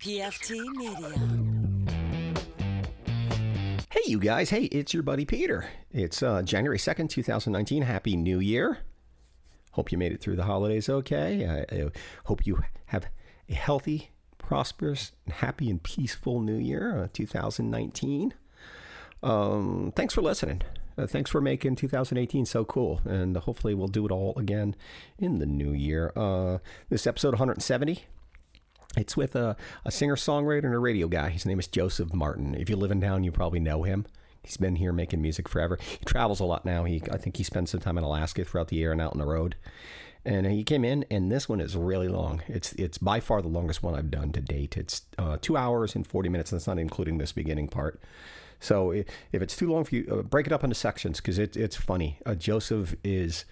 PFT Media. Hey, you guys. Hey, it's your buddy Peter. It's uh, January 2nd, 2019. Happy New Year. Hope you made it through the holidays okay. I, I hope you have a healthy, prosperous, and happy and peaceful New Year, uh, 2019. Um, thanks for listening. Uh, thanks for making 2018 so cool. And hopefully, we'll do it all again in the new year. Uh, this episode 170. It's with a, a singer songwriter and a radio guy. His name is Joseph Martin. If you live in town, you probably know him. He's been here making music forever. He travels a lot now. He, I think he spends some time in Alaska throughout the year and out on the road. And he came in, and this one is really long. It's it's by far the longest one I've done to date. It's uh, two hours and forty minutes, and that's not including this beginning part. So if it's too long for you, uh, break it up into sections because it, it's funny. Uh, Joseph is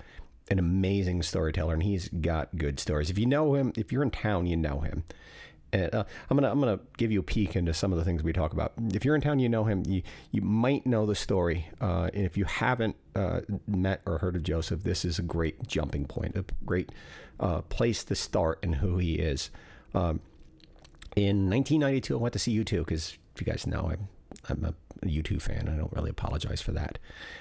an amazing storyteller, and he's got good stories. If you know him, if you're in town, you know him. And, uh, I'm gonna I'm gonna give you a peek into some of the things we talk about. If you're in town, you know him. You you might know the story. Uh, and if you haven't uh, met or heard of Joseph, this is a great jumping point, a great uh, place to start and who he is. Um, in 1992, I went to see U2 because if you guys know, I'm I'm a U2 fan. I don't really apologize for that,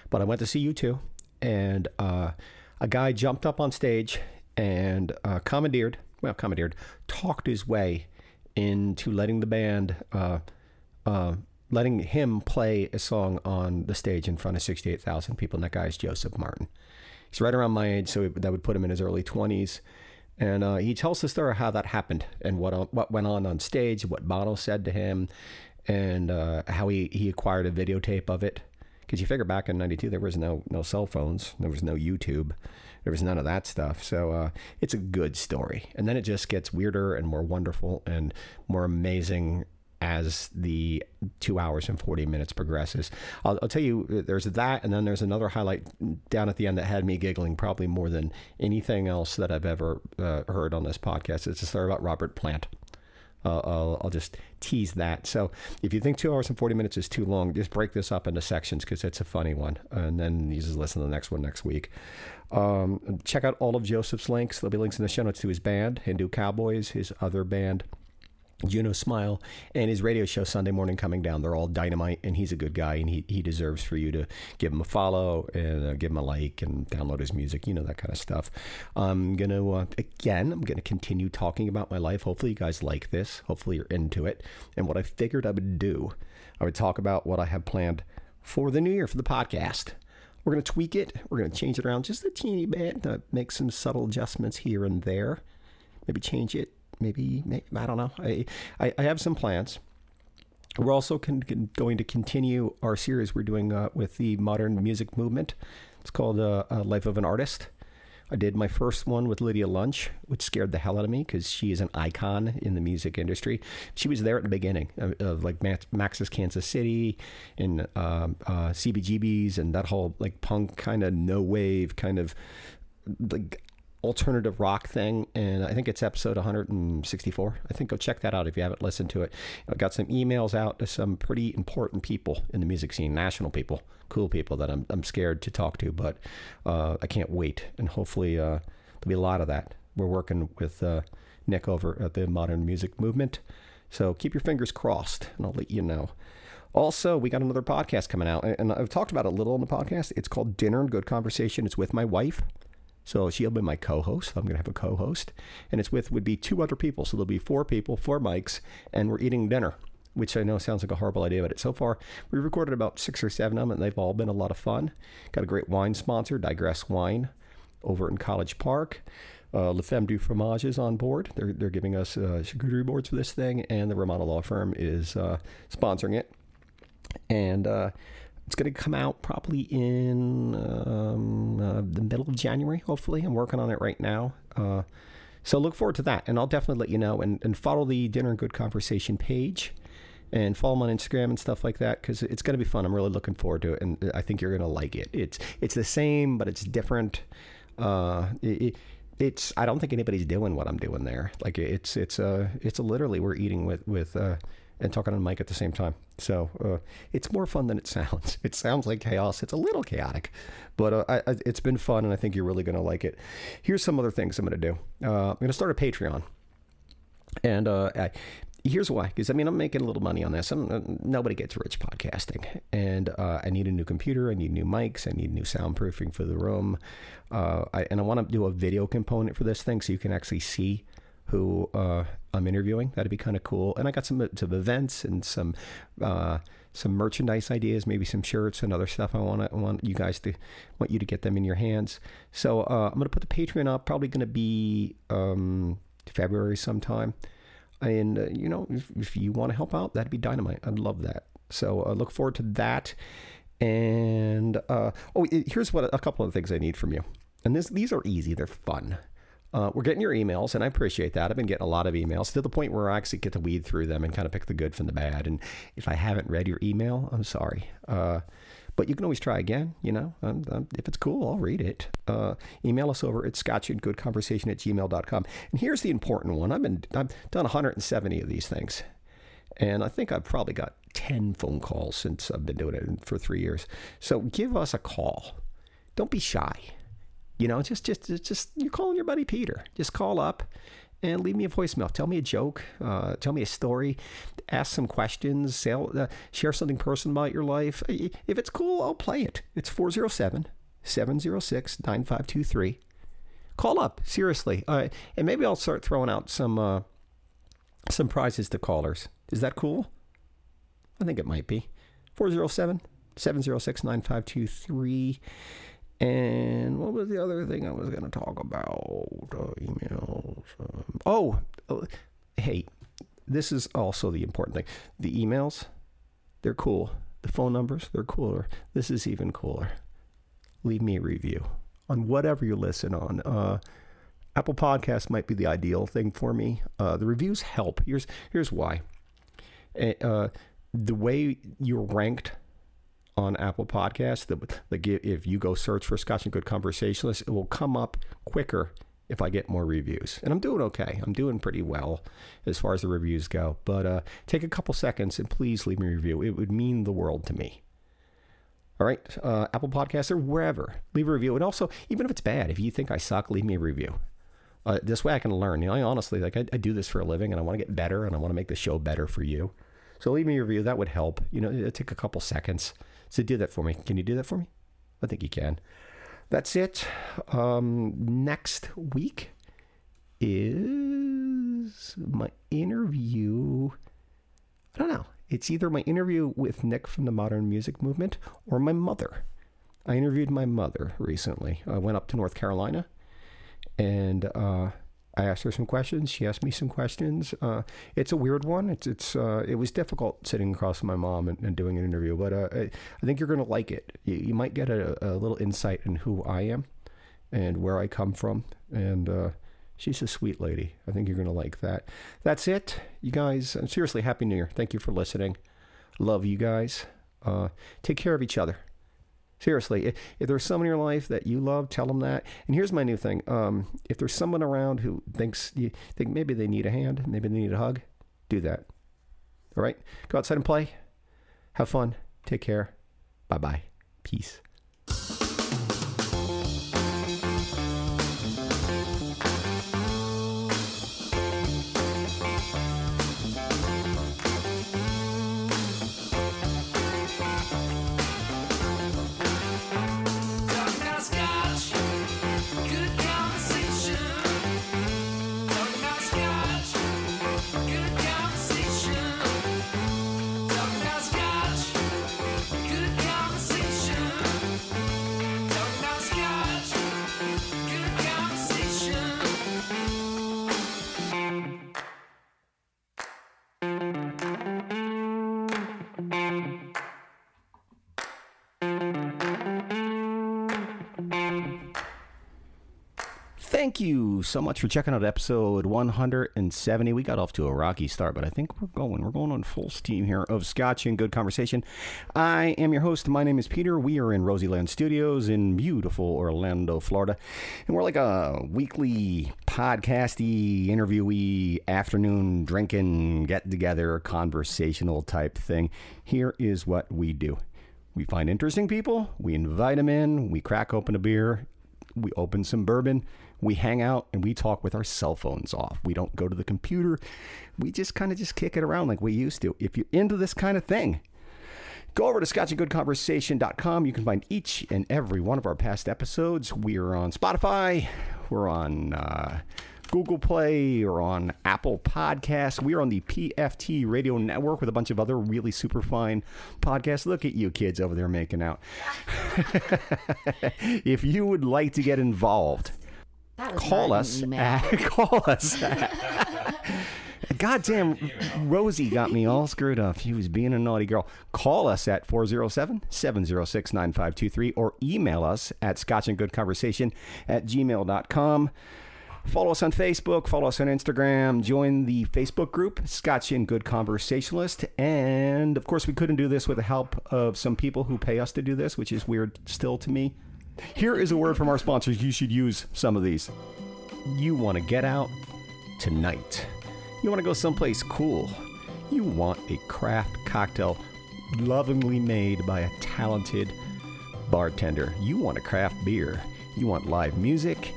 but I went to see U2, and uh, a guy jumped up on stage and uh, commandeered, well, commandeered, talked his way into letting the band, uh, uh, letting him play a song on the stage in front of 68,000 people. And that guy is Joseph Martin. He's right around my age, so that would put him in his early 20s. And uh, he tells the story of how that happened and what what went on on stage, what Bono said to him, and uh, how he, he acquired a videotape of it. Because you figure back in '92, there was no no cell phones, there was no YouTube, there was none of that stuff. So uh, it's a good story, and then it just gets weirder and more wonderful and more amazing as the two hours and 40 minutes progresses. I'll, I'll, tell you, there's that, and then there's another highlight down at the end that had me giggling probably more than anything else that I've ever uh, heard on this podcast. It's a story about Robert Plant. Uh, I'll, I'll, just tease that. So if you think two hours and 40 minutes is too long, just break this up into sections because it's a funny one. And then you just listen to the next one next week. Um, check out all of Joseph's links. There'll be links in the show notes to his band, Hindu Cowboys, his other band, Juno Smile and his radio show Sunday morning coming down. They're all dynamite, and he's a good guy, and he, he deserves for you to give him a follow and uh, give him a like and download his music, you know that kind of stuff. I'm gonna uh, again, I'm gonna continue talking about my life. Hopefully, you guys like this. Hopefully, you're into it. And what I figured I would do, I would talk about what I have planned for the new year for the podcast. We're gonna tweak it. We're gonna change it around just a teeny bit, uh, make some subtle adjustments here and there. Maybe change it maybe, maybe I don't know. I, I, I have some plans. We're also con- con- going to continue our series we're doing uh, with the modern music movement. It's called uh, uh, Life of an Artist. I did my first one with Lydia Lunch, which scared the hell out of me because she is an icon in the music industry. She was there at the beginning of, of like Max's Kansas City and um, uh, CBGBs and that whole like punk kind of no wave kind of like alternative rock thing, and I think it's episode 164. I think go check that out if you haven't listened to it. I got some emails out to some pretty important people in the music scene, national people, cool people that I'm, I'm scared to talk to, but uh, I can't wait, and hopefully uh, there'll be a lot of that. We're working with uh, Nick over at the Modern Music Movement, so keep your fingers crossed, and I'll let you know. Also, we got another podcast coming out, and I've talked about it a little on the podcast. It's called Dinner and Good Conversation. It's with my wife. So she'll be my co-host. I'm going to have a co-host, and it's with would be two other people. So there'll be four people, four mics, and we're eating dinner. Which I know sounds like a horrible idea, but so far we recorded about six or seven of them, and they've all been a lot of fun. Got a great wine sponsor, Digress Wine, over in College Park. Uh, Le Femme du Fromage is on board. They're, they're giving us uh, charcuterie boards for this thing, and the Romano Law Firm is uh, sponsoring it. And uh, it's going to come out probably in um, uh, the middle of January, hopefully. I'm working on it right now. Uh, so look forward to that. And I'll definitely let you know. And, and follow the Dinner and Good Conversation page and follow them on Instagram and stuff like that because it's going to be fun. I'm really looking forward to it. And I think you're going to like it. It's, it's the same, but it's different. Uh, it, it's I don't think anybody's doing what I'm doing there. Like it's it's uh it's literally we're eating with with uh and talking on mic at the same time. So uh, it's more fun than it sounds. It sounds like chaos. It's a little chaotic, but uh, I, it's been fun, and I think you're really going to like it. Here's some other things I'm going to do. Uh, I'm going to start a Patreon, and uh, I, here's why. Because I mean, I'm making a little money on this. I'm, uh, nobody gets rich podcasting, and uh, I need a new computer. I need new mics. I need new soundproofing for the room, I, and I want to do a video component for this thing so you can actually see who uh, I'm interviewing. That'd be kind of cool. And I got some some events and some uh, some merchandise ideas, maybe some shirts and other stuff. I want want you guys to want you to get them in your hands. So uh, I'm gonna put the Patreon up. Probably gonna be um, February sometime. And uh, you know, if, if you want to help out, that'd be dynamite. I'd love that. So I uh, look forward to that. And uh, oh, here's what a couple of things I need from you. And this these are easy. They're fun. Uh, we're getting your emails, and I appreciate that. I've been getting a lot of emails to the point where I actually get to weed through them and kind of pick the good from the bad. And if I haven't read your email, I'm sorry. Uh, but you can always try again, you know. Um, um, if it's cool, I'll read it. Uh, email us over at scotchandgoodconversation at gmail.com. And here's the important one. I've been I've done 170 of these things. And I think I've probably got 10 phone calls since I've been doing it for three years. So give us a call. Don't be shy. You know, just just just you're calling your buddy Peter. Just call up and leave me a voicemail. Tell me a joke. Uh, tell me a story. Ask some questions. Uh, share something personal about your life. If it's cool, I'll play it. It's 407 706 9523. Call up, seriously. Uh, and maybe I'll start throwing out some, uh, some prizes to callers. Is that cool? I think it might be. 407 706 9523. And what was the other thing I was going to talk about? Uh, emails. Um, oh, uh, hey, this is also the important thing. The emails, they're cool. The phone numbers, they're cooler. This is even cooler. Leave me a review on whatever you listen on. Uh, Apple Podcasts might be the ideal thing for me. Uh, the reviews help. Here's here's why. Eh, uh, the way you're ranked on Apple Podcasts. That like if you go search for Scotch and Good Conversationalist, it will come up quicker if I get more reviews. And I'm doing okay. I'm doing pretty well as far as the reviews go. But uh, take a couple seconds and please leave me a review. It would mean the world to me. All right, uh, Apple Podcasts or wherever, leave a review. And also, even if it's bad, if you think I suck, leave me a review. Uh, this way I can learn. You know, I honestly, like I, I do this for a living, and I want to get better, and I want to make the show better for you. So leave me a review. That would help. You know, it take a couple seconds. So do that for me. Can you do that for me? I think you can. That's it. Um, next week is my interview. I don't know. It's either my interview with Nick from the Modern Music Movement or my mother. I interviewed my mother recently. I went up to North Carolina and uh, I asked her some questions. She asked me some questions. Uh, it's a weird one. It's it's uh, it was difficult sitting across from my mom and, and doing an interview, but uh, I, I, think you're going to like it. You, you might get a, a, little insight in who I am and where I come from. And uh, she's a sweet lady. I think you're going to like that. That's it, you guys. I'm Seriously, happy New Year. Thank you for listening. Love you guys. Uh, take care of each other. Seriously, if, if, there's someone in your life that you love, tell them that. And here's my new thing: um, if there's someone around who thinks you think maybe they need a hand, maybe they need a hug, do that. All right, go outside and play. Have fun. Take care. Bye bye. Peace. Thank you so much for checking out episode 170. We got off to a rocky start, but I think we're going. We're going on full steam here of Scotch and Good Conversation. I am your host. My name is Peter. We are in Rosieland Studios in beautiful Orlando, Florida. And we're like a weekly podcasty, interviewee, afternoon drinking, get together, conversational type thing. Here is what we do. We find interesting people, we invite them in, we crack open a beer, we open some bourbon, We hang out and we talk with our cell phones off. We don't go to the computer. We just kind of just kick it around like we used to. If you're into this kind of thing, go over to scotchandgoodconversation.com. You can find each and every one of our past episodes. We're on Spotify. We're on uh, Google Play or on Apple Podcasts. We're on the PFT Radio Network with a bunch of other really super fine podcasts. Look at you kids over there making out. if you would like to get involved, call not an us. email. At, call us. At, Goddamn, Rosie got me all screwed up. She was being a naughty girl. Call us at 407 706 9523 or email us at scotchandgoodconversation at gmail.com. Follow us on Facebook, follow us on Instagram, join the Facebook group, Scotch and Good Conversationalist. And of course, we couldn't do this with the help of some people who pay us to do this, which is weird still to me. Here is a word from our sponsors. You should use some of these. You want to get out tonight. You want to go someplace cool. You want a craft cocktail lovingly made by a talented bartender. You want a craft beer. You want live music,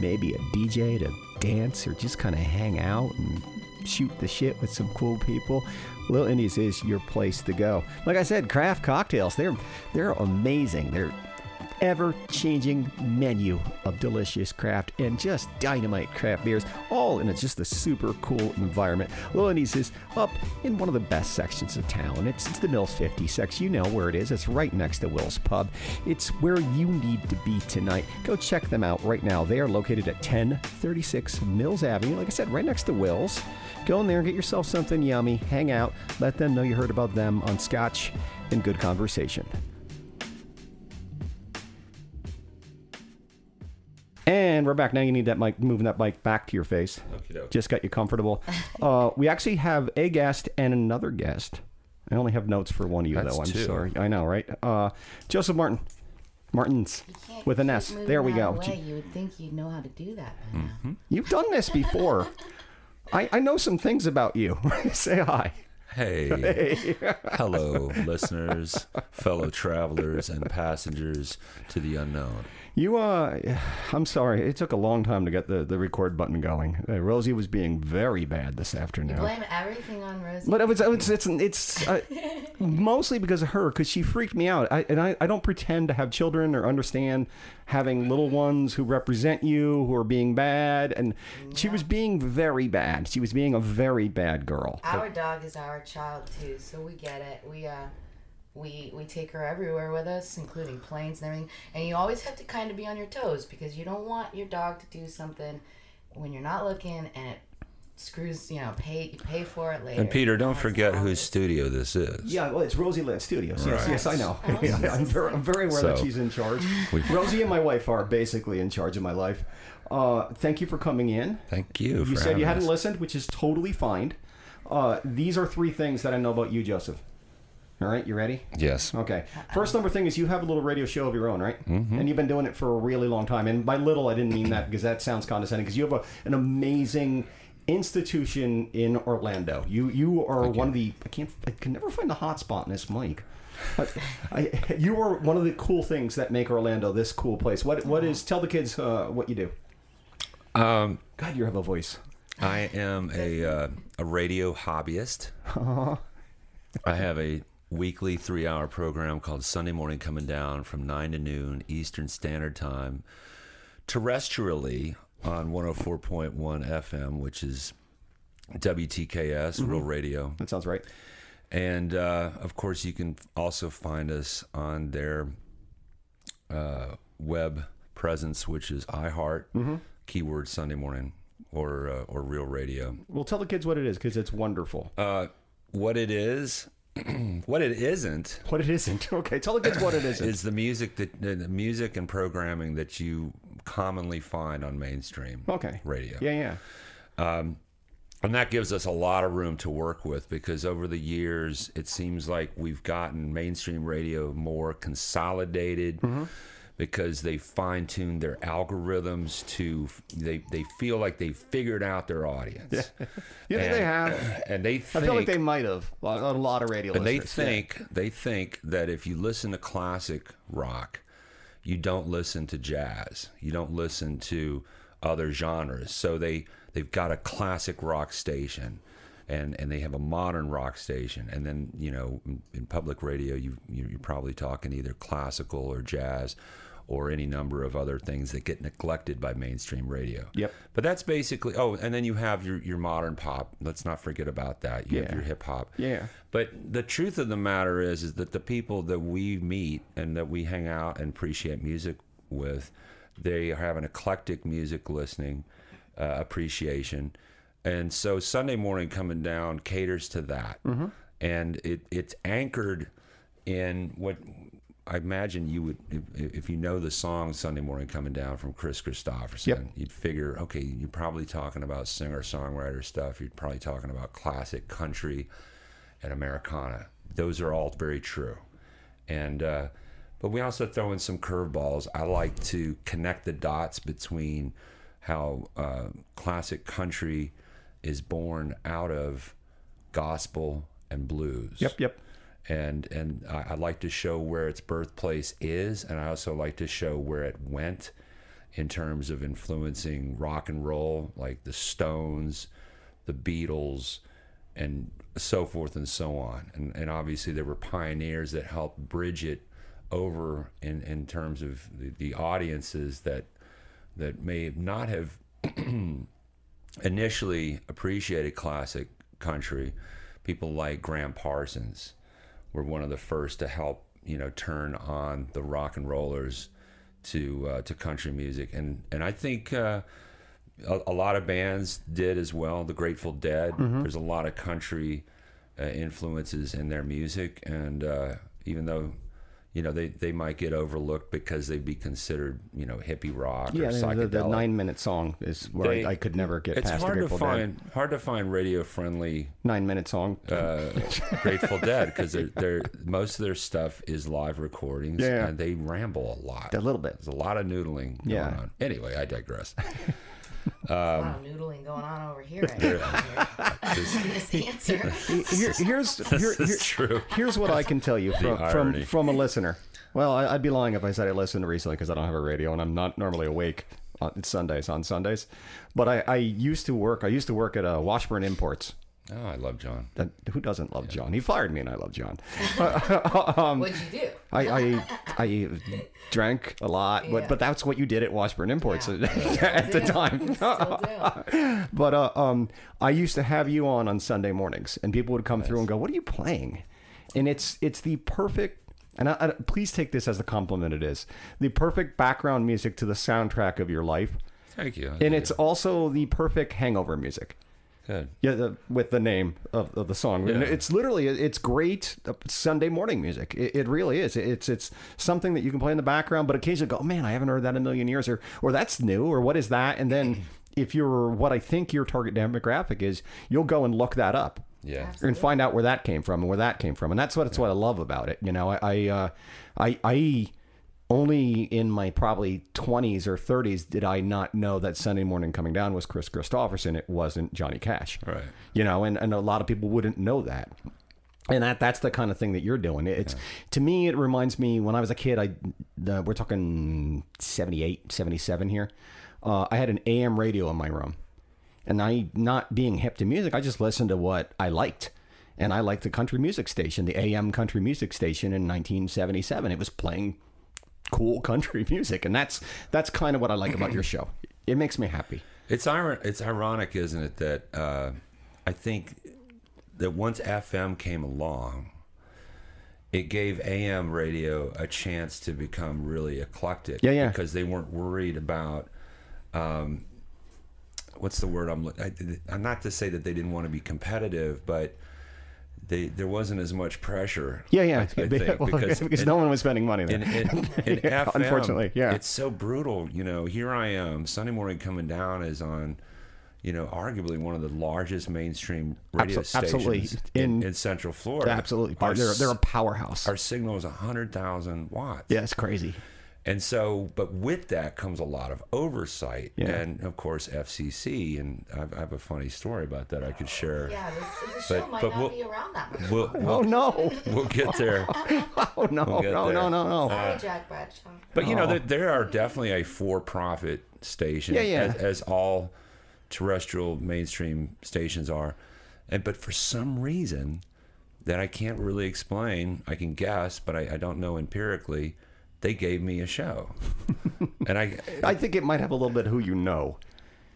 maybe a DJ to dance or just kind of hang out and shoot the shit with some cool people. Little Indies is your place to go. Like I said, craft cocktails, they're they're amazing. They're ever changing menu of delicious craft and just dynamite craft beers, all in a, just a super cool environment. Little is up in one of the best sections of town. It's, it's the Mills 50 section. You know where it is. It's right next to Will's Pub. It's where you need to be tonight. Go check them out right now. They are located at 1036 Mills Avenue. Like I said, right next to Will's. Go in there and get yourself something yummy. Hang out. Let them know you heard about them on Scotch and Good Conversation. And we're back. Now you need that mic, moving that mic back to your face. Okey-doke. Just got you comfortable. Uh, we actually have a guest and another guest. I only have notes for one of you, That's though. I'm two. sorry. I know, right? Uh, Joseph Martin. Martens with an S. There we go. away. You would think you'd know how to do that by now. You've done this before. I, I know some things about you. Say hi. Hey. Hello, listeners, fellow travelers, and passengers to the unknown. You, uh, I'm sorry. It took a long time to get the, the record button going. Uh, Rosie was being very bad this afternoon. Blame everything on Rosie. But it was, it's it's it's uh, mostly because of her because she freaked me out. I, and I, I don't pretend to have children or understand having little ones who represent you who are being bad. And she was being very bad. She was being a very bad girl. our dog is our child too, so we get it. We uh, we we take her everywhere with us, including planes and everything. And you always have to kind of be on your toes because you don't want your dog to do something when you're not looking and it screws. You know, pay you pay for it later. And Peter, don't That's forget whose studio this is. Yeah, well, it's Rosie Land Studios. Yes, Right. yes, I know. Oh, Yeah, I'm, very, I'm very aware that she's in charge. We- Rosie and my wife are basically in charge of my life. Uh, thank you for coming in. Thank you. You for said you having hadn't us. listened, which is totally fine. Uh, these are three things that I know about you, Joseph. All right, you ready? Yes. Okay. First number thing is you have a little radio show of your own, right? Mm-hmm. And you've been doing it for a really long time. And by little, I didn't mean that because that sounds condescending. Because you have a, an amazing institution in Orlando. You you are one of the I can't I can never find the hot spot in this mic. I, I, you are one of the cool things that make Orlando this cool place. What what is? Tell the kids uh, what you do. Um, God, you have a voice. I am a uh, a radio hobbyist. I have a weekly three hour program called Sunday Morning Coming Down from 9 to noon Eastern Standard Time, terrestrially on 104.1 FM, which is WTKS, Real Radio. That sounds right. And uh, of course, you can also find us on their uh, web presence, which is iHeart, keyword Sunday morning, or uh, or Real Radio. Well, tell the kids what it is because it's wonderful. Uh, what it is, what it isn't, what it isn't. Okay, tell the kids what it isn't. is the music that the the music and programming that you commonly find on mainstream okay. radio. Yeah, yeah. Um, and that gives us a lot of room to work with because over the years, it seems like we've gotten mainstream radio more consolidated mm-hmm. Because they fine tuned their algorithms to, they, they feel like they figured out their audience. You think and, they have? And they I feel like they might have. A lot, a lot of radio and they listeners. yeah. think, they think that if you listen to classic rock, you don't listen to jazz. You don't listen to other genres. So they they've got a classic rock station, and and they have a modern rock station, and then you know in, in public radio you you- you're probably talking either classical or jazz. Or any number of other things that get neglected by mainstream radio. Yep. But that's basically. Oh, and then you have your, your modern pop. Let's not forget about that. You have your hip hop. Yeah. But the truth of the matter is, is that the people that we meet and that we hang out and appreciate music with, they have an eclectic music listening uh, appreciation, and so Sunday morning coming down caters to that, and it it's anchored in what. I imagine you would, if, if you know the song "Sunday Morning Coming Down" from Kris Kristofferson, Yep. you'd figure, okay, you're probably talking about singer-songwriter stuff. You're probably talking about classic country, and Americana. Those are all very true. And uh, but we also throw in some curveballs. I like to connect the dots between how uh, classic country is born out of gospel and blues. Yep. Yep. And and I, I like to show where its birthplace is, and I also like to show where it went in terms of influencing rock and roll, like the Stones, the Beatles, and so forth and so on. And, and obviously, there were pioneers that helped bridge it over in, in terms of the, the audiences that that may not have initially appreciated classic country. People like Gram Parsons were one of the first to help you know turn on the rock and rollers to uh, to country music, and and I think. Uh, a, a lot of bands did as well. The Grateful Dead. There's a lot of country uh, influences in their music, and uh, even though you know they, they might get overlooked because they'd be considered you know hippie rock Yeah. or The, psychedelic. the, the nine minute song is where They- I, I could never get it's past the hard to Grateful Dead. find hard to find radio friendly Nine minute song. uh, Grateful Dead because they're, they're most of their stuff is live recordings Yeah. and they ramble a lot. a little bit. There's a lot of noodling going Yeah. on. Anyway, I digress. a lot of noodling going on over here. I think, here. this answer. Here, here's here, This is here- true. here's what I can tell you from from, from a listener. Well, I, I'd be lying if I said I listened recently because I don't have a radio and I'm not normally awake on Sundays on Sundays. But I, I used to work. I used to work at uh, Washburn Imports. Oh, I love John. That, who doesn't love John? He fired me, and I love John. What'd you do? I, I I drank a lot, but Yeah. but that's what you did at Washburn Imports at the time. But uh, um, I used to have you on on Sunday mornings, and people would come through and go, "What are you playing?" And it's it's the perfect. And I, I, please take this as the compliment it is. The perfect background music to the soundtrack of your life, Thank you. and it's also the perfect hangover music. Good. Yeah, the, with the name of, of the song. Yeah. It's literally it's great uh, Sunday morning music. It, it really is. It's it's something that you can play in the background, but occasionally go, oh, man, I haven't heard that in a million years, or or that's new, or what is that? And then if you're what I think your target demographic is, you'll go and look that up Yeah. and find out where that came from and where that came from. And that's what it's what I love about it. You know, I I uh, I, I only in my probably 20s or 30s did I not know that Sunday morning coming down was Kris Kristofferson. It wasn't Johnny Cash. Right. You know, and, and a lot of people wouldn't know that. And that that's the kind of thing that you're doing. It's to me it reminds me when I was a kid I uh, we're talking 78, 77 here. Uh, I had an AM radio in my room. And I not being hip to music, I just listened to what I liked. And I liked the country music station, the AM country music station in 1977. It was playing cool country music, and that's that's kind of what I like about your show. It makes me happy. It's iron. It's ironic, isn't it, that uh, I think that once FM came along, it gave AM radio a chance to become really eclectic. Yeah, yeah. Because they weren't worried about. Um, what's the word I'm? I, I'm not to say that they didn't want to be competitive, but they there wasn't as much pressure. Yeah, yeah. I, I think, Well, because because no one was spending money there. in Yeah, FM, unfortunately, yeah. it's so brutal. You know, here I am. Sunday morning coming down is on, you know, arguably one of the largest mainstream radio Abso- absolutely. stations in, In- in Central Florida. Absolutely, Our, they're they're a powerhouse. our signal is hundred thousand watts. yeah, it's crazy. And so, but with that comes a lot of oversight, Yeah. and of course FCC. And I've, I have a funny story about that I could share. Yeah, this, this show But- might but not we'll- be around that much. We'll, Oh we'll, oh, no! we'll get there. Oh no! We'll no! there. No! No! No! Sorry, uh, Jack Bradshaw. But you know, Oh. there, there are definitely a for-profit station, Yeah, yeah. As, as all terrestrial mainstream stations are, and but for some reason that I can't really explain, I can guess, but I, I don't know empirically. They gave me a show, and I, I think it might have a little bit who you know.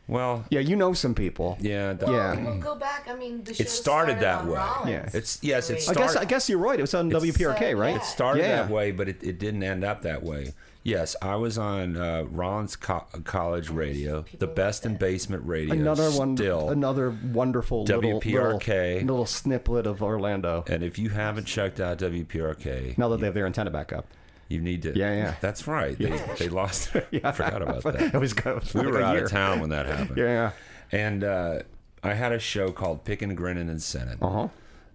well, Yeah, you know some people. yeah, Well, Yeah. we'll go back. I mean, the show it started that on way. Rollins. Yeah. It's yes, it I I guess started- I guess you're right. It was on It's- WPRK, right? Yeah. It started Yeah. that way, but it, it didn't end up that way. Yes, I was on uh, Rollins Co- College Radio, the best like in basement radio. Another one, still. another wonderful WPRK. little little snippet of Orlando. And if you haven't checked out WPRK, Now that they have their antenna back up. You need to. Yeah, yeah. That's right. They, they lost. I forgot about It that. was, it was We like were out year. of town when that happened. Yeah. yeah. And uh, I had a show called Pickin' Grinnin' and Sinning. Uh huh.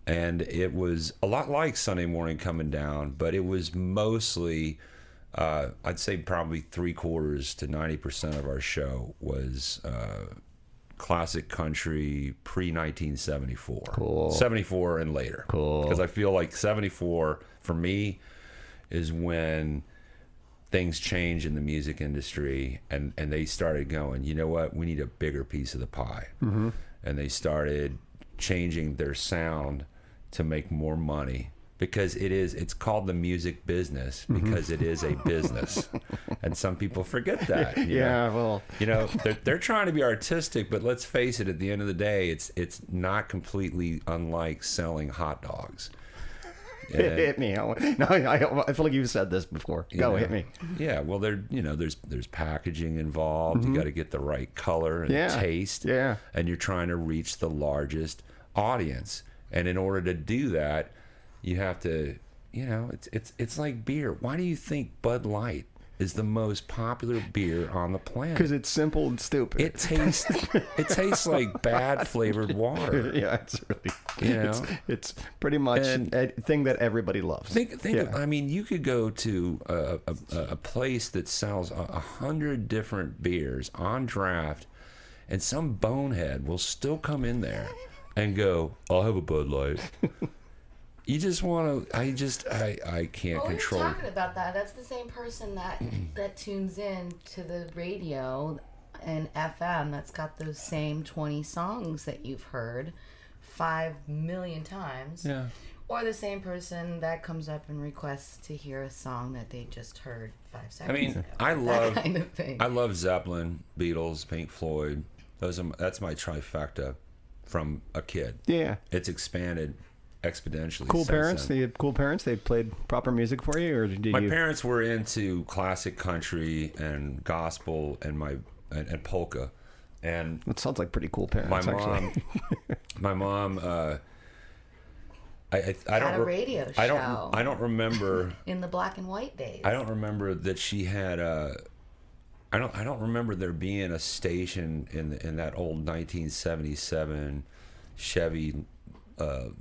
and it was a lot like Sunday morning coming down, but it was mostly, uh, I'd say probably three quarters to ninety percent of our show was uh, classic country pre nineteen seventy four, Cool. seventy four and later, Cool. because I feel like seventy four for me is when things change in the music industry and and they started going you know what we need a bigger piece of the pie Mm-hmm. and they started changing their sound to make more money because it is it's called the music business Mm-hmm. because it is a business and some people forget that you know? Yeah. Well. you know they're, they're trying to be artistic but let's face it at the end of the day it's it's not completely unlike selling hot dogs Hit, hit me. I, no, I, I feel like you've said this before. Go know? hit me. Yeah, well, there, you know, there's there's packaging involved. You got to get the right color and Mm-hmm. Yeah, taste. yeah. and you're trying to reach the largest audience. And in order to do that, you have to, you know, it's it's it's like beer. Why do you think Bud Light is the most popular beer on the planet? Because it's simple and stupid. it tastes it tastes like bad flavored water. yeah, it's really. You know? it's, it's pretty much And- a thing that everybody loves. Think, think. Of, I mean, you could go to a, a, a place that sells a hundred different beers on draft, and some bonehead will still come in there and go, "I'll have a Bud Light." you just want to. I just. I. I can't Well, we were control. talking about that. That's the same person that that tunes in to the radio and FM. That's got those same twenty songs that you've heard five million times. Yeah. Or the same person that comes up and requests to hear a song that they just heard five seconds. I seconds mean, ago. I That love. kind of thing. I love Zeppelin, Beatles, Pink Floyd. Those are. That's my trifecta from a kid. Yeah. It's expanded exponentially. Cool parents. then. They had cool parents. They played proper music for you, or did My you? parents were into classic country and gospel and my and, and polka, and It sounds like pretty cool parents. my actually. mom, my mom, uh, I I, I don't a re- radio I don't. I don't remember in the black and white days. I don't remember that she had a. I don't. I don't remember there being a station in the, in that old 1977 Chevy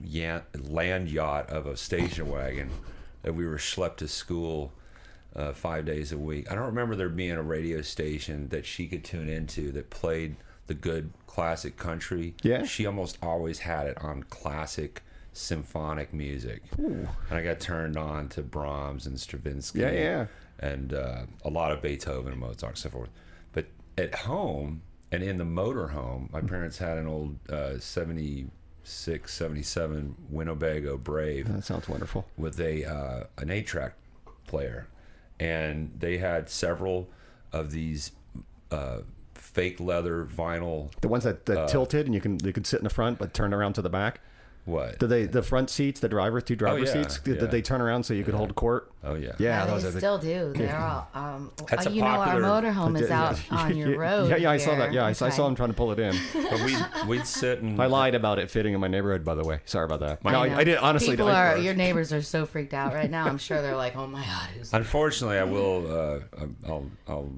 yan- land yacht of a station wagon that we were schlepped to school uh, five days a week. I don't remember there being a radio station that she could tune into that played the good classic country. Yeah. She almost always had it on classic symphonic music. And I got turned on to Brahms and Stravinsky. Yeah, yeah. And uh, a lot of Beethoven and Mozart and so forth. But at home and in the motor home, my parents had an old uh, 76, 77 Winnebago Brave That sounds wonderful. with a uh, an eight track player, and they had several of these uh, fake leather vinyl. The ones that, Uh, that tilted and you can you could sit in the front but turn around to the back. What? Did they the front seats, the driver two driver yeah, seats? Did, yeah. did they turn around so you could hold court? oh yeah. Yeah, Yeah, those they are the still do. They're all. Um, That's uh, a you know, our popular- motorhome is out on your road. Yeah, yeah, I saw that. Yeah, I, saw- I saw him trying to pull it in. But we we'd sit and I lied about it fitting in my neighborhood, by the way. Sorry about that. no. I, I did honestly. People are. Your neighbors are so freaked out right now. I'm sure they're like, "Oh my god, who's?" Unfortunately, I will. Uh, I'll, I'll,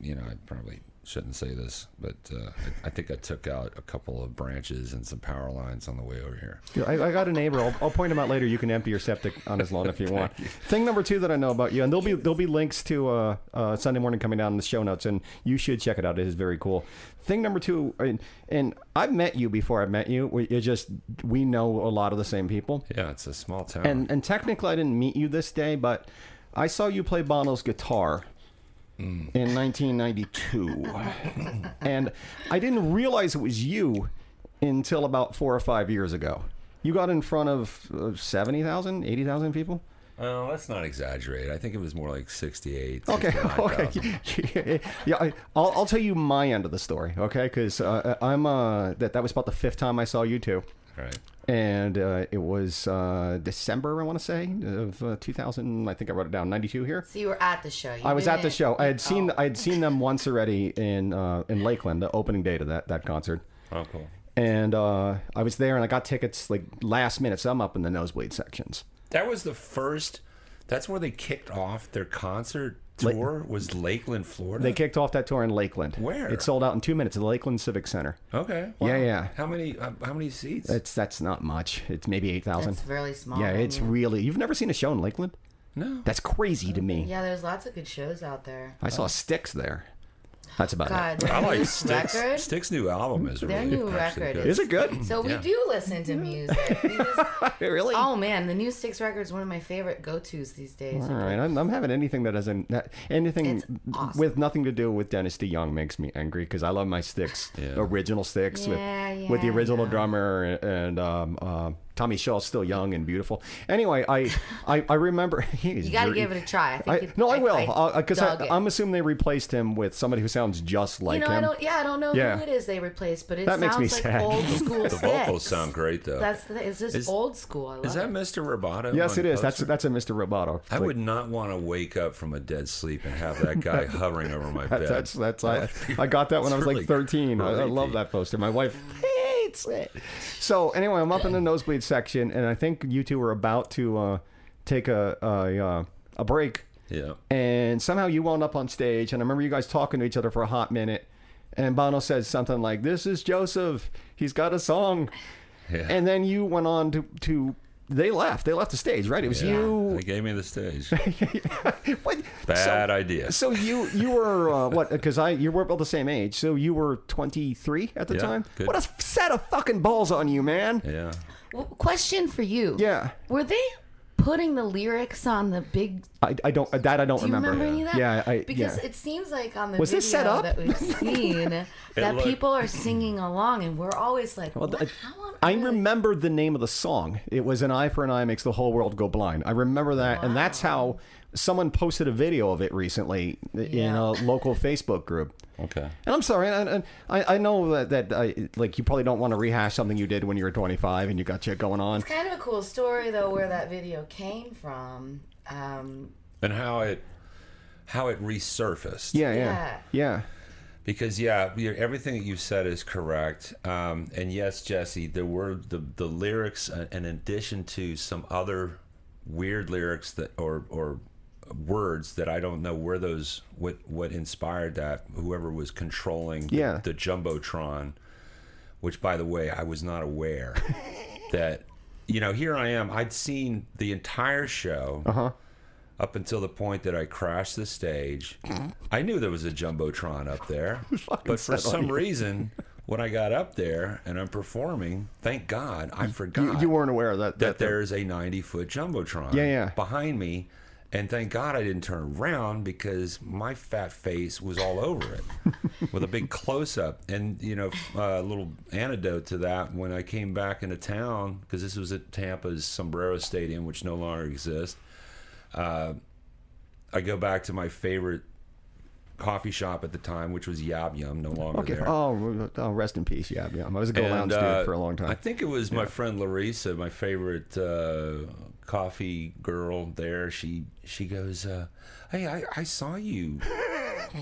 you know, I probably shouldn't say this, but uh, I, I think I took out a couple of branches and some power lines on the way over here. Yeah, I, I got a neighbor. I'll, I'll point him out later. You can empty your septic on his lawn if you want. Thing number two that I know about you, and there'll be there'll be links to uh, uh, Sunday morning coming down in the show notes, and you should check it out. It is very cool. Thing number two, and, and I've met you before. I've met you. We, it's just we know a lot of the same people, Yeah, it's a small town. and and technically I didn't meet you this day, but I saw you play Bono's guitar. In 1992, and I didn't realize it was you until about four or five years ago. You got in front of uh, 70,000, 80,000 people? oh, let's not exaggerate. I think it was more like 68. Okay, okay. yeah, I, I'll, I'll tell you my end of the story, okay? Because uh, I'm uh, that that was about the fifth time I saw U2, Right. And uh, it was uh, December, I want to say, of uh, 2000. I think I wrote it down, 92 here. So you were at the show. You I was at the show. I had seen Oh. I had seen them once already in uh, in Lakeland, the opening day to that that concert. Oh, cool. And uh, I was there, and I got tickets like last minute. So I'm up in the nosebleed sections. That was the first. That's where they kicked off their concert La- tour. was Lakeland, Florida. They kicked off that tour in Lakeland. Where? It sold out in two minutes at the Lakeland Civic Center. Okay. Yeah, yeah. How many? Uh, how many seats? That's that's not much. It's maybe eight thousand. That's really small. Yeah, it's venue. really. You've never seen a show in Lakeland? no. That's crazy to me. Yeah, there's lots of good shows out there. I saw Styx there. That's about God, it. their I like new Styx. record. Styx's new album is Their really new record good. Is it good? So we Yeah. do listen to music. Just- really? oh man, the new Styx record is one of my favorite go-tos these days. All right, I'm, I'm having anything that doesn't anything awesome. with nothing to do with Dennis DeYoung makes me angry because I love my Styx, Yeah. original Styx Yeah, with with the original yeah. drummer and um, uh, Tommy Shaw's still young and beautiful. Anyway, I I, I remember he's You got to give it a try. I think I, you'd- no, I will because uh, uh, dug it. I'm assuming they replaced him with somebody who sounds just like you know, him. I don't. Yeah, I don't know Yeah. who it is they replaced, but it That makes sounds me like sad. old school. The vocals sound great though. That's the, it's just Is- old school. I love is that it. Mr. Roboto? yes, it is. the That's that's a Mr. Roboto. I would not want to wake up from a dead sleep and have that guy hovering over my bed. That's that's I, I got that when I was It's like 13. I, I love that poster. My wife hates it. So anyway, I'm up in the nosebleed section, and I think U2 were about to uh, take a a, uh, a break, yeah. and somehow you wound up on stage, and I remember you guys talking to each other for a hot minute, and Bono says something like, "This is Joseph. He's got a song," Yeah. and then you went on to to. They left. They left the stage, right? It was Yeah. you. They gave me the stage. What? Bad so, idea. So you you were uh, what? Because I you were about the same age. So you were 23 at the Yeah, time. good. What a set of fucking balls on you, man. Yeah. W- question for you. Yeah. Were they putting the lyrics on the big? I, I don't that I don't Do you remember. remember any of that? Yeah, I because yeah. it seems like on the Was video this set up? that we've seen that looked- people are singing along, and we're always like, Well, what? th- How I remember the name of the song. It was "An Eye for an Eye Makes the Whole World Go Blind." I remember that, and that's how someone posted a video of it recently in a local Facebook group. Okay. And I'm sorry, I, I, I know that that I, like you probably don't want to rehash something you did when you were 25 and you got shit going on. It's kind of a cool story though, where that video came from. Um, And how it how it resurfaced. Yeah, yeah, Yeah. yeah. Because yeah, you everything that you said is correct. Um, and yes, Jesse, there were the the lyrics, uh, in addition to some other weird lyrics that or or words that I don't know where those what what inspired that. Whoever was controlling the, Yeah. the jumbotron, which by the way, I was not aware that. You know, here I am. I'd seen the entire show Uh huh. up until the point that I crashed the stage. I knew there was a jumbotron up there, but for some reason, when I got up there and I'm performing, thank God I forgot You, you weren't aware of that. that there- there's a 90 foot jumbotron Yeah, yeah. behind me. And thank God I didn't turn around because my fat face was all over it with a big close up. And, you know, a little antidote to that when I came back into town, because this was at Tampa's Sombrero Stadium, which no longer exists. Uh, I go back to my favorite coffee shop at the time, which was Yab Yum, no longer Okay. there. Oh, oh, rest in peace. Yab yeah. I was a go lounge uh, dude for a long time. I think it was my friend Larissa, my favorite uh, coffee girl there. She she goes, uh, "Hey, I, I saw you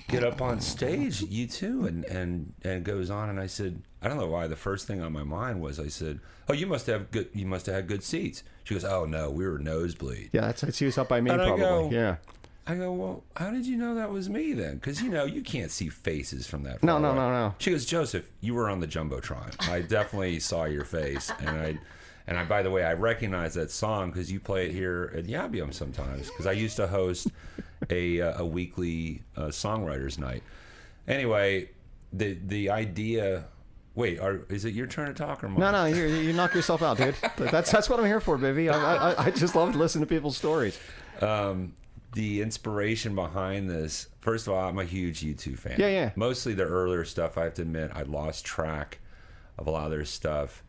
get up on stage, you too," and and and goes on. And I said, I don't know why. The first thing on my mind was, I said, "Oh, you must have good. You must have had good seats." She goes, "Oh no, we were nosebleed." yeah, that's, that's he was up by me And probably. go- yeah. I go, well, how did you know that was me then? Because you know you can't see faces from that. No, no, away. no, no. She goes, Joseph, you were on the jumbotron. I definitely saw your face, and I, and I. By the way, I recognize that song because you play it here at Yab Yum sometimes. Because I used to host a uh, a weekly uh, songwriters night. Anyway, the the idea. Wait, are, is it your turn to talk or mine? No, no, you, you knock yourself out, dude. That's that's what I'm here for, baby. I, I, I just love to listen to people's stories. um, the inspiration behind this. First of all, I'm a huge U2 fan. Yeah, yeah. Mostly their earlier stuff. I have to admit, I lost track of a lot of their stuff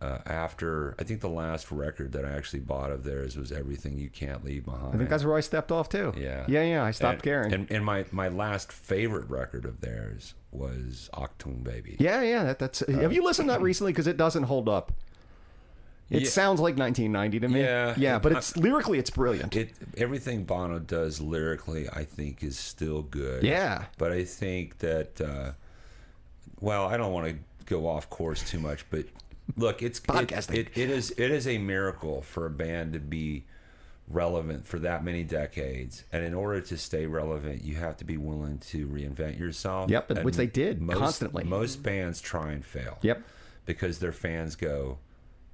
uh, after. I think the last record that I actually bought of theirs was "Everything You Can't Leave Behind." I think that's where I stepped off too. Yeah. yeah, yeah. I stopped and, caring. And, and my my last favorite record of theirs was Achtung Baby. yeah, yeah. That, that's. have you listened to that recently? Because it doesn't hold up. It Yeah. sounds like 1990 to me. Yeah. yeah, but it's lyrically, it's brilliant. It everything Bono does lyrically, I think, is still good. Yeah. but I think that, uh, well, I don't want to go off course too much, but look, it's Podcasting. it, it is it is a miracle for a band to be relevant for that many decades, and in order to stay relevant, you have to be willing to reinvent yourself. Yep, and which they did most, constantly. Most bands try and fail. Yep. because their fans go,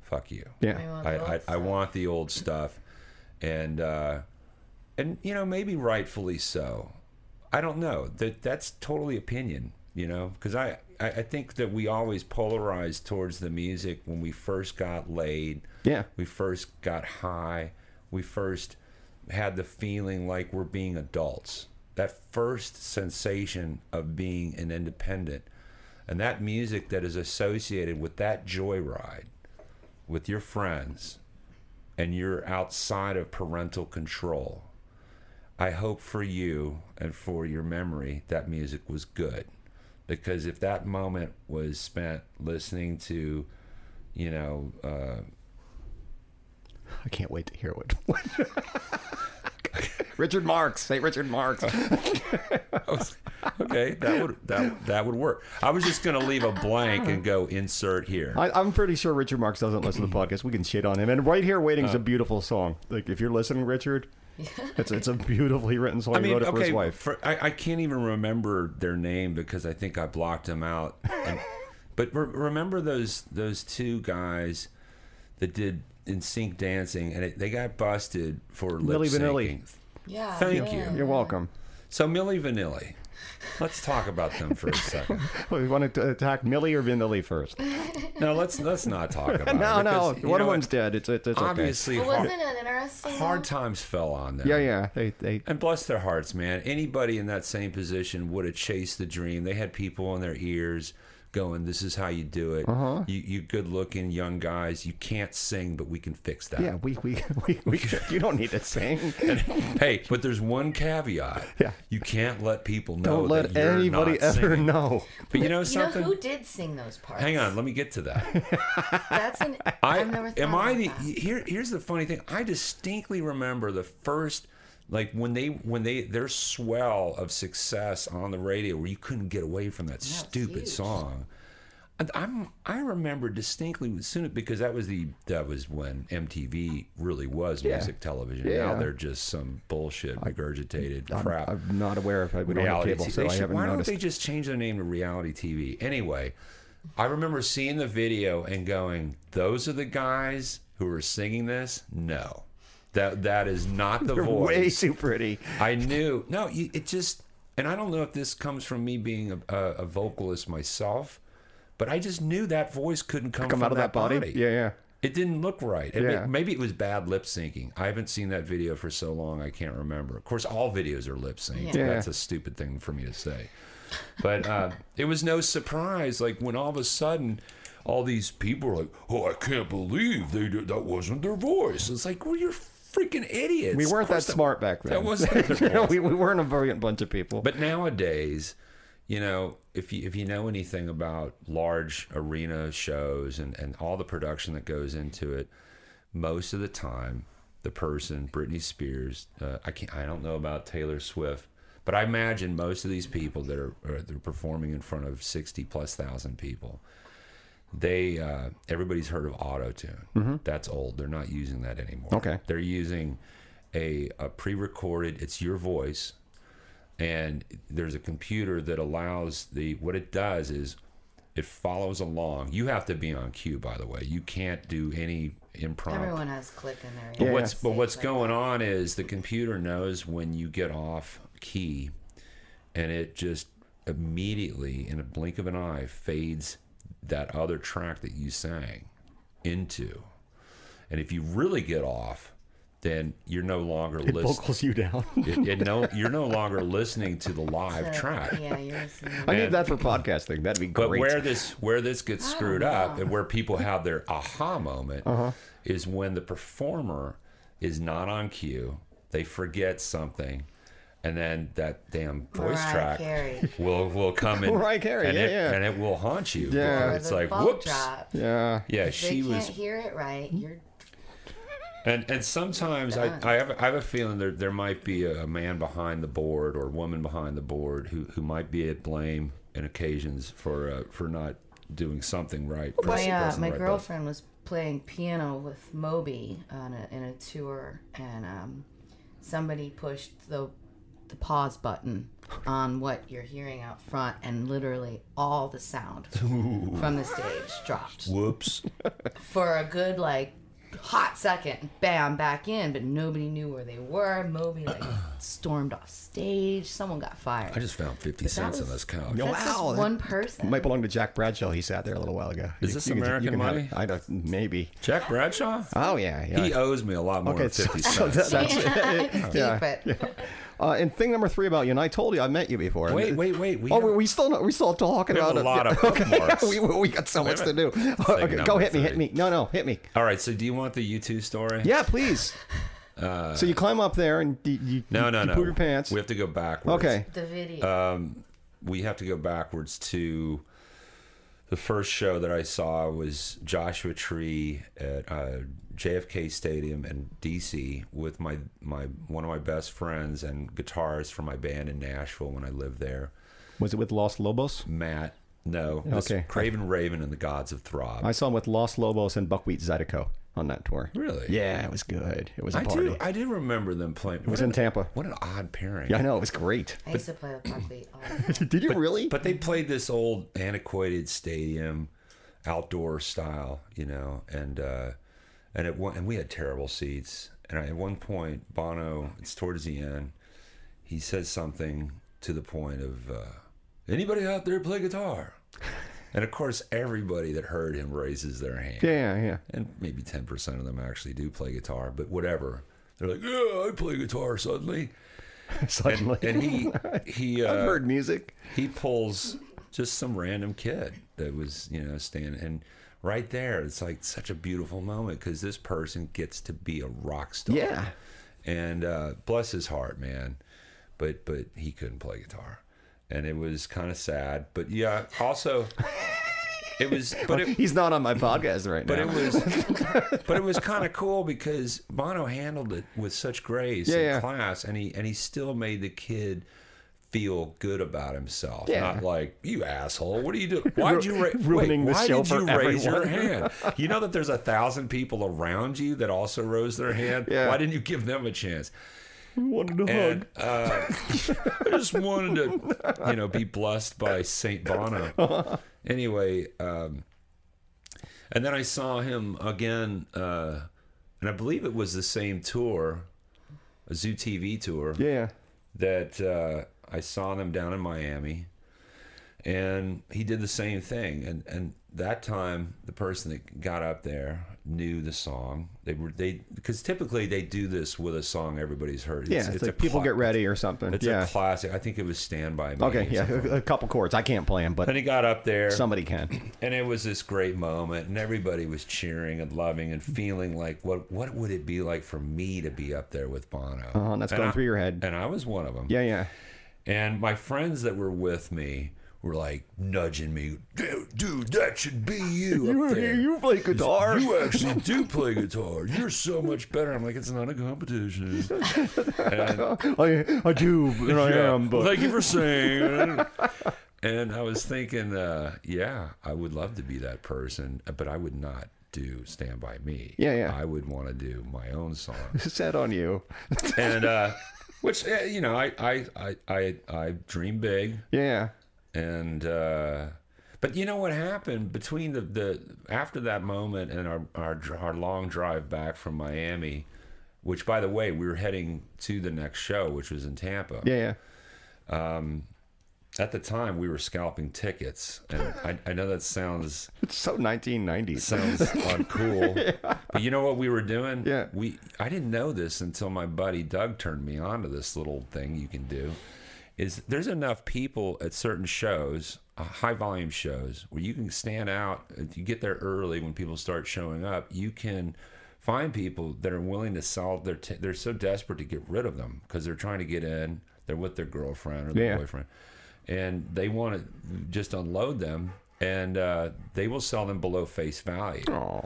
"Fuck you." We Yeah. want I, I, I want the old stuff, and uh, and you know maybe rightfully so. I don't know that that's totally opinion, you know, because I, I I think that we always polarized towards the music when we first got laid, Yeah. we first got high, we first had the feeling like we're being adults. That first sensation of being an independent, and that music that is associated with that joyride with your friends and you're outside of parental control, I hope for you and for your memory that music was good. Because if that moment was spent listening to, you know, uh, I can't wait to hear what. Richard Marx. Say Richard Marx. okay, that would that that would work. I was just gonna leave a blank and go insert here. I, I'm pretty sure Richard Marx doesn't listen to the podcast. We can shit on him. And right here, waiting Uh. is a beautiful song. Like if you're listening, Richard, it's it's a beautifully written song. I he wrote it for his wife. for- I, I can't even remember their name because I think I blocked them out. And, but re- remember those those two guys that did in sync dancing, and it, they got busted for lip Milli Vanilli. syncing. Yeah. Thank yeah. you. You're welcome. So Milli Vanilli, let's talk about them for a second. Well, you want to attack Millie or Vanilli first? No, let's let's not talk about. no, it no. because, you One know of what? them's dead. It's it's, it's okay. Obviously, But hard, wasn't it interesting? hard times fell on them. Yeah, yeah. They they And bless their hearts, man. Anybody in that same position would have chased the dream. They had people in their ears going, "This is how you do it. Uh-huh. You, you good-looking young guys. You can't sing, but we can fix that." yeah. We we, we, we you don't need to sing. hey, but there's one caveat. Yeah. You can't let people know. Don't let that you're anybody not ever singing. know. But you know You know something? who did sing those parts? Hang on, let me get to that. That's an. I I've never thought am I the that. here here's the funny thing. I distinctly remember the first like when they when they their swell of success on the radio where you couldn't get away from that it's stupid huge. song. And I'm I remember distinctly soon because that was the that was when MTV really was Yeah. music television. Yeah. Now they're just some bullshit regurgitated I'm, crap I'm not aware of. We don't have reality cable, TV. so They I should- haven't why noticed. don't they just change their name to reality TV? Anyway, I remember seeing the video and going, "Those are the guys who are singing this." No, that that is not the They're voice. way too pretty. I knew. No, it just, and I don't know if this comes from me being a, a, a vocalist myself, but I just knew that voice couldn't come, Come from out of that body. Yeah, yeah. It didn't look right. It Yeah. maybe it was bad lip syncing. I haven't seen that video for so long, I can't remember. Of course, all videos are lip synced. Yeah. That's a stupid thing for me to say. But uh, it was no surprise, like when all of a sudden, all these people were like, "Oh, I can't believe they did, that wasn't their voice." It's like, well, you're freaking idiots. We weren't that course smart back then. That wasn't their voice. we, we weren't a brilliant bunch of people. But nowadays, you know, if you if you know anything about large arena shows and, and all the production that goes into it, most of the time, the person, Britney Spears, uh, I can't, I don't know about Taylor Swift, but I imagine most of these people that are, are they're performing in front of sixty plus thousand people. They uh, everybody's heard of auto tune. That's old. They're not using that anymore. Okay. They're using a, a pre-recorded. It's your voice, and there's a computer that allows the. What it does is, it follows along. You have to be on cue, by the way. You can't do any improv. Everyone has click in there. But Yeah. what's but what's going on is the computer knows when you get off key, and it just immediately, in a blink of an eye, fades that other track that you sang into. And if you really get off, then you're no longer It listening. vocals you down. It, it no, you're no longer listening to the live So, track. Yeah, you're listening. I need that for podcasting. That'd be great. But where this where this gets I don't screwed up and where people have their aha moment Uh-huh. is when the performer is not on cue, they forget something, and then that damn voice Mariah track Carey. will will come in Mariah Carey, and yeah, it, yeah. and it will haunt you. Yeah. Or It's like whoops. drop. yeah. Yeah, If she they was can't hear it right. You're And and sometimes I, I have I have a feeling there there might be a, a man behind the board or a woman behind the board who, who might be at blame in occasions for uh, for not doing something right. my pressing- uh, pressing my the right button. girlfriend was playing piano with Moby on a, in a tour, and um, somebody pushed the the pause button on what you're hearing out front, and literally all the sound from the stage dropped Whoops. for a good like hot second. Bam, back in, but nobody knew where they were. Moby like stormed off stage. Someone got fired. I just found fifty cents was- on this couch. No. That's Wow, just one person. Might belong to Jack Bradshaw. He sat there a little while ago. Is You- this you can- American can have money? it. I don't. Maybe. Jack Bradshaw? Oh yeah. yeah. He owes me a lot more okay. than So, fifty so oh, cents. that- that's Keep yeah. it. Uh, and thing number three about you, and I told you I met you before. wait, wait, wait. We Oh, have- we, we still not, we still talking We have about a lot of okay, we, we got so much to do. Thing Okay, go number hit me, hit me. No, no, hit me. All right. So, do you want the U2 story? Yeah, please. so you climb up there and you, you, No, no, you no. poop your pants. We have to go backwards. okay. The video. Um, we have to go backwards to the first show that I saw was Joshua Tree at uh, JFK Stadium in DC with my my one of my best friends and guitarist from my band in Nashville when I lived there, Was it with Los Lobos? Matt. No, Okay. Craven Raven and the Gods of Throb. I saw him with Los Lobos and Buckwheat Zydeco on that tour. really? Yeah, it was good. It was a I party. do. I do remember them playing. it was in Tampa. What an odd pairing. Yeah, I know. It was great. I used to play with Buckwheat all the. Did you really? But they played this old antiquated stadium, outdoor style, you know, and uh, and at one and we had terrible seats. And I, at one point, Bono, it's towards the end, he says something to the point of, uh, "Anybody out there play guitar?" And of course, everybody that heard him raises their hand, yeah, yeah. and maybe ten percent of them actually do play guitar, but whatever. They're like, "Yeah, I play guitar suddenly," Suddenly. and he he. Uh, I've heard music. he pulls just some random kid that was you know standing and right there it's like such a beautiful moment because this person gets to be a rock star Yeah. and uh, bless his heart man but but he couldn't play guitar and it was kind of sad but yeah also it was but it, He's not on my podcast right now. but it was but it was kind of cool because Bono handled it with such grace Yeah, and yeah. class and he and he still made the kid feel good about himself Yeah. not like you asshole what are you doing why'd you ra- ruining wait, the why show did you raise your hand you know that there's a thousand people around you that also rose their hand Yeah. why didn't you give them a chance We wanted to and uh, I just wanted to, you know, be blessed by Saint Bono. Anyway, um, and then I saw him again, uh, and I believe it was the same tour, a Zoo TV tour Yeah. that uh, I saw them down in Miami, and he did the same thing. And and that time, the person that got up there knew the song. They were they because typically they do this with a song everybody's heard. Yeah. It's, like people get ready or something. It's yeah. a classic. I think it was Stand by Me. okay. Yeah. A, a couple chords. I can't play them, but And he got up there, somebody can. and it was this great moment, and everybody was cheering and loving and feeling like, what what would it be like for me to be up there with Bono? Uh-huh, that's And going I- through your head. And I was one of them. Yeah. Yeah. And my friends that were with me were like nudging me, dude, dude that should be you up there. you play guitar. You actually do play guitar. You're so much better. I'm like, it's not a competition. And, I, I do, and I yeah, am, but thank you for saying. and I was thinking, uh, yeah, I would love to be that person, but I would not do Stand By Me. Yeah, yeah. I would want to do my own song. Set on you. and, uh, which, uh, you know, I, I, I, I, I dream big. Yeah. And, uh, but you know what happened between the, the after that moment and our, our our long drive back from Miami, which by the way we were heading to the next show, which was in Tampa. Yeah. At the time, we were scalping tickets, and I, I know that sounds It's so 1990s. sounds uncool, but you know what we were doing? Yeah. we I didn't know this until my buddy Doug turned me on to this little thing you can do. Is there's enough people at certain shows, uh, high volume shows, where you can stand out. If you get there early when people start showing up, you can find people that are willing to sell their. T- they're so desperate to get rid of them because they're trying to get in. They're with their girlfriend or their Yeah. boyfriend, and they want to just unload them, and uh, they will sell them below face value. Oh.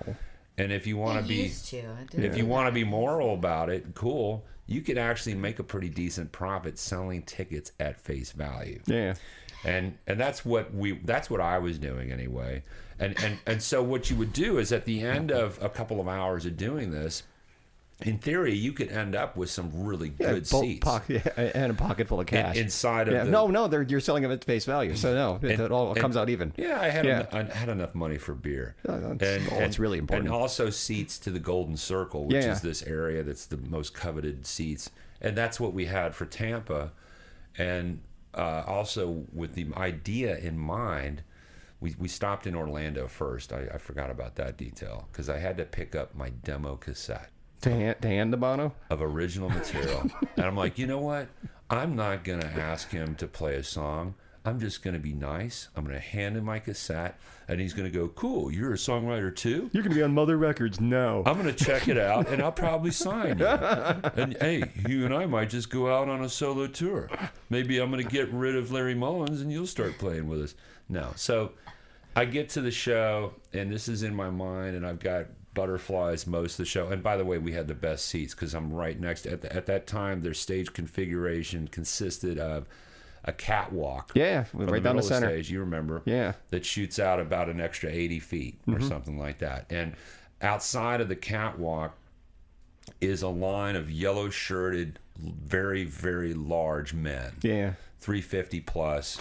And if you want to be to. If you want to be moral about it, cool. You could actually make a pretty decent profit selling tickets at face value. Yeah. And and that's what we that's what I was doing anyway. And and and so what you would do is at the end of a couple of hours of doing this, in theory, you could end up with some really Yeah, good bo- seats and a pocket full of in- cash. inside of yeah. the no, no, they're, you're selling them at face value. So no, it, And- it all and- comes out even. Yeah, I had Yeah. en- I had enough money for beer. Yeah, that's- oh, it's really important. And also seats to the Golden Circle, which is this area that's the most coveted seats, and that's what we had for Tampa, and uh, also with the idea in mind. We, we stopped in Orlando first. I, I forgot about that detail because I had to pick up my demo cassette To hand, to hand to Bono? of original material. and I'm like, you know what? I'm not going to ask him to play a song. I'm just going to be nice. I'm going to hand him my cassette, and he's going to go, cool, you're a songwriter too? You're going to be on Mother Records now. I'm going to check it out, and I'll probably sign you. And hey, you and I might just go out on a solo tour. Maybe I'm going to get rid of Larry Mullins, and you'll start playing with us. No. So I get to the show, and this is in my mind, and I've got butterflies most of the show. And by the way, we had the best seats because I'm right next. At, the, at that time, their stage configuration consisted of a catwalk. Yeah, right down the center. stage, you remember? Yeah. That shoots out about an extra 80 feet or Mm-hmm. something like that. And outside of the catwalk is a line of yellow shirted, very, very large men. Yeah. 350 plus.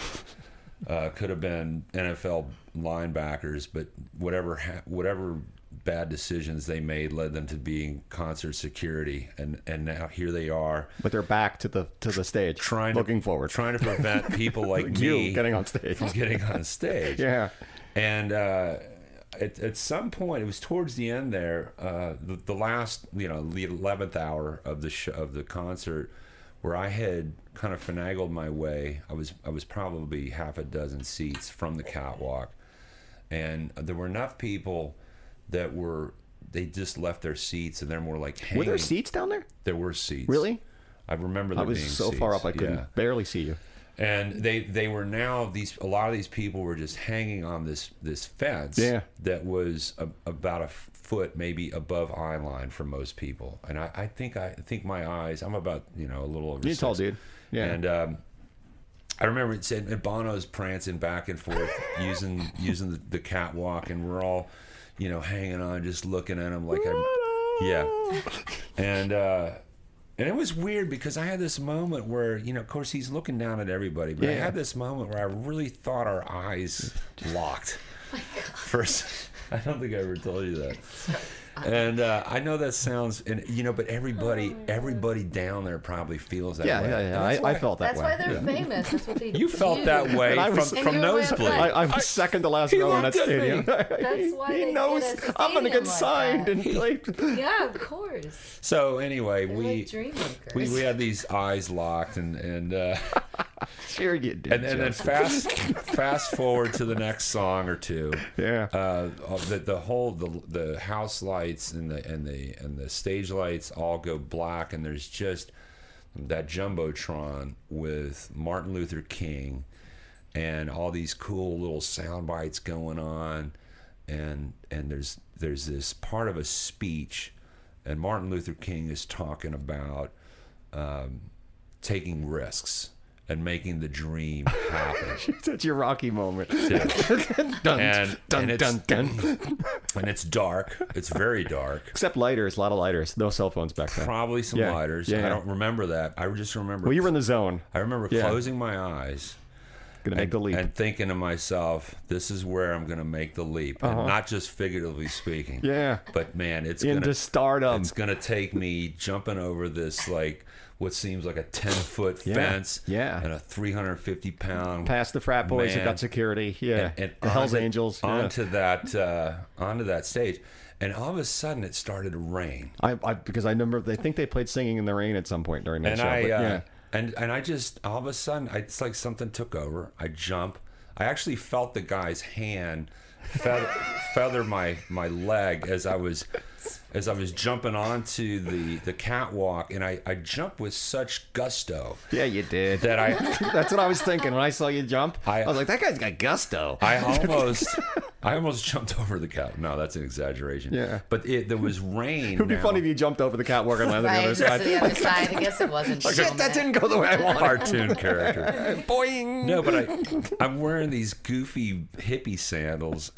Uh, could have been NFL linebackers, but whatever ha- whatever bad decisions they made led them to being concert security, and and now here they are With their back to the to the stage, trying looking to, forward. trying to prevent people like you me getting on stage. from getting on stage. Yeah. And uh, at, at some point, it was towards the end there, uh, the, the last, you know, the eleventh hour of the show, of the concert, where I had kind of finagled my way. I was I was probably half a dozen seats from the catwalk, and there were enough people that were they just left their seats and they're more like hanging. Were there seats down there? There were seats. Really? I remember I was being so far up I couldn't Yeah barely see you. and they they were now these a lot of these people were just hanging on this this fence Yeah. that was a, about a foot maybe above eye line for most people and I, I think I think my eyes I'm about you know a little over You're tall dude. Yeah. and um, I remember it said Bono's prancing back and forth using using the, the catwalk and we're all you know hanging on just looking at him like I'm yeah and uh and it was weird because I had this moment where, you know, of course he's looking down at everybody, but I Yeah. had this moment where I really thought our eyes locked. First, I don't think I ever told you that. And uh, I know that sounds, and you know, but everybody, everybody down there probably feels that yeah, way. yeah, yeah. That's I, why- I felt that way. That's way. why they're famous. That's what they You felt that way And I from, was- from you were way up nosebleed. I, I was second to last He row in that looked stadium. That's why he knows us a I'm gonna get like signed that. and like. Yeah, of course. So anyway, They're we like we we had these eyes locked, and and uh, Sure you did. and, and then fast fast forward to the next song or two. yeah. uh, of the the whole the the house lights and the and the and the stage lights all go black, and there's just that jumbotron with Martin Luther King and all these cool little sound bites going on, and and there's there's this part of a speech, and Martin Luther King is talking about um, taking risks and making the dream happen. That's your Rocky moment. Yeah. dun, And- dun, and it's- dun, dun. and it's dark. It's very dark. Except lighters, a lot of lighters. No cell phones back then. Probably some Yeah. lighters. Yeah, I don't remember that. I just remember. Well, you were in the zone. I remember Yeah. closing my eyes Gonna make and, the leap. and thinking to myself, "This is where I'm going to make the leap," and not just figuratively speaking. Uh-huh. yeah. But man, it's Into gonna stardom. it's gonna take me jumping over this like what seems like a ten foot Yeah. fence, Yeah. and a three hundred fifty pound Past the frat boys who got security. Yeah. and the Hell's Angels. yeah. onto that uh, onto that stage, and all of a sudden it started to rain, I, I because I remember they think they played Singing in the Rain at some point during that and show. I but uh, yeah. and and I just all of a sudden I, it's like something took over. I jump. I actually felt the guy's hand feather, feather my my leg as I was as I was jumping onto the the catwalk, and I I jumped with such gusto Yeah, you did. that I That's what I was thinking when I saw you jump. I, I- was like, that guy's got gusto. I almost I almost jumped over the cat. No, that's an exaggeration. Yeah. but it, there was rain. it would be now. funny if you jumped over the catwalk and landed on the other side. the other side. I guess it wasn't. Shit, that didn't go the way I wanted. cartoon character. Boing. No, but I I'm wearing these goofy hippie sandals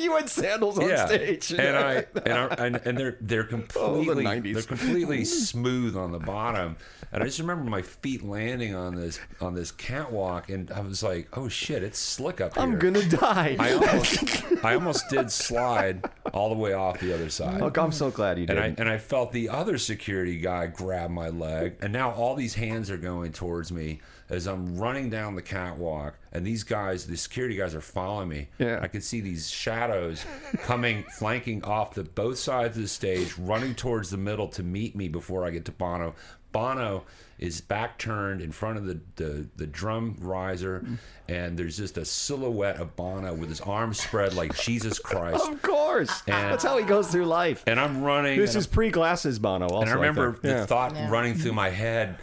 you had sandals on yeah. stage. and I and I and, and they're they're oh, completely 90s. they're completely smooth on the bottom, and I just remember my feet landing on this on this catwalk, and I was like, oh shit, it's slick up here. I'm gonna die. I almost I almost did slide all the way off the other side. Look, I'm so glad you did. And I and I felt the other security guy grab my leg, and now all these hands are going towards me as I'm running down the catwalk, and these guys, the security guys, are following me. Yeah. I can see these shadows coming, flanking off the both sides of the stage, running towards the middle to meet me before I get to Bono. Bono is back turned in front of the, the, the drum riser, and there's just a silhouette of Bono with his arms spread like Jesus Christ. of course. That's how he goes through life. And I'm running. This is pre-glasses, Bono. Also, and I remember think. the Yeah. thought Yeah. running through my head.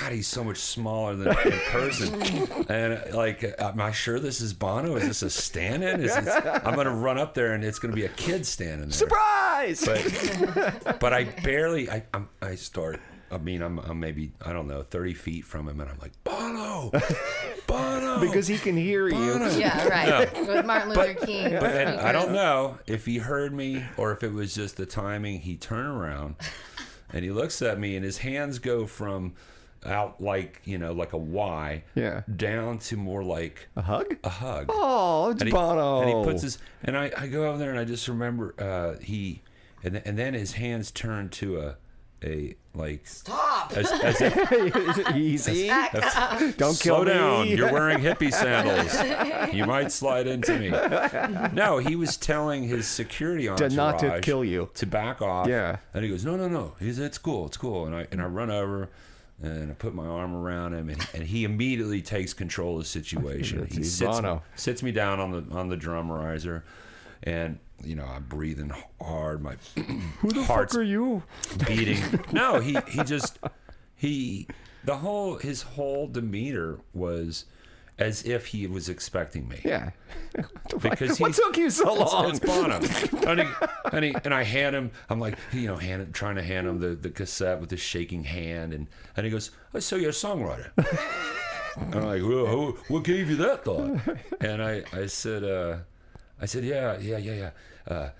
God, he's so much smaller than in person. and like, am I sure this is Bono? Is this a stand-in? Is this, I'm gonna run up there and it's gonna be a kid standing there. Surprise! But, but I barely. I I'm, I start. I mean, I'm, I'm maybe I don't know 30 feet from him, and I'm like Bono, Bono. because he can hear you. Bono. Yeah, right. With Martin Luther King. But and I don't know if he heard me or if it was just the timing. He turned around and he looks at me, and his hands go from out like you know like a Y, Yeah. down to more like A hug? a hug. Oh, it's and he, Bono. and he puts his and I, I go over there and I just remember uh, he and th- and then his hands turn to a a like Stop. as, as if Easy. Back up. Don't slow kill me. down. You're wearing hippie sandals. You might slide into me. No, he was telling his security To entourage not to kill you. to back off. Yeah. And he goes, no, no, no. He's it's cool, it's cool. And I and I run over. And I put my arm around him, and, and he immediately takes control of the situation. He sits, sits me down on the on the drum riser, and you know I'm breathing hard. My Who the heart's fuck are you? beating. No, he he just he the whole his whole demeanor was as if he was expecting me. Yeah. Because what took you so long? It's Bono. and, he, and, he, and I hand him, I'm like, you know, hand, trying to hand him the, the cassette with the shaking hand. And, and he goes, oh, so you're a songwriter. and I'm like, well, who, what gave you that thought? And I, I said, uh, I said, yeah, yeah, yeah, yeah. Uh,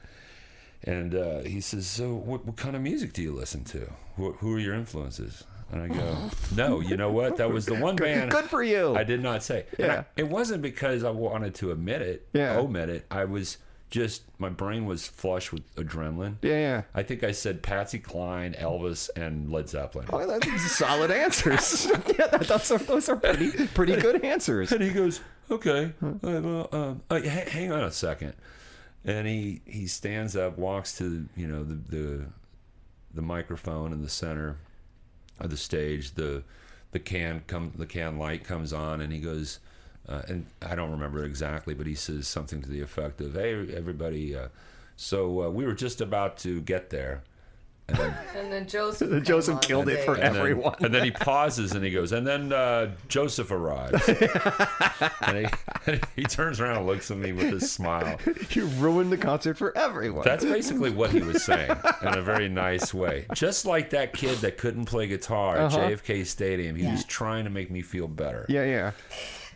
and uh, he says, so what, what kind of music do you listen to? Who, who are your influences? And I go, no, you know what? That was the one band. Good for you. I did not say. And I- Yeah. it wasn't because I wanted to admit it, Yeah. omit it. I was just, my brain was flush with adrenaline. yeah, yeah. I think I said Patsy Cline, Elvis, and Led Zeppelin. Oh, that's solid answers. yeah, that, those are those are pretty pretty good answers. And he goes, okay, uh, well, um, uh, ha- hang on a second. And he, he stands up, walks to, you know, the, the, the microphone in the center of the stage. The, the can come, the can light comes on and he goes, uh, and I don't remember exactly, but he says something to the effect of, "Hey, everybody! Uh, so uh, we were just about to get there." And then, And then Joseph. The came Joseph killed it for and then- Everyone. and then he pauses and he goes, and then uh, Joseph arrives. and, he, and he turns around and looks at me with his smile. You ruined the concert for everyone. That's basically what he was saying in a very nice way. Just like that kid that couldn't play guitar at Uh-huh. JFK Stadium, he was trying to make me feel better. yeah, yeah.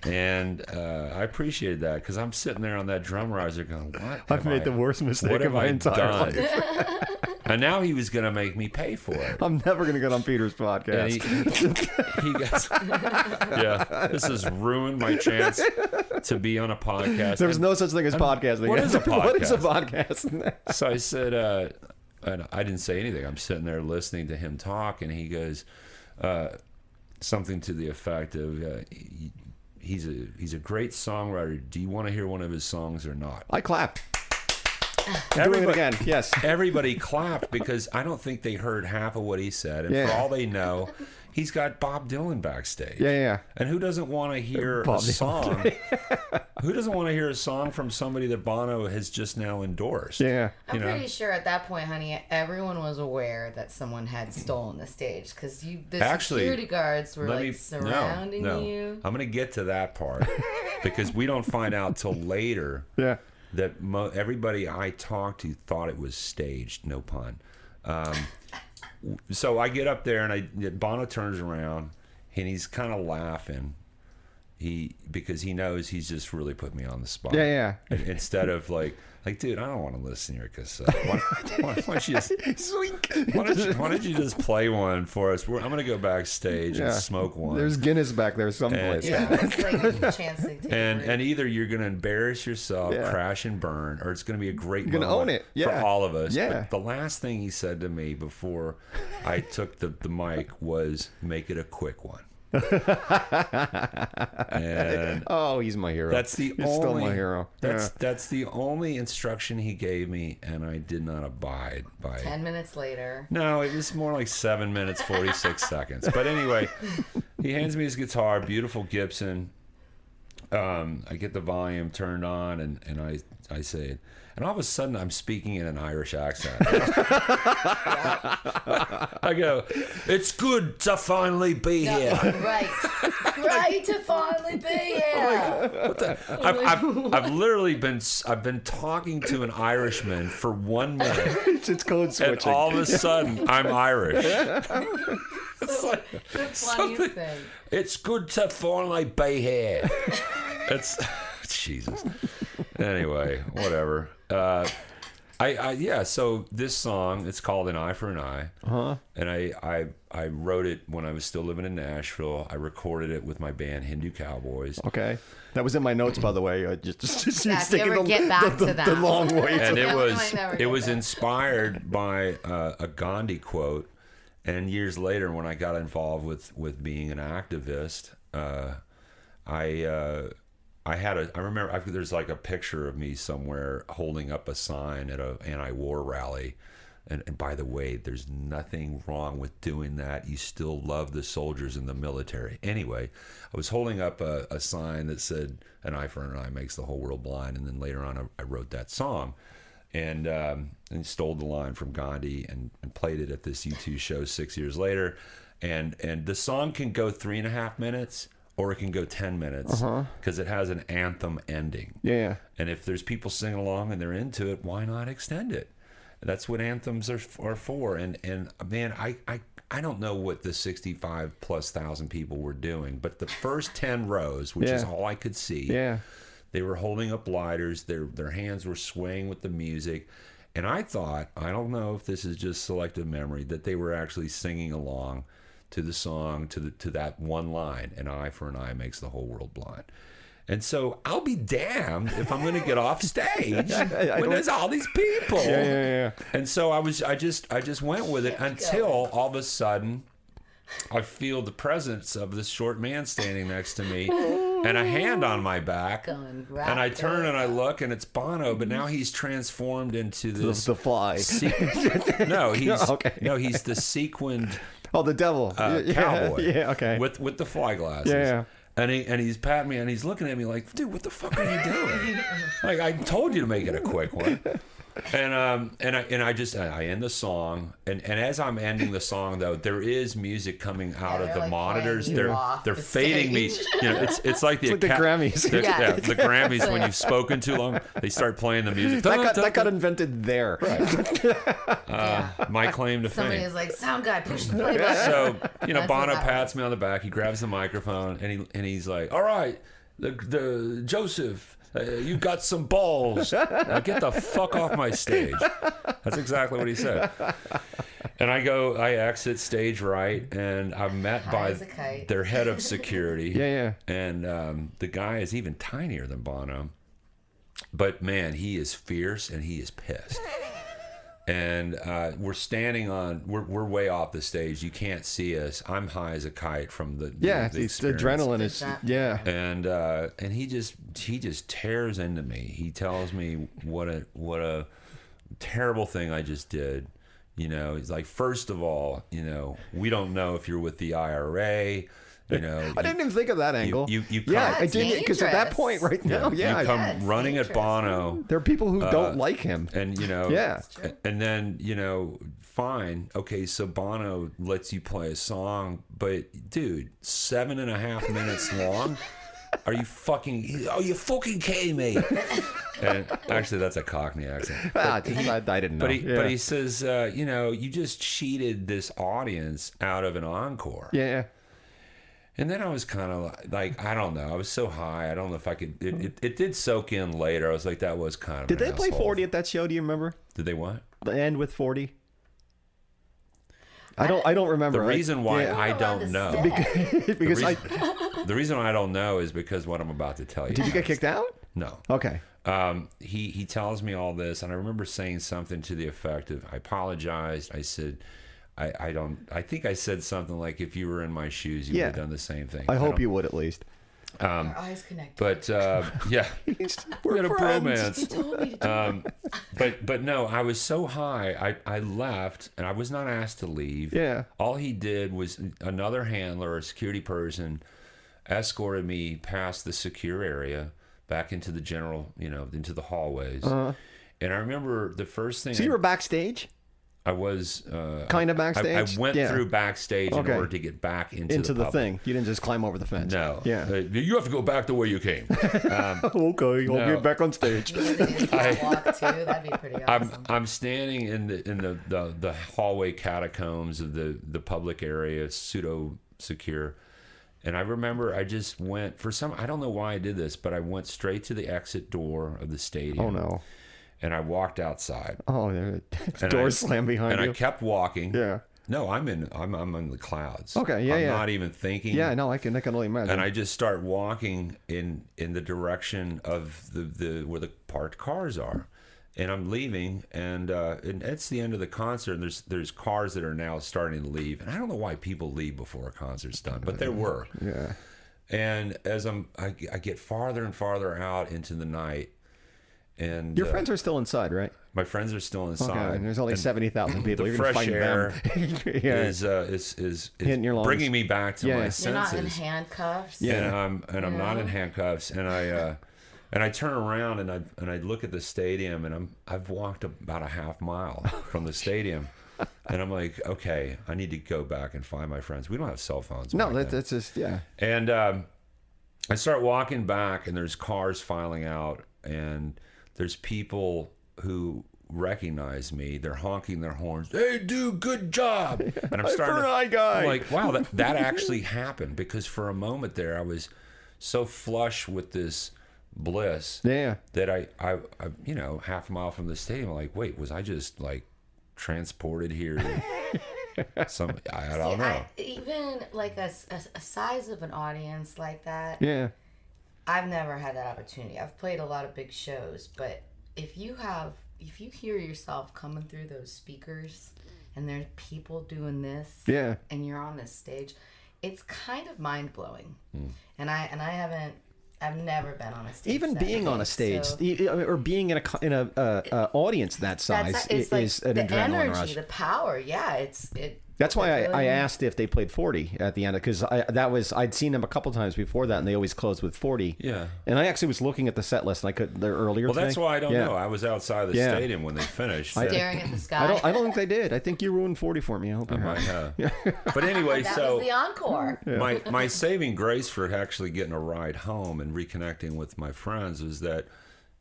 And uh, I appreciated that because I'm sitting there on that drum riser going, "What? I've made I- the worst mistake of my entire done?" life. and now he was going to make me pay for it. I'm never gonna get on Peter's podcast. he, he goes, yeah, this has ruined my chance to be on a podcast. There's And no such thing as podcasting. what is a what is a podcast? so I said, uh, and I didn't say anything. I'm sitting there listening to him talk, and he goes uh, something to the effect of, uh, "He's a he's a great songwriter. Do you want to hear one of his songs or not?" I clap. Doing it Everybody- again. Yes. Everybody clapped because I don't think they heard half of what he said, and Yeah. for all they know, he's got Bob Dylan backstage. Yeah, yeah. And who doesn't want to hear Bob a song? who doesn't want to hear a song from somebody that Bono has just now endorsed? Yeah. I'm you know? pretty sure at that point, honey, everyone was aware that someone had stolen the stage because you, the Actually, security guards were like me surrounding no, no. you. I'm going to get to that part because we don't find out till later Yeah. that mo- everybody I talked to thought it was staged. No pun. Um, w- so I get up there and I Bono turns around and he's kind of laughing. He because he knows he's just really put me on the spot. Yeah, yeah. Instead of like like dude, I don't want to listen to your cassette. Uh, why, why, why don't you just Sweet. why don't you, why don't you just play one for us? We're, I'm gonna go backstage Yeah. and smoke one. There's Guinness back there someplace. Yeah, it's like a chance to take and and either you're going to embarrass yourself, Yeah. crash and burn, or it's going to be a great You're gonna moment own it. for Yeah. all of us. Yeah. But the last thing he said to me before I took the, the mic was, "Make it a quick one." And Oh, he's my hero. that's the He's only still my hero. That's Yeah. that's the only instruction he gave me, and I did not abide by it. Ten minutes later, No, it was more like seven minutes, 46 seconds. But anyway, he hands me his guitar, beautiful Gibson. Um, I get the volume turned on and, and I, I say it. And all of a sudden, I'm speaking in an Irish accent. I go, It's good to finally be here. right, great to finally be here. I've, I've, I've literally been I've been talking to an Irishman for one minute, It's, it's code and all of a sudden I'm Irish. It's like, the something- thing. It's good to finally be here. it's Jesus. Anyway, whatever. Uh, I, I yeah. So this song, it's called "An Eye for an Eye," Uh huh? and I, I I wrote it when I was still living in Nashville. I recorded it with my band Hindu Cowboys. Okay. That was in my notes, by the way. I just, just, just Yeah, you sticking the, get back the, to the, that. the long way. and to- it was it was there. inspired by uh, a Gandhi quote. And years later, when I got involved with with being an activist, uh, I uh, I had a I remember I, there's like a picture of me somewhere holding up a sign at a anti-war rally. And, and by the way, there's nothing wrong with doing that. You still love the soldiers in the military. Anyway, I was holding up a, a sign that said, An eye for an eye makes the whole world blind. And then later on, I, I wrote that song and um, and stole the line from Gandhi and, and played it at this U2 show six years later. And and the song can go three and a half minutes or it can go ten minutes uh-huh. because it has an anthem ending. yeah. And if there's people singing along and they're into it, why not extend it? That's what anthems are, are for. And and man, I, I I don't know what the 65 plus thousand people were doing, but the first 10 rows, which is all I could see, Yeah. they were holding up lighters. Their their hands were swaying with the music, and I thought, I don't know if this is just selective memory, that they were actually singing along to the song to the to that one line, "An eye for an eye makes the whole world blind." And so I'll be damned if I'm going to get off stage I when there's all these people. Yeah, yeah, yeah. And so I was, I just, I just went with it until all of a sudden, I feel the presence of this short man standing next to me, and a hand on my back. Going right And I turn and I look, and it's Bono, but now he's transformed into The, this. the fly. se- no, he's Okay. no, he's the sequined Oh, the devil. uh, yeah, cowboy. Yeah, okay. With with the fly glasses. Yeah, yeah. And he and he's patting me and he's looking at me like, dude, what the fuck are you doing? like I told you to make it a quick one. And um and I and I just I end the song and and as I'm ending the song though there is music coming out Yeah, of the like, monitors they're they're the fading me you know it's it's like the, like the Grammys. the, Yeah. yeah the Grammys when you've spoken too long they start playing the music that, got, that got invented there. yeah. my claim to Somebody fame is like, sound guy, push the play button. so you know That's Bono pats me on the back he grabs the microphone and he and he's like all right the, the Joseph, uh, you got some balls. Now get the fuck off my stage. That's exactly what he said. And I go, I exit stage right, and I'm met High by as a kite. their head of security. Yeah, yeah. And um, the guy is even tinier than Bono. But man, he is fierce and he is pissed. And uh, we're standing on, we're, we're way off the stage. You can't see us. I'm high as a kite from the Yeah, the, it's experience. adrenaline is yeah. And uh, and he just he just tears into me. He tells me what a what a terrible thing I just did. You know, he's like, first of all, you know, we don't know if you're with the IRA. You know, I didn't even think of that angle. you- you yeah, come- I didn't because at that point right now, yeah, you come Yeah, it's running at. Bono. there are people who Uh, don't like him. And you know, Yeah. and then you know, fine, okay. So Bono lets you play a song, but dude, seven and a half minutes long. Are you fucking? Are you fucking kidding me? And actually, that's a Cockney accent. Ah, I, I didn't know. But he, yeah. but he says, uh, you know, you just cheated this audience out of an encore. yeah, yeah. And then I was kind of like, I don't know. I was so high. I don't know if I could. It, it, it did soak in later. I was like, that was kind of. Did an they play 40 at that show? Do you remember? Did they what? The end with 40? I don't I don't remember. The reason why yeah. I don't know. say. because, The because I reason, the reason I don't know is because what I'm about to tell you. did you get kicked out? No. Okay. Um, he he tells me all this, and I remember saying something to the effect of, "I apologized." I said, "I, I don't." I think I said something like, "If you were in my shoes, you Yeah. would have done the same thing." I hope you would at least. Our eyes connect. But uh, yeah, we We're had a friends. bromance. told me to Um, but but no, I was so high. I, I left, and I was not asked to leave. Yeah. All he did was another handler, a security person, escorted me past the secure area back into the general, you know, into the hallways. And I remember the first thing Uh-huh. So I, you were backstage? I was uh, Kinda backstage? I, went Yeah. through backstage Okay. in order to get back into, Into the, public. thing. You didn't just climb over the fence. No. Yeah. Uh, you have to go back the way you came. okay, I'll No. get back on stage. You did walk too. That'd be pretty I'm. I'm standing in the in the, the, the hallway catacombs of the, the public area, pseudo secure. And I remember I just went for some I don't know why I did this, but I went straight to the exit door of the stadium. Oh no. And I walked outside. Oh, there. And Door I- slammed behind and you. I kept walking. yeah. No, I'm in I'm I'm in the clouds. Okay, yeah, I'm yeah. not even thinking. Yeah, no, I can I can only imagine. and I just start walking in in the direction of the, the where the parked cars are, and I'm leaving, and uh, and it's the end of the concert. And there's there's cars that are now starting to leave, and I don't know why people leave before a concert's done, but there were. yeah. And as I'm I, I get farther and farther out into the night, and Your uh, friends are still inside, right? my friends are still Okay. inside. and there's only and seventy thousand people. the You're fresh find air them. yeah. is, uh, is is Hitting your is bringing me back to Yeah. my You're senses You're not in handcuffs. Yeah. and I'm and I'm not in handcuffs, and I uh, and I turn around and I and I look at the stadium, and I'm I've walked about a half mile from the stadium, and I'm like, okay, I need to go back and find my friends. We don't have cell phones. no, back that's, that's just yeah. and um, I start walking back, and there's cars filing out, and there's people who recognize me. They're honking their horns. Hey, dude, good job! And I'm starting to eye guy. I'm like, wow, that, that actually happened because for a moment there, I was so flush with this bliss Yeah. that I, I, I you know, half a mile from the stadium, I'm like, wait, was I just like transported here? to Some, I, I don't See, know. even like a size of an audience like that, Yeah. I've never had that opportunity. I've played a lot of big shows, but if you have, if you hear yourself coming through those speakers and there's people doing this, Yeah. and you're on this stage, it's kind of mind blowing. Hmm. And I and I haven't, I've never been on a stage. Even being on a stage so- or being in a in a uh, uh, audience that size that's i- it's like is an the adrenaline energy, rush. the power. Yeah, it's it. That's why I, I asked if they played 40 at the end because that was I'd seen them a couple times before that and they always closed with 40. Yeah. And I actually was looking at the set list and I could their earlier. Well, that's why I don't Yeah. know. I was outside the Yeah. stadium when they finished. staring at the sky. I don't. I don't think they did. I think you ruined 40 for me. I hope you I might have. have. But anyway, that so was the encore. my my saving grace for actually getting a ride home and reconnecting with my friends was that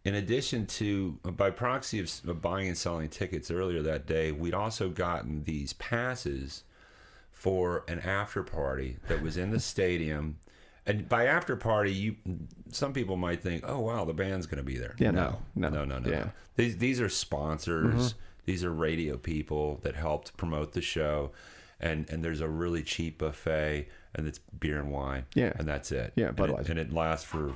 in addition to uh, by proxy of buying and selling tickets earlier that day we'd also gotten these passes for an after party that was in the stadium And by after party, you some people might think, "Oh wow, the band's going to be there." Yeah, no, no, no, no, no. yeah. These these are sponsors. Mm-hmm. These are radio people that helped promote the show, and and there's a really cheap buffet, and it's beer and wine. Yeah. and that's it. Yeah, and Budweiser. it, and it lasts for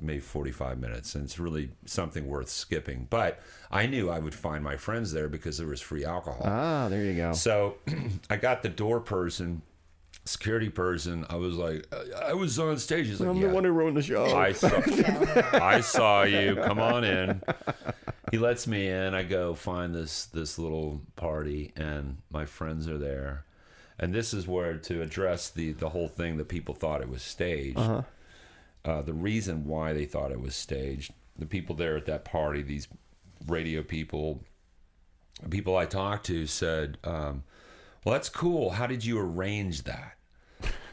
maybe 45 minutes, and it's really something worth skipping. But I knew I would find my friends there because there was free alcohol. Ah, there you go. So I got the door person, security person. I was like, I was on stage. He's like, I'm yeah. the one who ruined the show. I saw, I saw you. Come on in. He lets me in. I go find this this little party, and my friends are there. And this is where to address the the whole thing that people thought it was staged. Uh, the reason why they thought it was staged. The people there at that party, these radio people, people I talked to said, um, "Well, that's cool. How did you arrange that?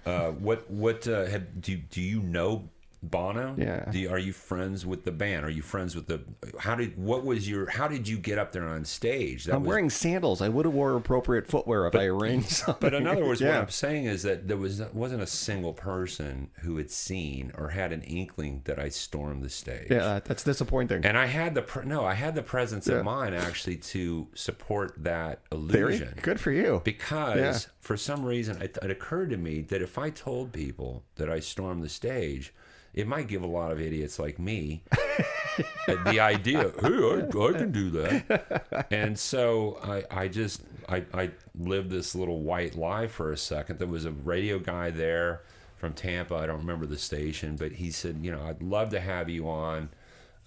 Uh, what what uh, have, do do you know Bono? Yeah. Do you, are you friends with the band? Are you friends with the? How did what was your? How did you get up there on stage? That I'm was- wearing sandals. I would have wore appropriate footwear if I arranged something. But in other words, what I'm saying is that there was wasn't a single person who had seen or had an inkling that I stormed the stage. yeah, uh, that's disappointing. And I had the pre- no, I had the presence Yeah. of mind actually to support that Very illusion. good for you. Because Yeah. for some reason, it, it occurred to me that if I told people that I stormed the stage, it might give a lot of idiots like me the idea, hey, I, I can do that. And so I, I just, I, I lived this little white lie for a second. There was a radio guy there from Tampa. I don't remember the station, but he said, you know, I'd love to have you on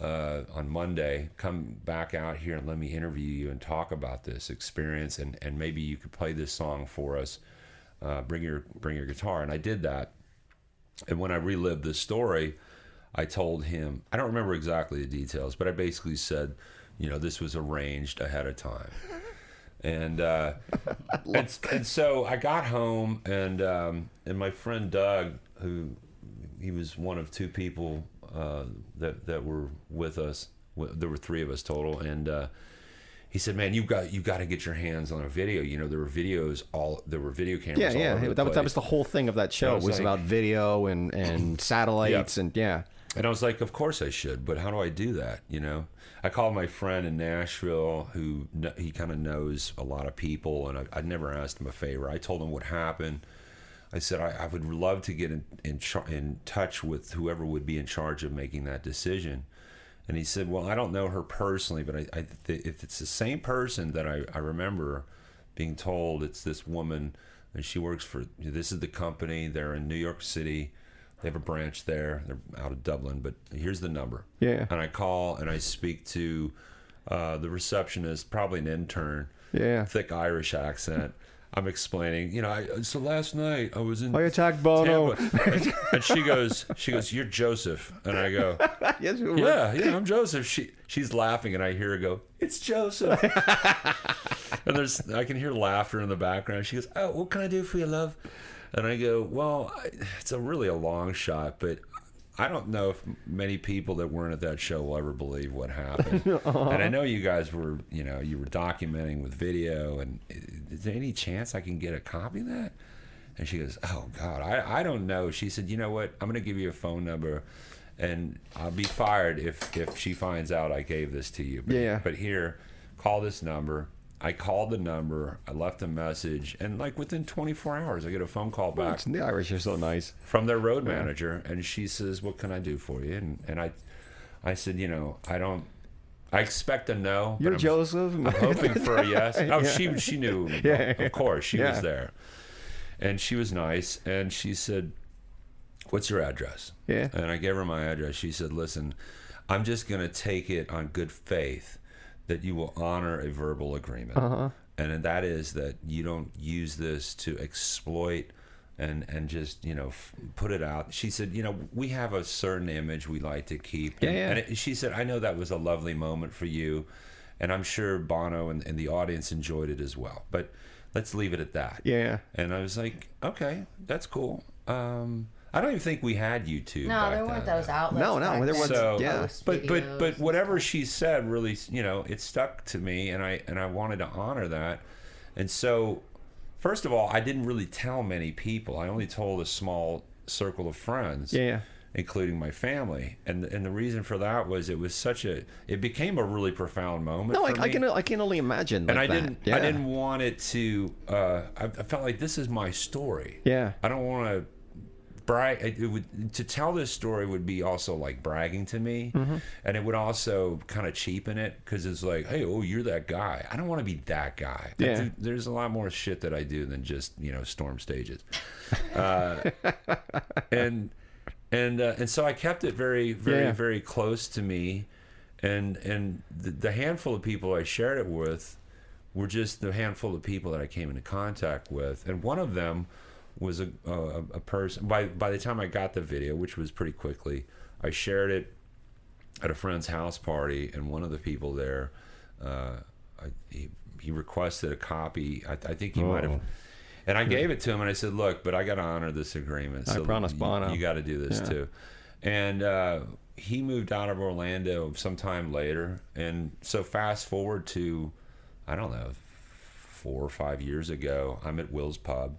uh, on Monday. Come back out here and let me interview you and talk about this experience, and, and maybe you could play this song for us. Uh, bring your bring your guitar, and I did that. And when I relived this story, I told him I don't remember exactly the details, but I basically said, you know, this was arranged ahead of time. And uh, and, and so I got home, and um, and my friend Doug, who he was one of two people uh, that that were with us. There were three of us total, and uh, he said, "Man, you got you got to get your hands on a video. You know, there were videos all there were video cameras. yeah, all yeah. That, was- that was the whole thing of that show. It was was like- about video and, and satellites and yeah. And I was like, of course I should, but how do I do that? You know, I called my friend in Nashville who he kind of knows a lot of people, and I, I'd never asked him a favor. I told him what happened. I said I, I would love to get in in, char- in touch with whoever would be in charge of making that decision. And he said, "Well, I don't know her personally, but I, I th- if it's the same person that I, I remember being told it's this woman, and she works for this is the company. They're in New York City. They have a branch there. They're out of Dublin, but here's the number. Yeah. And I call and I speak to uh, the receptionist, probably an intern. Yeah. Thick Irish accent. I'm explaining, you know, I, so last night I was in I attacked Bono. And, and she goes, she goes, you're Joseph, and I go, yes, we yeah, yeah, I'm Joseph. She she's laughing, and I hear her go, "It's Joseph." and there's I can hear laughter in the background. She goes, "Oh, what can I do for you, love?" And I go, "Well, I, it's a really a long shot, but." I don't know if many people that weren't at that show will ever believe what happened. And I know you guys were, you know, you were documenting with video. And is there any chance I can get a copy of that? And she goes, "Oh God, I, I don't know." She said, "You know what? I'm going to give you a phone number, and I'll be fired if if she finds out I gave this to you. But, Yeah. But here, call this number." I called the number. I left a message, and like within 24 hours, I get a phone call oh, back The Irish are so nice. from their road manager, and she says, "What can I do for you?" And and I, I said, "You know, I don't." I expect a no. but You're I'm- Joseph. I'm hoping for a yes. Oh, she she knew. Yeah. Of course, she was there, and she was nice. And she said, "What's your address?" Yeah. And I gave her my address. She said, "Listen, I'm just gonna take it on good faith that you will honor a verbal agreement, Uh-huh. and that is that you don't use this to exploit." And, and just you know f- put it out. She said, you know, we have a certain image we like to keep. Yeah, yeah. And it, she said, I know that was a lovely moment for you, and I'm sure Bono and, and the audience enjoyed it as well. But let's leave it at that. Yeah. And I was like, okay, that's cool. Um, I don't even think we had YouTube. No, back there weren't then. those outlets. No, no, back there then wasn't- to So, yeah. but but but whatever she said really, you know, it stuck to me, and I and I wanted to honor that. And so, first of all, I didn't really tell many people. I only told a small circle of friends Yeah, yeah. including my family and and the reason for that was it was such a it became a really profound moment No, I, for I me. can I can only imagine. and like I that. didn't Yeah. I didn't want it to uh I, I felt like this is my story Yeah. I don't want to brag. It would to tell this story would be also like bragging to me, Mm-hmm. and it would also kind of cheapen it because it's like, hey, oh, you're that guy. I don't want to be that guy. Yeah. there- there's a lot more shit that I do than just you know storm stages, uh, and and uh, and so I kept it very very Yeah. very close to me, and and the, the handful of people I shared it with were just the handful of people that I came into contact with, and one of them was a a, a person. By by the time I got the video, which was pretty quickly, I shared it at a friend's house party, and one of the people there, uh, I, he he requested a copy. I, I think he might have. Oh. And I gave it to him, and I said, "Look, but I got to honor this agreement. I So promise, you- Bono. You, got to do this Yeah. too." And uh, he moved out of Orlando sometime later, and so fast forward to, I don't know, four or five years ago, I'm at Will's Pub,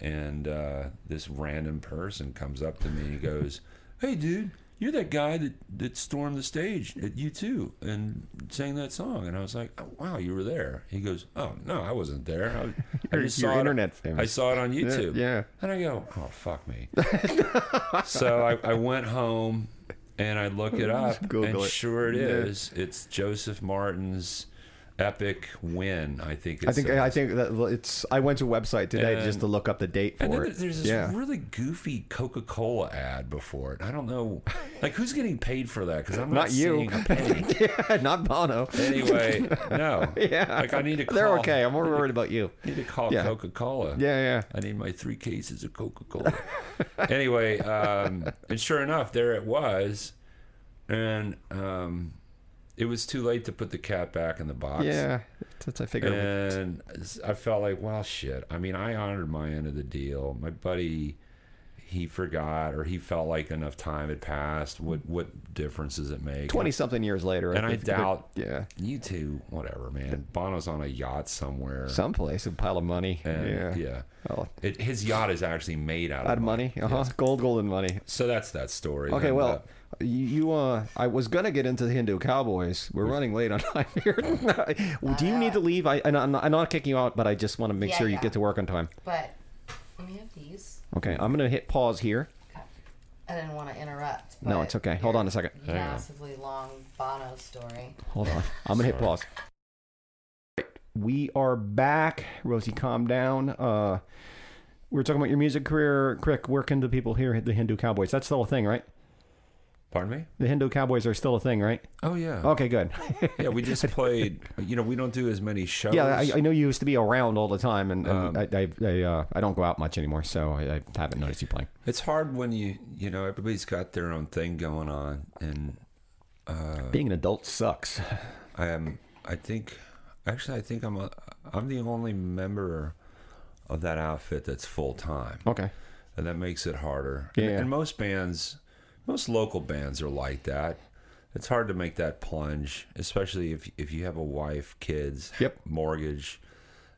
and uh, this random person comes up to me and he goes, "Hey, dude, you're that guy that, that stormed the stage at U2 and sang that song." And I was like, oh, "Wow, you were there." He goes, "Oh no, I wasn't there. I, I just saw internet it. famous. I saw it on YouTube." Yeah. And I go, "Oh fuck me." so I, I went home and I look it up, Google and it. sure it Yeah. is. It's Joseph Martens epic win. I think. I think says. I think that it's. I went to a website today And- just to look up the date And for then it. there's this yeah. really goofy Coca-Cola ad before it. I don't know, like who's getting paid for that? Because I'm not, Not you. seeing a penny. yeah, not Bono. anyway, no. Yeah. Like I need to. Call, They're okay. I'm more worried about you. I need to call Yeah. Coca-Cola. Yeah, yeah. I need my three cases of Coca-Cola. anyway, um, and sure enough, there it was, and um, it was too late to put the cat back in the box. Yeah. That's I figured. And I felt like, well, shit. I mean, I honored my end of the deal. My buddy, he forgot, or he felt like enough time had passed. What what difference does it make? Twenty something years later. And I think- doubt- Yeah. U2, whatever, man. Bono's on a yacht somewhere. Someplace a pile of money. and, yeah. yeah. Oh, It, his yacht is actually made out of, out of money. Uh huh. Gold, golden money. So that's that story. Okay, well, you, you uh, I was gonna get into the Hindu Cowboys. We're running late on time here. Do you need to leave? I, I'm not, I'm not kicking you out, but I just want to make Yeah, sure you yeah. get to work on time. But let me have these. Okay, I'm gonna hit pause here. I didn't want to interrupt. No, it's okay. Hold on a second. Hang on. Massively long Bono story. Hold on. I'm gonna hit pause. We are back. Rosie, calm down. Uh, we were talking about your music career. Crick, where can the people hear the Hindu Cowboys? That's the whole thing, right? Pardon me? The Hindu Cowboys are still a thing, right? Oh yeah. Okay, good. Yeah, we just played. You know, we don't do as many shows. yeah, I, I know you used to be around all the time, and, and Um, I I I, uh, I don't go out much anymore, so I, haven't noticed you playing. It's hard when you you know everybody's got their own thing going on, and uh, Being an adult sucks. I am. I think actually, I think I'm a. I'm the only member of that outfit that's full time, Okay. and that makes it harder. And, Yeah. and most bands, most local bands are like that. It's hard to make that plunge, especially if if you have a wife, kids, Yep. mortgage,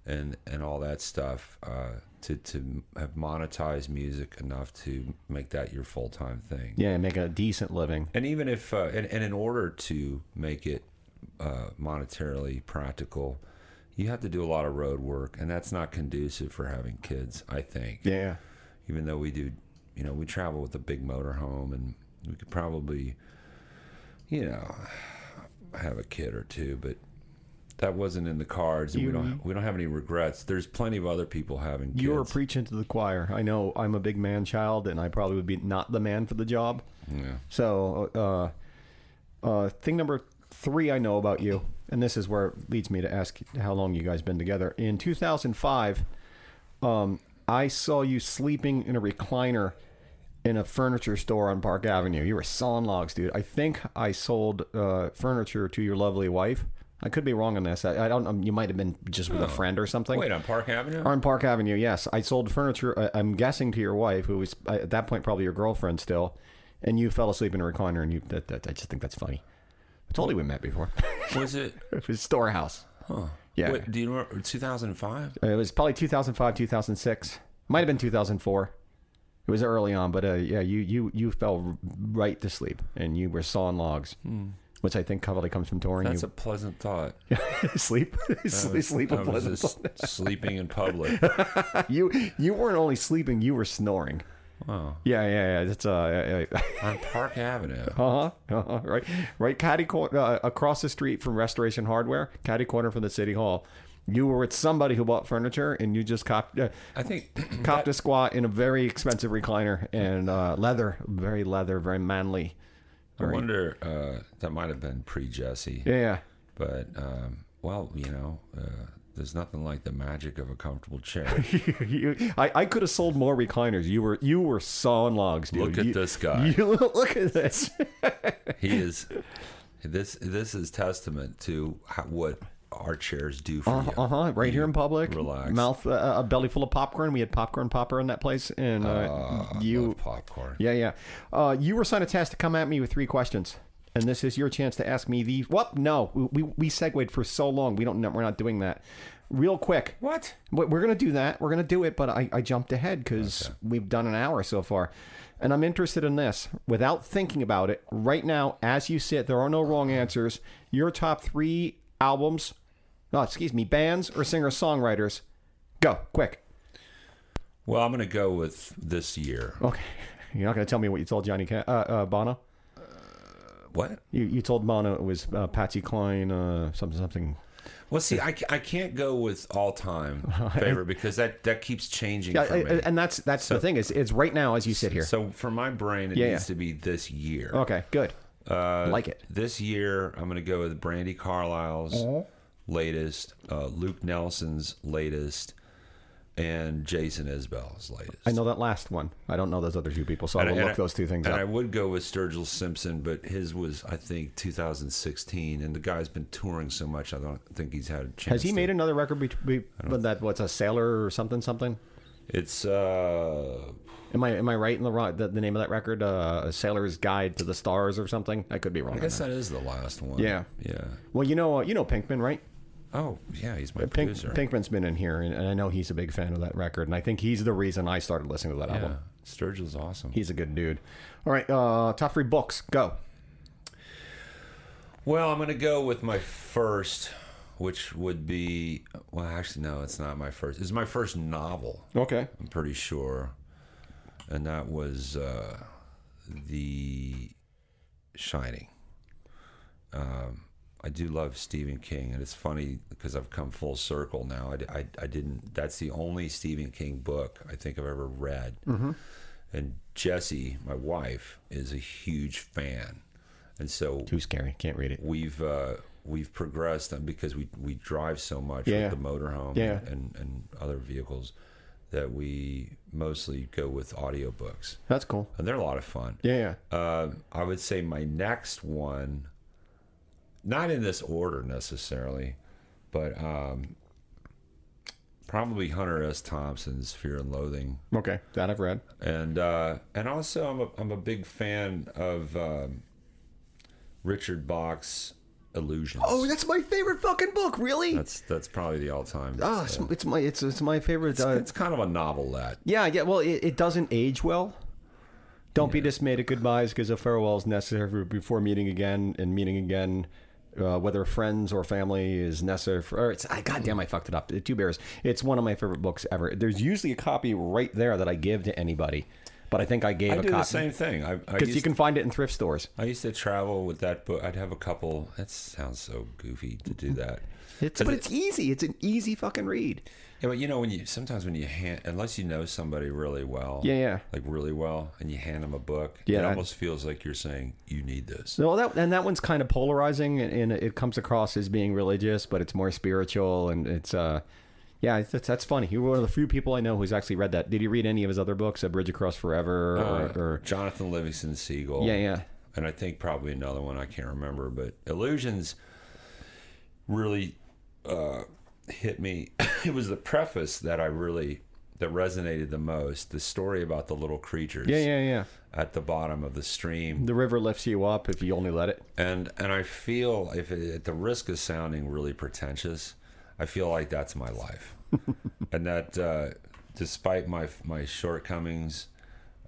and and all that stuff. Uh, to to have monetized music enough to make that your full time thing. Yeah, make a decent living. And even if, uh, and, and in order to make it uh, monetarily practical, you have to do a lot of road work, and that's not conducive for having kids. I think. Yeah. Even though we do, you know, we travel with a big motorhome, and we could probably, you know, have a kid or two, but that wasn't in the cards, and You- we don't we don't have any regrets. There's plenty of other people having kids. You are preaching to the choir. I know I'm a big man child, and I probably would be not the man for the job. yeah. So, uh, uh, thing number three I know about you, and this is where it leads me to ask how long you guys been together. In 2005, um, I saw you sleeping in a recliner in a furniture store on Park Avenue. You were selling logs, dude. I think I sold uh, furniture to your lovely wife. I could be wrong on this. I, I don't. know. you might have been just with a friend or something. Wait on Park Avenue. Or On Park Avenue, yes. I sold furniture, uh, I'm guessing to your wife, who was uh, at that point probably your girlfriend still, and you fell asleep in a recliner, and you, that, that, I just think that's funny. I told you we met before. Was it? it was Storehouse. Huh. Yeah. What, do you remember 2005? It was probably 2005, 2006. Might have been 2004. It was early on, but uh, yeah, you you you fell right to sleep, and you were sawing logs, which I think probably comes from touring. That's you a pleasant thought. sleep, sleep, sleep. I a was pleasant just sleeping in public. you you weren't only sleeping, you were snoring. Wow. Yeah, yeah, yeah. That's uh, On Park Avenue. uh huh, uh-huh, right, right. Caddy corner uh, across the street from Restoration Hardware, caddy corner from the city hall. You were with somebody who bought furniture, and you just copped uh, I think copped a squat in a very expensive recliner and uh, leather, very leather, very manly. I wonder uh, that might have been pre Jesse, Yeah, but um, well, you know, uh, there's nothing like the magic of a comfortable chair. you, I, I could have sold more recliners. You were you were sawing logs, dude. Look at You- this guy. You look at this. he is this. This is testament to how, what our chairs do for you. Uh huh. Right here in public. Relax. Mouth, uh, a belly full of popcorn. We had popcorn popper in that place, and uh, you. Love popcorn. Yeah, yeah. Uh, you were assigned a task to come at me with three questions, and this is your chance to ask me the. What? No, we we, we segued for so long. We don't. We're not doing that. Real quick. What? We're gonna do that. We're gonna do it, but I, I jumped ahead because we've done an hour so far, and I'm interested in this. Without thinking about it, right now, as you sit, there are no wrong answers. Your top three albums, no, excuse me, bands or singer songwriters. Go quick. Well, I'm going to go with this year. Okay, you're not gonna tell me what you told Johnny Ca- uh, uh, Bono. What? You you told Bono it was uh, Patsy Cline, uh, something something. Well, see, I, I can't go with all time favorite because that, that keeps changing Yeah, for me. And that's that's the thing is it's right now as you sit here. So for my brain, it Yeah, needs yeah. to be this year. Okay, good. Uh, like it. This year, I'm going to go with Brandi Carlile's Uh-huh. latest, uh, Luke Nelson's latest, and Jason Isbell's latest. I know that last one. I don't know those other two people, so I And will I- look those two things and up. I would go with Sturgill Simpson, but his was, I think, 2016, and the guy's been touring so much, I don't think he's had a chance. Has he to- made another record? Be, be, that what's a sailor or something something? It's uh, Am I am I right in the wrong the, the name of that record? Uh, a sailor's guide to the stars or something? I could be wrong. I guess that. is the last one. Yeah. yeah. Well, you know uh, you know Pinkman, right? Oh, yeah, he's my Pink, producer. Pinkman's been in here, and, and I know he's a big fan of that record, and I think he's the reason I started listening to that yeah, album. Sturgill's awesome. He's a good dude. All right, uh, top three books. Go. Well, I'm going to go with my first, which would be well, actually, no, it's not my first. It's my first novel. Okay. I'm pretty sure, and that was uh, the Shining. Um, I do love Stephen King, and it's funny because I've come full circle now. I, I, I didn't. That's the only Stephen King book I think I've ever read. And Jessie, my wife, is a huge fan, and so Too scary. Can't read it. we've uh, we've progressed and because we we drive so much Yeah. with the motorhome Yeah. and and other vehicles that we mostly go with audiobooks That's cool. and they're a lot of fun Yeah, yeah. uh, i would say my next one not in this order necessarily but um, probably hunter s thompson's fear and loathing Okay, that I've read. and uh, and also I'm a, I'm a big fan of um, richard bach's illusions Oh, that's my favorite fucking book. Really? That's that's probably the all time. Ah, it's, it's my it's it's my favorite. Uh, it's kind of a novelette. yeah, yeah. Well, it, it doesn't age well. Don't be dismayed at goodbyes because a farewell is necessary before meeting again, and meeting again, uh, whether friends or family, is necessary for. Or it's I goddamn, I fucked it up. The Two Bears. It's one of my favorite books ever. There's usually a copy right there that I give to anybody, but I think I gave I a do the same thing. I, I because you can find it in thrift stores. I used to travel with that book. I'd have a couple. That sounds so goofy to do that. It's But it- it's easy. It's an easy fucking read. Yeah, but you know when you sometimes when you hand unless you know somebody really well. Yeah, yeah. Like really well, and you hand them a book. Yeah, It that- almost feels like you're saying you need this. Well, that and that one's kind of polarizing, and, and it comes across as being religious, but it's more spiritual, and it's uh, yeah, that's, that's funny. You're one of the few people I know who's actually read that. Did you read any of his other books, A Bridge Across Forever, Uh, or, or Jonathan Livingston Seagull. yeah, yeah, and I think probably another one I can't remember, but Illusions really uh, hit me. it was the preface that I really that resonated the most. The story about the little creatures yeah, yeah, yeah. at the bottom of the stream, The river lifts you up if you only let it. and and I feel if it, at the risk of sounding really pretentious, I feel like that's my life, and that uh, despite my my shortcomings.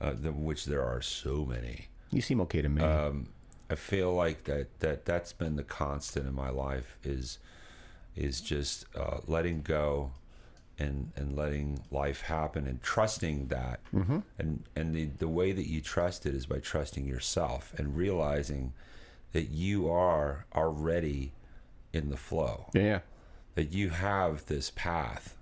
uh, the, which there are so many. You seem okay to me. Um, I feel like that that that's been the constant in my life is is just uh, letting go and and letting life happen and trusting that and and the the way that you trust it is by trusting yourself and realizing that you are already in the flow yeah. That you have this path.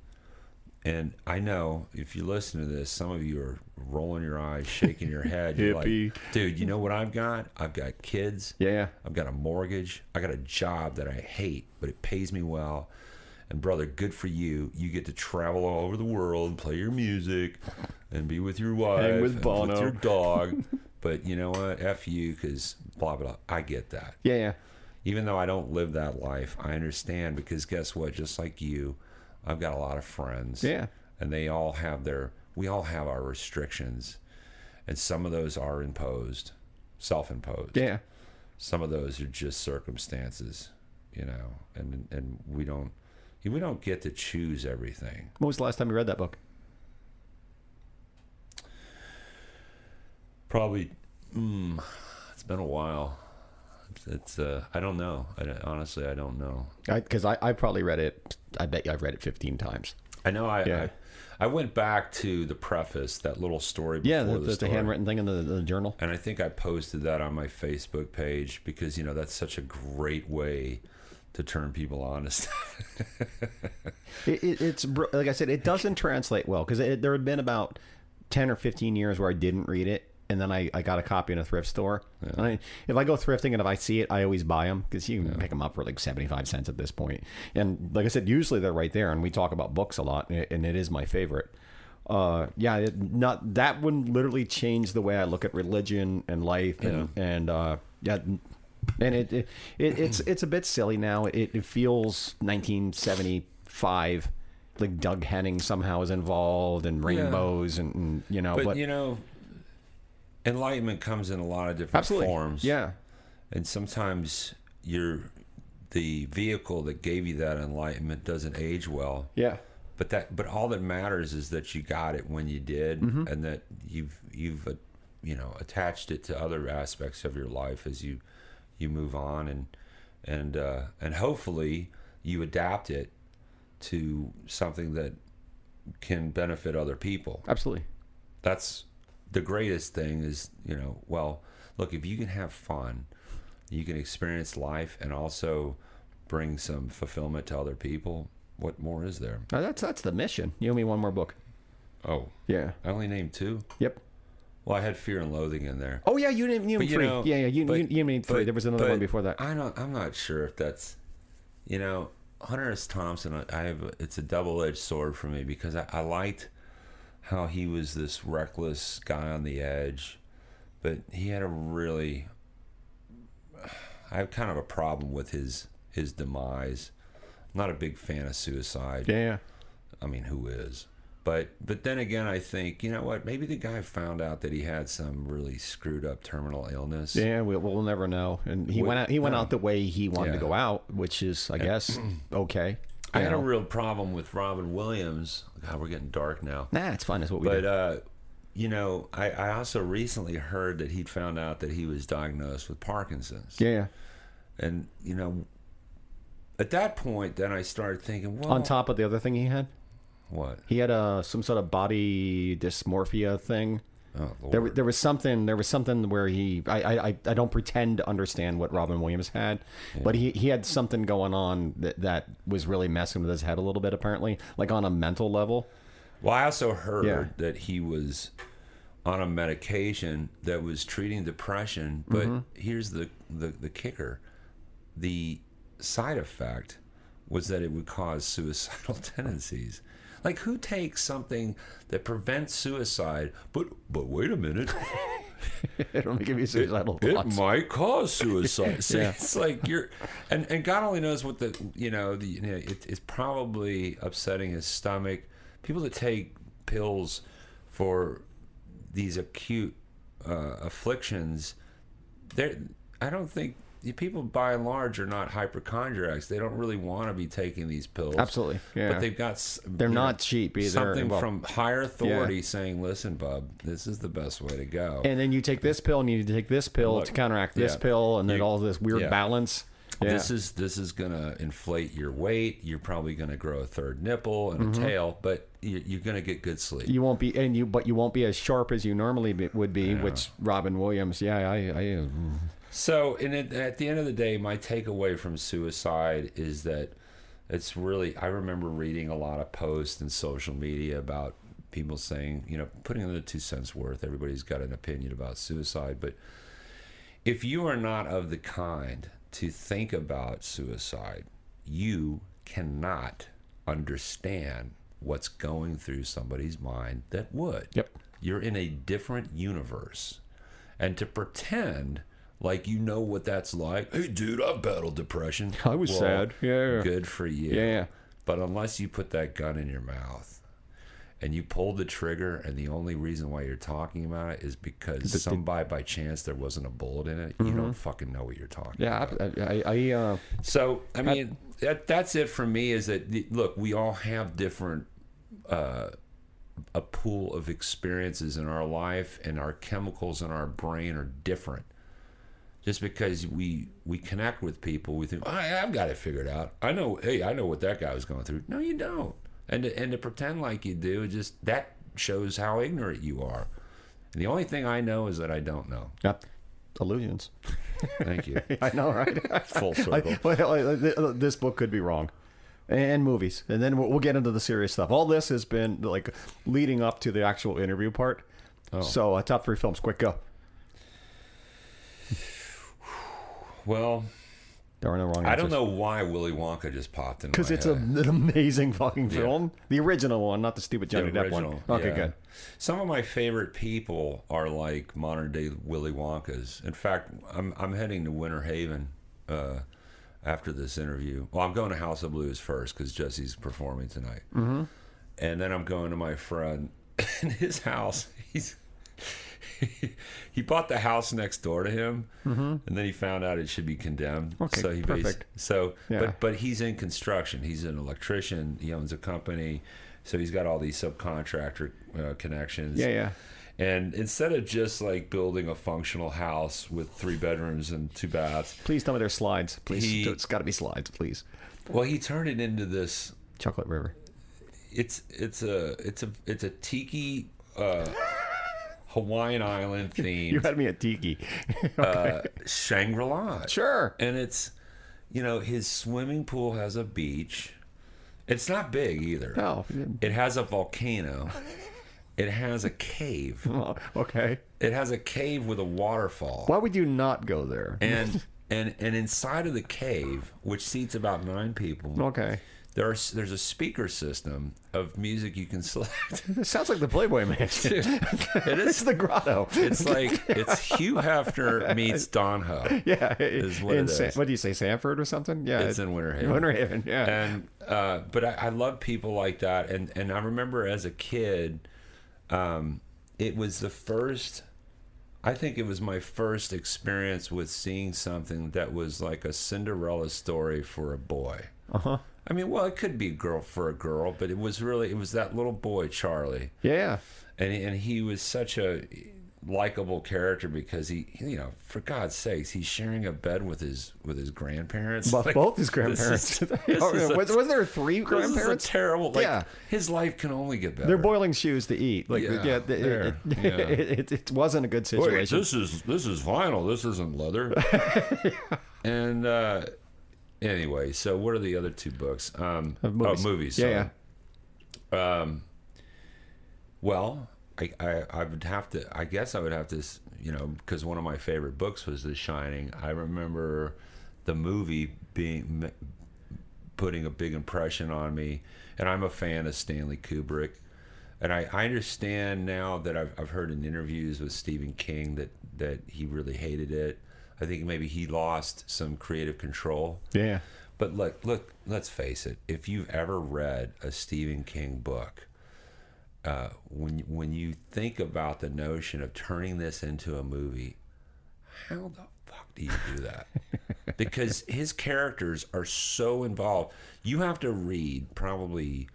And I know if you listen to this, some of you are rolling your eyes, shaking your head. You're Hippie. like, dude, you know what I've got? I've got kids. Yeah, yeah. I've got a mortgage. I got a job that I hate, but it pays me well. And brother, good for you. You get to travel all over the world, play your music, and be with your wife, Hang with and Bono. your dog. but you know what? F you, because blah blah. blah. I get that Yeah, yeah. Even though I don't live that life, I understand because guess what? Just like you, I've got a lot of friends. Yeah. And they all have their, we all have our restrictions. And some of those are imposed, self imposed. Yeah. Some of those are just circumstances, you know, and, and we don't, we don't get to choose everything. When was the last time you read that book? Probably, mm, it's been a while. It's, uh, I don't know. I, don't- honestly, I don't know. Because I, I, probably read it. I bet you I've read it 15 times. I know. I, Yeah. I I went back to the preface, that little story before Yeah, the, the, the, the handwritten thing in the, the journal. and I think I posted that on my Facebook page because you know that's such a great way to turn people stuff. It, it, it's like I said, it doesn't translate well because there had been about 10 or 15 years where I didn't read it. And then I, I got a copy in a thrift store. And I, if I go thrifting and if I see it, I always buy them because you can pick them up for like 75 cents at this point. And like I said, usually they're right there. And we talk about books a lot, and it, and it is my favorite. Uh, yeah, it, not that one literally changed the way I look at religion and life, and and uh, yeah, and it, it, it it's it's a bit silly now. It, it feels 1975, like Doug Henning somehow is involved and rainbows and, and you know, but, but, you know, enlightenment comes in a lot of different absolutely forms. yeah, and sometimes you're the vehicle that gave you that enlightenment doesn't age well. yeah, but that but all that matters is that you got it when you did Mm-hmm. and that you've you've uh, you know attached it to other aspects of your life as you you move on and and uh and hopefully you adapt it to something that can benefit other people absolutely. that's the greatest thing is you know well look if you can have fun you can experience life and also bring some fulfillment to other people what more is there that's that's the mission. You owe me one more book. oh Yeah. I only named two. Yep. Well, I had Fear and Loathing in there. Oh yeah, you didn't you But you three. know, yeah, yeah, you but- you, you named three. but- there was another one before that. I don't. I'm not sure if that's. You know, Hunter S. Thompson. I- have. It's a double-edged sword for me because I, I liked how he was this reckless guy on the edge, but he had a really. I have kind of a problem with his his demise. I'm not a big fan of suicide. Yeah, yeah. I mean, who is? But but then again, I think you know what? Maybe the guy found out that he had some really screwed up terminal illness. Yeah, we'll, we'll never know. And he We- went out. He went out the way he wanted to go out, which is, I guess, okay. I had a real problem with Robin Williams. God, we're getting dark now. Nah, it's fine. That's what we But do. uh, you know, I, I also recently heard that he'd found out that he was diagnosed with Parkinson's. yeah, yeah. And you know, at that point, then I started thinking, well, On top of the other thing he had, what? he had a some sort of body dysmorphia thing. Oh. There, there was something. There was something where he. I, I, I- don't pretend to understand what Robin Williams had, but he, he had something going on that, that was really messing with his head a little bit. Apparently, like on a mental level. Well, I also heard Yeah. that he was on a medication that was treating depression, but Mm-hmm. here's the, the the kicker: the side effect was that it would cause suicidal tendencies. Like, who takes something that prevents suicide? But but wait a minute, It'll give you suicidal it thoughts. might cause suicide. See, Yeah. it's like you're, and, and God only knows what the you know the you know, it, it's probably upsetting his stomach. People that take pills for these acute uh, afflictions, they I don't think people by and large are not hypochondriacs. They don't really want to be taking these pills. Absolutely, yeah. But they've got they're you know, not cheap either. Something Well, from higher authority saying, "Listen, bub, this is the best way to go." And then you take this pill, and you need to take this pill Look, to counteract this yeah. pill, and then You- all this weird yeah. balance. Yeah. This is this is gonna inflate your weight. You're probably gonna grow a third nipple and a tail, but you- you're gonna get good sleep. Mm-hmm. you won't be, and you, but you won't be as sharp as you normally be, would be. Which Robin Williams, yeah, I, I, So, and it, at the end of the day, my takeaway from suicide is that it's really. I remember reading a lot of posts and social media about people saying, you know, putting in the two cents worth. Everybody's got an opinion about suicide, but if you are not of the kind to think about suicide, you cannot understand what's going through somebody's mind that would. Yep. You're in a different universe. And to pretend like you know what that's like, hey, dude, I battled depression. I was sad. Yeah. Good for you. Yeah, yeah. But unless you put that gun in your mouth and you pulled the trigger, and the only reason why you're talking about it is because somebody by chance there wasn't a bullet in it, you don't fucking know what you're talking yeah, about. I, I, I uh, So, I mean, that, that's it for me is that, look, we all have different, uh, a pool of experiences in our life, and our chemicals in our brain are different. Just because we we connect with people, we think, I, I've got it figured out. I know, hey, I know what that guy was going through. No, you don't. And to, and to pretend like you do, just that shows how ignorant you are. And the only thing I know is that I don't know. Yep. Illusions. Thank you. I know, right? Full I, circle. well, I- th- this book could be wrong. And movies. And then we'll, we'll get into the serious stuff. All this has been like leading up to the actual interview part. Oh. So, uh, top three films. Quick, go. Well, There are no wrong I answers. don't know why Willy Wonka just popped in Because it's a, an amazing fucking film. The original one, not the stupid Johnny Depp one. Okay, yeah. good. Some of my favorite people are like modern day Willy Wonkas. In fact, I'm I'm heading to Winter Haven uh, after this interview. Well, I'm going to House of Blues first because Jesse's performing tonight, mm-hmm. and then I'm going to my friend in his house. He's he bought the house next door to him, and then he found out it should be condemned. Mm-hmm. Okay, so he perfect. so, Yeah. but but he's in construction. He's an electrician. He owns a company, so he's got all these subcontractor uh, connections. Yeah, yeah. And instead of just like building a functional house with three bedrooms and two baths, Please tell me there's slides. Please, He- it's got to be slides, please. well, he turned it into this. Chocolate River. It's it's a it's a it's a tiki. Uh, Hawaiian island theme, You had me at Tiki. uh, Shangri La. sure. and it's you know his swimming pool has a beach it's not big either No. it has a volcano it has a cave Oh, okay. it has a cave with a waterfall Why would you not go there? and and and inside of the cave which seats about nine people okay. There's there's a speaker system of music you can select It sounds like the Playboy Mansion. it it's the grotto. it's like it's hugh hefner meets don ho yeah. is what in it Sa- is. what do you say, Sanford or something? Yeah. It's in Winter Haven. Winter Haven, yeah. and uh, but I, I love people like that and and i remember as a kid um, it was the first i think it was my first experience with seeing something that was like a cinderella story for a boy uh-huh. I mean well it could be a girl for a girl but it was really it was that little boy charlie Yeah. and and he was such a likable character because he you know for god's sakes he's sharing a bed with his with his grandparents Both, Like, both his grandparents. is- this is a- was, was there three grandparents? terrible. Like, Yeah. his life can only get better. They're boiling shoes to eat. Like, yeah, Yeah, it, it, yeah. it, it, wasn't a good Wait, situation. this is this is vinyl. This isn't leather. And uh, anyway, so what are the other two books? Um, Uh, movies. Oh, movies. Yeah, sorry. Um, well, I, I I would have to. I guess I would have to. You know, because one of my favorite books was The Shining. I remember the movie being putting a big impression on me, and I'm a fan of Stanley Kubrick. And I, I understand now that I've, I've heard in interviews with Stephen King that, that he really hated it. I think maybe he lost some creative control. Yeah. But look, look, let's face it. If you've ever read a Stephen King book, uh, when when you think about the notion of turning this into a movie, how the fuck do you do that? because his characters are so involved. You have to read probably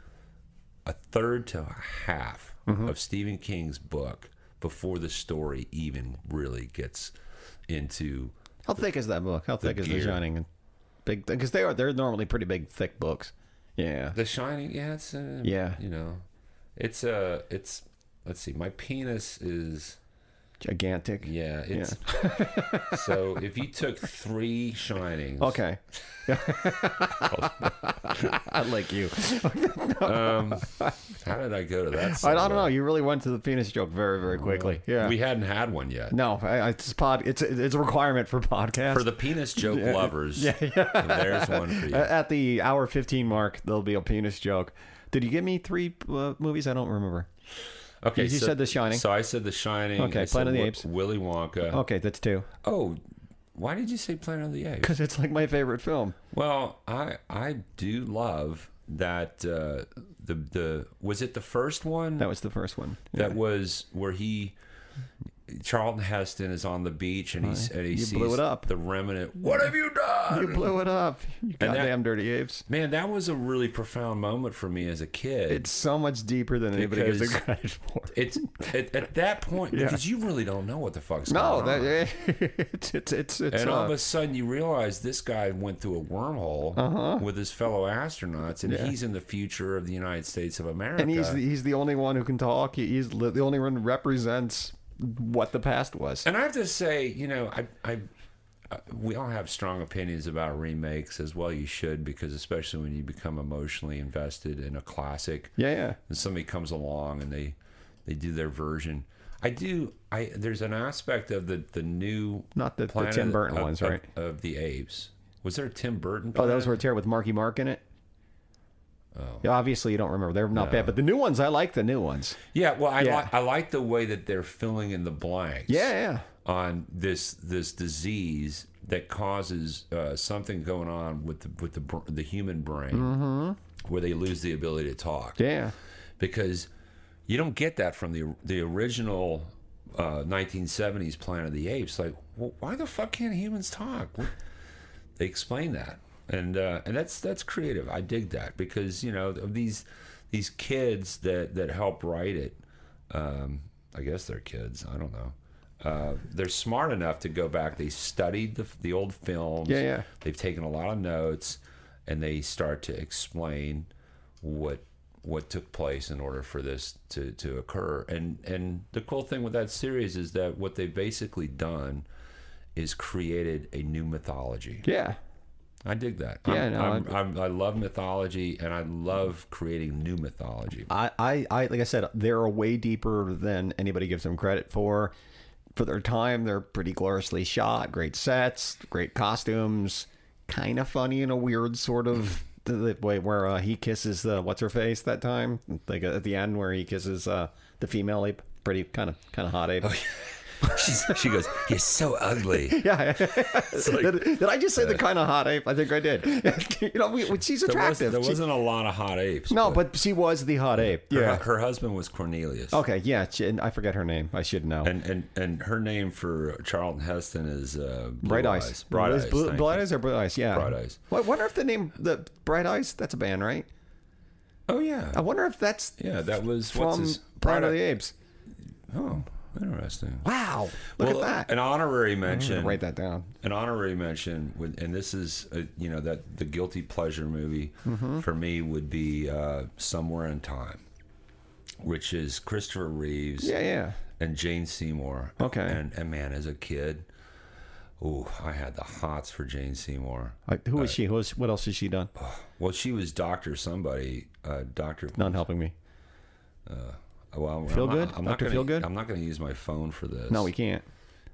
a third to a half Mm-hmm. of Stephen King's book before the story even really gets into How thick is that book? How thick is The gear. Shining? Big, because they are they're normally pretty big, thick books. Yeah. The Shining. Yeah, it's uh, Yeah. You know, it's uh, it's let's see. My penis is Gigantic. yeah. It's so if you took three Shinings. Okay. I like you. Um, how did I go to that? I don't know. You really went to the penis joke very, very quickly. Yeah. We hadn't had one yet. no, I, it's pod. It's it's a requirement for podcast. For the penis joke lovers, Yeah, there's one for you. At the hour fifteen mark, there'll be a penis joke. Did you give me three uh, movies? I don't remember. Okay, you so, said The Shining. So I said The Shining. Okay, I Planet of the Apes. Willy Wonka. Okay, that's two. Oh, why did you say Planet of the Apes? Because it's like my favorite film. Well, I I do love that uh, the the was it the first one That was the first one. that was where he Charlton Heston is on the beach and he's and he You sees blew it up. the remnant. What have you done? You blew it up. You that- goddamn dirty apes. Man, that was a really profound moment for me as a kid. It's so much deeper than anybody gives it Because- credit for. It's at, at that point Yeah. because you really don't know what the fuck's No, going on. that, it's it's it's it's. and all uh, of a sudden, you realize this guy went through a wormhole with his fellow astronauts, and Uh-huh. Yeah. he's in the future of the United States of America. and he's the, he's the only one who can talk. He- He's li- the only one who represents what the past was. And I have to say, you know, I, I, uh, we all have strong opinions about remakes as well. You should, because especially when you become emotionally invested in a classic, Yeah, yeah. and somebody comes along and they, they do their version. I do. I there's an aspect of the the new Not the- the Tim Burton of, ones, right? Of, the apes. Was there a Tim Burton? Oh, that was Planet? where it's here with Marky Mark in it. Oh. Yeah, obviously you don't remember. They're not bad, but the new ones, I like the new ones. Yeah. Well, I Yeah. like I like the way that they're filling in the blanks. Yeah, yeah. on this this disease that causes uh, something going on with the with the the human brain, where they lose the ability to talk. Mm-hmm. Yeah. Because you don't get that from the the original uh, 1970s Planet of the Apes. Like, well, why the fuck can't humans talk? What- They explain that, and uh, and that's that's creative. I dig that because you know of these these kids that that help write it. Um, I guess they're kids. I don't know. Uh, they're smart enough to go back. They studied the, the old films. Yeah, yeah. They've taken a lot of notes, and they start to explain what what took place in order for this to, to occur. And and the cool thing with that series is that what they've basically done is created a new mythology. Yeah. I dig that. Yeah, I'm, no, I'm, I'm, I love mythology, and I love creating new mythology. I, I, I, like I said, they're way deeper than anybody gives them credit for. For their time, they're pretty gloriously shot, great sets, great costumes, kind of funny in a weird sort of the, the way where uh, he kisses the what's her face that time, like at the end where he kisses uh, the female ape, pretty kind of kind of hot ape. She's, she goes, "You're so ugly." yeah, did, did I just say the kind of hot ape? I think I did. you know, we, she's There, was, attractive. there She- wasn't a lot of hot apes. no, but she was the hot ape. her, Yeah. her husband was Cornelius. Okay, yeah, she, and I forget her name. I should know. And and and her name for Charlton Heston is uh, Bright Eyes. Bright Eyes. Blue, Bright. Eyes or Bright Eyes? Yeah. Bright Eyes. I wonder if the name the Bright Eyes. That's a band, right? Oh yeah. I wonder if that's Yeah, that was what's from his Planet of the Apes. Oh, interesting. Wow, look Well, at that. An honorary mention. write that down. An honorary mention, would, and this is uh you know that the guilty pleasure movie Mm-hmm. for me would be uh, Somewhere in Time, which is Christopher Reeves Yeah, yeah. and Jane Seymour. Okay. And and man, as a kid, oh, I had the hots for Jane Seymour. Like, who is she? Who is, what else has she done? Well, she was Doctor somebody, uh, Doctor. Not helping me. Well, Feel I'm good? Not, I'm not Dr. gonna, Feel good? I'm not going to use my phone for this. No, we can't.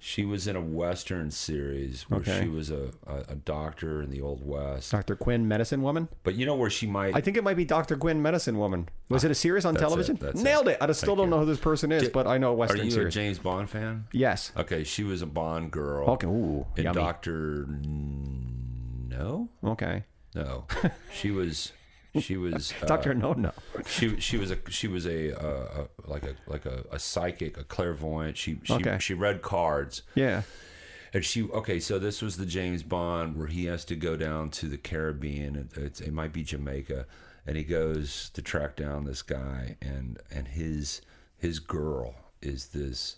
She was in a Western series where Okay. she was a, a, a doctor in the Old West. Dr. Quinn, Medicine Woman. But you know where she might. I think it might be Dr. Quinn, Medicine Woman. Was ah, it a series on That's it, television? that's it. Nailed it. I just still Thank don't you. know who this person is, but I know a Are Western you series. a James Bond fan? yes. Okay, she was a Bond girl. Okay. Ooh. In yummy. Doctor. No, Okay. no. she was. She was. Uh, Doctor No No. She she was a she was a, uh, a like a like a, a psychic, a clairvoyant. She she Okay. she read cards. Yeah. And she okay, so this was the James Bond where he has to go down to the Caribbean. It, it's, it might be Jamaica, and he goes to track down this guy, and and his his girl is this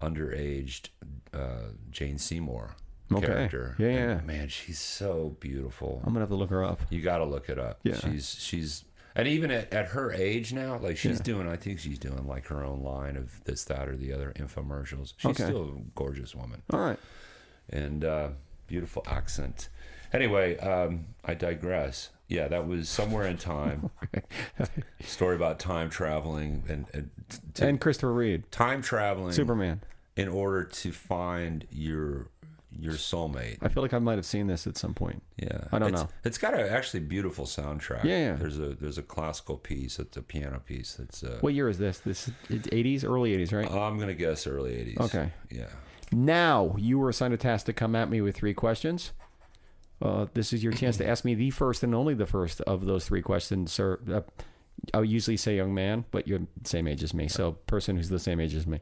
underaged uh, Jane Seymour Okay. character. Yeah, And, yeah. man, she's so beautiful. I'm gonna have to look her up. You got to look it up. Yeah. she's she's and even at, at her age now, like she's doing, I think she's doing like her own line of this, that, or the other infomercials. She's Okay. still a gorgeous woman All right. and uh, beautiful accent. Anyway, um, I digress. Yeah, that was somewhere in time. Story about time traveling and, and to, And Christopher Reed, time traveling Superman. in order to find your your soulmate. I feel like I might have seen this at some point. Yeah, I don't It's- know. It's got a actually beautiful soundtrack. Yeah, yeah. There's a there's a classical piece. It's a piano piece. That's uh, What year is this? This is 80s, early 80s, right? I'm gonna guess early '80s. Okay. Yeah. Now you were assigned a task to come at me with three questions. Uh, this is your chance to ask me the first and only the first of those three questions, sir. Uh, I usually say young man, but you're the same age as me, so person who's the same age as me.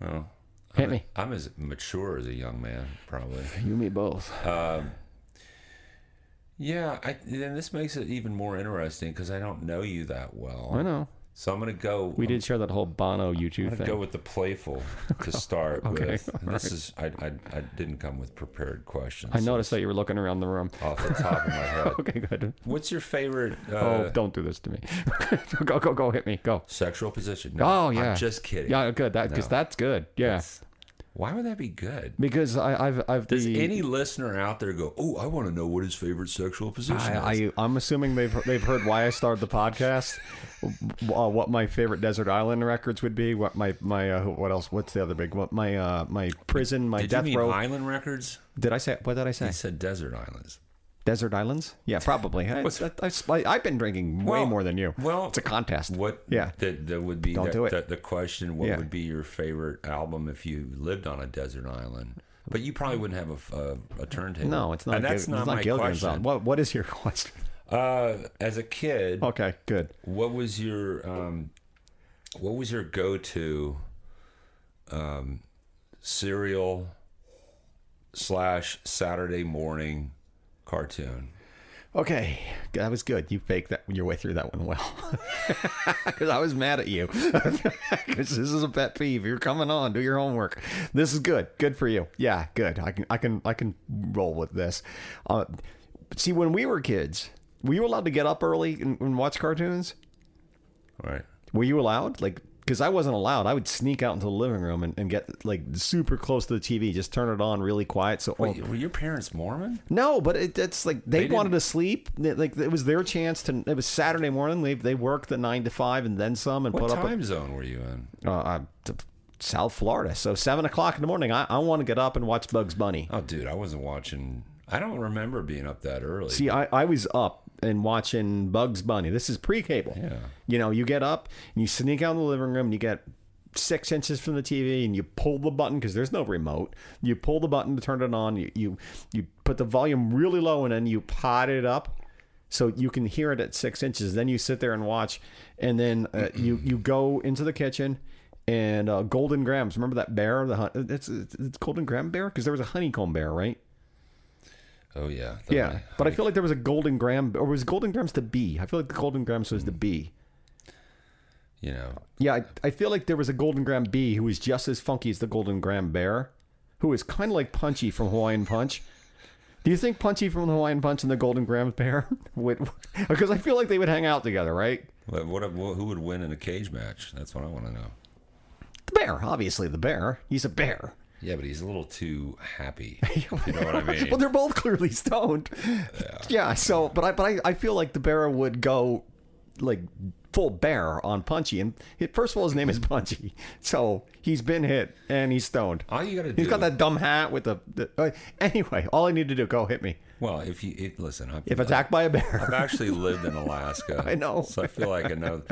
Well, Hit I'm, me. I'm as mature as a young man, probably. You, me both. Um, yeah, I, then this makes it even more interesting because I don't know you that well. I know. So I'm gonna go. We did share that whole Bono YouTube I'm thing. go with the playful to start Okay, with. And this is I, I I didn't come with prepared questions. I noticed that you were looking around the room. off the top of my head. Okay, good. What's your favorite uh, oh, don't do this to me. go, go, go, hit me. Go. sexual position? No, Oh, yeah. I'm just kidding. Yeah, good. That because No. that's good. Yeah, That's- Why would that be good? because I, I've, I've Does the, any listener out there go, "Oh, I want to know what his favorite sexual position is"? I, I, I'm assuming they've they've heard why I started the podcast, uh, what my favorite desert island records would be, what my my uh, what else? What's the other big? What my uh, my prison, my Did death row? Island Records? did I say what did I say? He said desert islands. Desert islands? Yeah, probably. I, have been drinking way Well- more than you. well, it's a contest. What? Yeah. That that would be Don't the, do it. The, the question. What Yeah. would be your favorite album if you lived on a desert island? But you probably wouldn't have a, a, a turntable. No, it's not. And that's Gil- not it's not my Gilligan's question. Island. What what is your question? Uh, as a kid, Okay, good. what was your um, what was your go-to um, cereal slash Saturday morning cartoon? Okay, that was good. You faked that your way through that one well. Because I was mad at you. Because this is a pet peeve. You're coming on. Do your homework. This is good. Good for you. Yeah, good. I can I can I can roll with this. Uh, see, when we were kids, were you allowed to get up early and, and watch cartoons? All right. Were you allowed? Like, because I wasn't allowed. I would sneak out into the living room and, and get like super close to the TV, just turn it on really quiet. So, Wait, were your parents Mormon? no, but it, it's like they, didn't- wanted to sleep. Like it was their chance to. It was Saturday morning. They they worked the nine to five and then some and What put up. What time zone were you in? A, uh, uh, to South Florida. So seven o'clock in the morning. I, I want to get up and watch Bugs Bunny. Oh, dude, I wasn't watching. I don't remember being up that early. See, I, I was up and watching Bugs Bunny. This is pre-cable. Yeah. You know, you get up and you sneak out in the living room and you get six inches from the TV and you pull the button because there's no remote. You pull the button to turn it on. You, you you put the volume really low and then you pot it up so you can hear it at six inches. Then you sit there and watch, and then uh, you you go into the kitchen. And uh, Golden Grams, remember that bear? The hun- it's, it's, it's Golden Graham bear because there was a honeycomb bear, right? Oh yeah. the Yeah, but I feel like there was a Golden Graham, or was Golden Grams the B? I feel like the Golden Grams was the hmm. B. you know, Yeah, I, I feel like there was a Golden Graham B who was just as funky as the Golden Graham Bear, who was kind of like Punchy from Hawaiian Punch. Do you think Punchy from the Hawaiian Punch and the Golden Graham Bear would? Because I feel like they would hang out together, right? what, what, what who would win in a cage match? That's what I want to know. The bear, obviously the bear. He's a bear. Yeah, but he's a little too happy. You know what I mean? Well, they're both clearly stoned. Yeah. so, but I, but I, I feel like the bear would go like full bear on Punchy, and he- first of all, his name is Punchy, so he's been hit and he's stoned. All you got to do. He's got that dumb hat with the. the uh, anyway, all I need to do, go hit me. Well, if you it, listen, I've, If attacked by a bear, I've actually lived in Alaska. I know. so I feel like I know.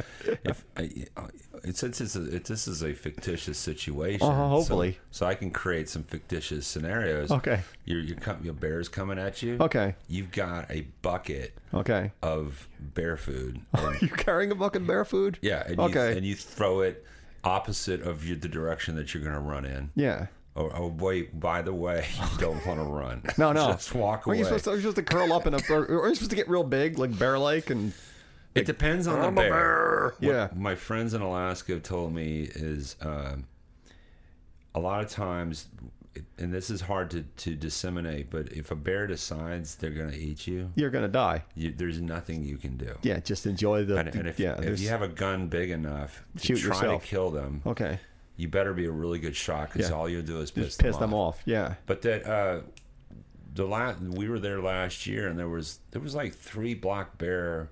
If I, uh, since it's a, it, this is a fictitious situation, uh-huh, so- hopefully. so, I can create some fictitious scenarios. Okay. your your, your bear's coming at you. Okay. you've got a bucket okay. of bear food. Are you carrying a bucket of bear food? Yeah, and Okay. you, and you throw it opposite of your, the direction that you're going to run in. Yeah. Oh, oh wait! By the way, you don't want to run. No, no. Just walk Are away. you supposed to, are you supposed to curl up in a, or, are you supposed to get real big, like bear like? And It depends on the bear. bear. What Yeah. my friends in Alaska have told me is um a lot of times, and this is hard to, to disseminate, but if a bear decides they're going to eat you, you're gonna die. you, there's nothing you can do. Yeah, just enjoy the. And, and if, yeah, if you have a gun big enough to Shoot try yourself. to kill them, okay, you better be a really good shot because Yeah. all you'll do is piss, just piss them off. Yeah, But that uh, the last we were there last year, and there was there was like three black bear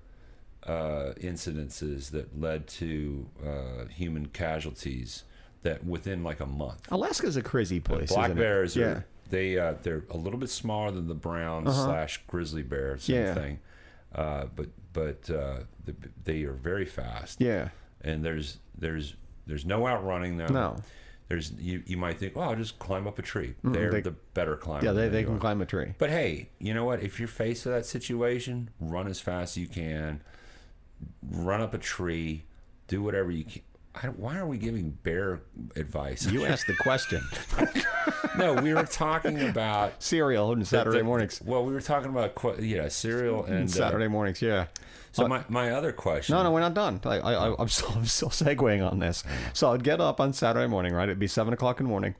uh, incidences that led to uh, human casualties that within like a month. Alaska's a crazy place. black isn't it? bears yeah. they uh, they're a little bit smaller than the brown slash grizzly bear, same Uh-huh. Yeah. thing. Uh, but but uh, the, they are very fast. Yeah, And there's there's there's no outrunning them. no, There's you you might think, oh, I'll just climb up a tree. They're they- the better climber. yeah, they, they can are. climb a tree. But hey, you know what? If you're faced with that situation, run as fast as you can. Run up a tree. Do whatever you can. I, why are we giving bear advice? You asked the question. no, we were talking about Cereal on Saturday the- mornings. Well, we were talking about yeah, cereal and uh, Saturday mornings, yeah. So my, my other question. No, no, we're not done. I, I, I- I'm still, I'm still segueing on this. So I'd get up on Saturday morning, right? It'd be seven o'clock in the morning,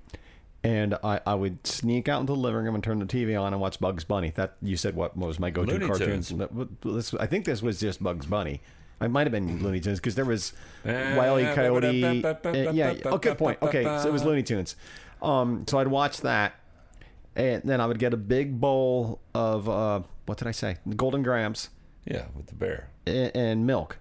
and I, I would sneak out into the living room and turn the TV on and watch Bugs Bunny. That you said what was my go-to Looney cartoons? Tunes. This- I think this was just Bugs Bunny. It might have been Looney Tunes because there was Eh, Wile E. Coyote. uh, yeah, oh, good point. Okay, so it was Looney Tunes. Um, so I'd watch that, and then I would get a big bowl of uh, what did I say? Golden Grams Yeah, with the bear. and, and milk.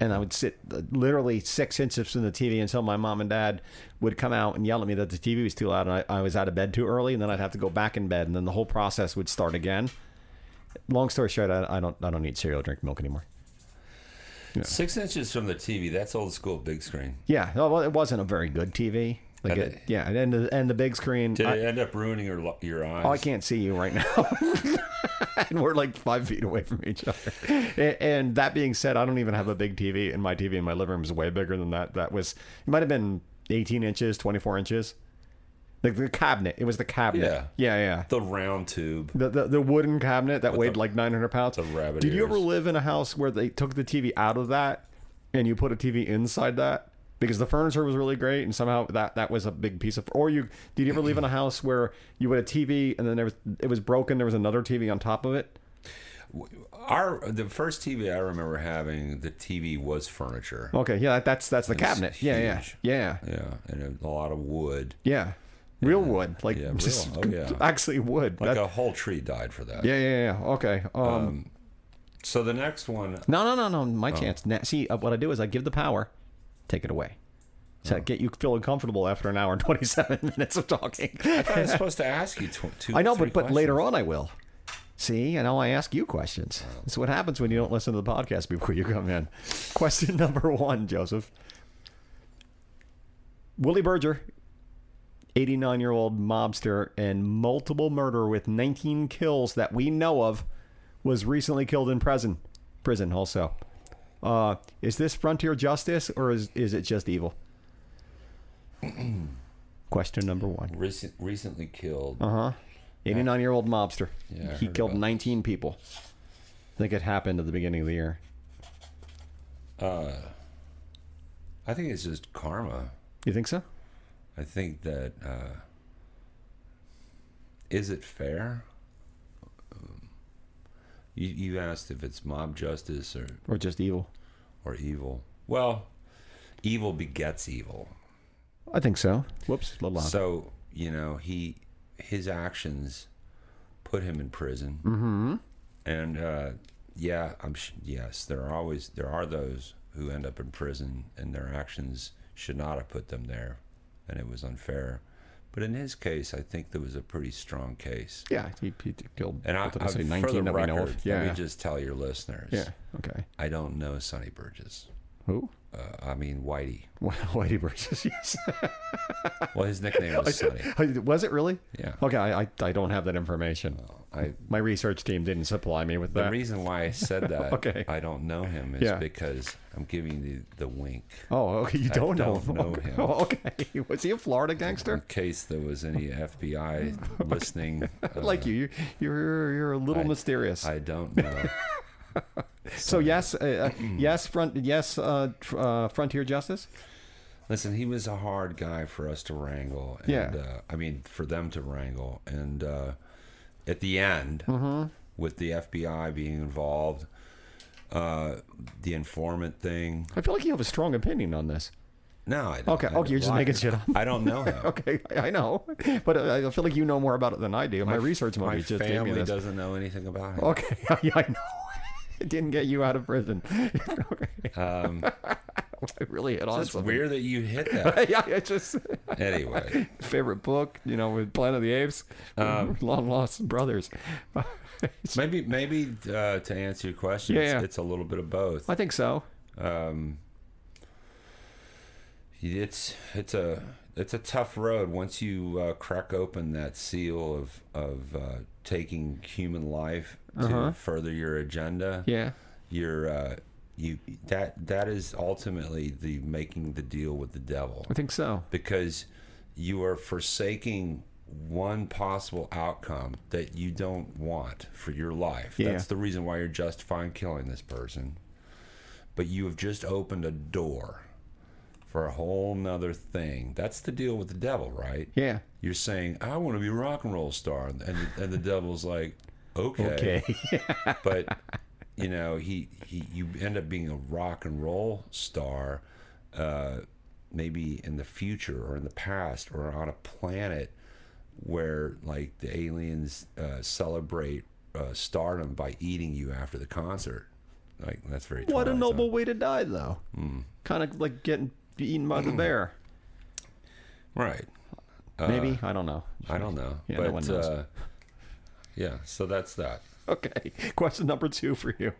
And I would sit literally six inches from the TV until my mom and dad would come out and yell at me that the TV was too loud and I, I was out of bed too early. And then I'd have to go back in bed, and then the whole process would start again. Long story short, I, I don't I don't eat cereal, drink milk anymore. Six inches from the TV. That's old school big screen. Yeah, well, it wasn't a very good TV. Like it, it- yeah, and the, and the big screen. Did I, it end up ruining your your eyes? Oh, I can't see you right now. and we're like five feet away from each other. And, and that being said, I don't even have a big TV, and my TV in my living room is way bigger than that. That was, it might have been 18 inches, 24 inches. Like the cabinet. It was the cabinet. Yeah. Yeah, yeah. The round tube. The, the, the wooden cabinet that weighed the- like 900 pounds. the rabbit Did you ever live in a house where they took the TV out of that and you put a TV inside that? Because the furniture was really great and somehow that, that was a big piece of. Or you did you ever live in a house where you had a TV and then there was it was broken? There was another TV on top of it. Our the first TV I remember having, the TV was furniture. Okay, yeah, that, that's that's the cabinet. Yeah, yeah, yeah, Yeah, and a lot of wood. yeah. Real wood, like Yeah, real. just Oh, yeah. actually wood. Like That- a whole tree died for that. yeah, yeah, yeah. Okay. Um, So the next one, No, no, no, no. My Oh. chance. Now, see, uh, what I do is I give the power, take it away. So Oh. Get you feeling comfortable after an hour and 27 minutes of talking. I thought I was supposed to ask you tw- two. I know, but, but later on I will. See, I know I ask you questions. Oh. This is what happens when you don't listen to the podcast before you come in. Question number one, Joseph. Whitey Bulger, 89 year old mobster and multiple murderer with 19 kills that we know of, was recently killed in prison. Prison also. Uh, is this frontier justice or is, is it just evil? Question number one. Recent, recently killed. Uh huh. 89 year old mobster. Yeah, I he heard killed about 19 people. I think it happened at the beginning of the year. Uh, I think it's just karma. You think so? I think that uh, is it fair? You you asked if it's mob justice or Or just evil? or evil. Well, evil begets evil. I think so. Whoops, a little loud. So you know he his actions put him in prison. mm-hmm. And uh, yeah, I'm sh- yes, there are always there are those who end up in prison, and their actions should not have put them there, and it was unfair. But in his case, I think there was a pretty strong case. Yeah, he, he killed. And I, I I say, for the 19 that we record, know of. Yeah. let me just tell your listeners, yeah. Okay. I don't know Sonny Burgess. Who? Uh, I mean Whitey. Whitey Bridges, yes. Well, his nickname was Sonny. Was it really? Yeah. Okay, I, I, I don't have that information. I My research team didn't supply me with the that. The reason why I said that Okay. I don't know him is Yeah. because I'm giving you the, the wink oh, okay, you don't, don't know. know him. Oh, okay. Was he a Florida gangster? in case there was any FBI listening. uh, like you, you, you're you're a little I- mysterious. I don't know. So yes, uh, uh, yes, front, yes, uh, uh, frontier justice. Listen, he was a hard guy for us to wrangle. And, Yeah. Uh, I mean, for them to wrangle. And uh, at the end, Mm-hmm. with the FBI being involved, uh, the informant thing. I feel like you have a strong opinion on this. No, I don't. Okay, I okay, you're just making shit up. I don't know him. Okay, I know, but uh, I feel like you know more about it than I do. My, research My monkey just gave me family doesn't know anything about him. Okay, yeah, I know. It didn't get you out of prison. okay, Um, I really hit on it's weird that you hit that. yeah, it's just Anyway, favorite book, you know, with Planet of the Apes, Um, Long Lost Brothers. maybe maybe uh, to answer your question, Yeah, it's, yeah. it's a little bit of both. I think so. um, it's it's a it's a tough road once you uh, crack open that seal of of uh, taking human life to Uh-huh. further your agenda. Yeah, You're uh, you that that is ultimately the making the deal with the devil I think so. because you are forsaking one possible outcome that you don't want for your life. Yeah. That's the reason why you're justifying killing this person. But you have just opened a door for a whole nother thing. That's the deal with the devil, right? Yeah. You're saying, I want to be a rock and roll star. And, and the devil's like, okay. Okay. But, you know, he, he you end up being a rock and roll star, uh, maybe in the future or in the past or on a planet where, like, the aliens uh, celebrate uh, stardom by eating you after the concert. Like, that's very what a noble way to die, though. Hmm. Kind of like getting eaten by the bear. Right. Uh, Maybe I don't know. I don't know. Yeah, no but knows. Uh, yeah, so that's that. Okay. Question number two for you.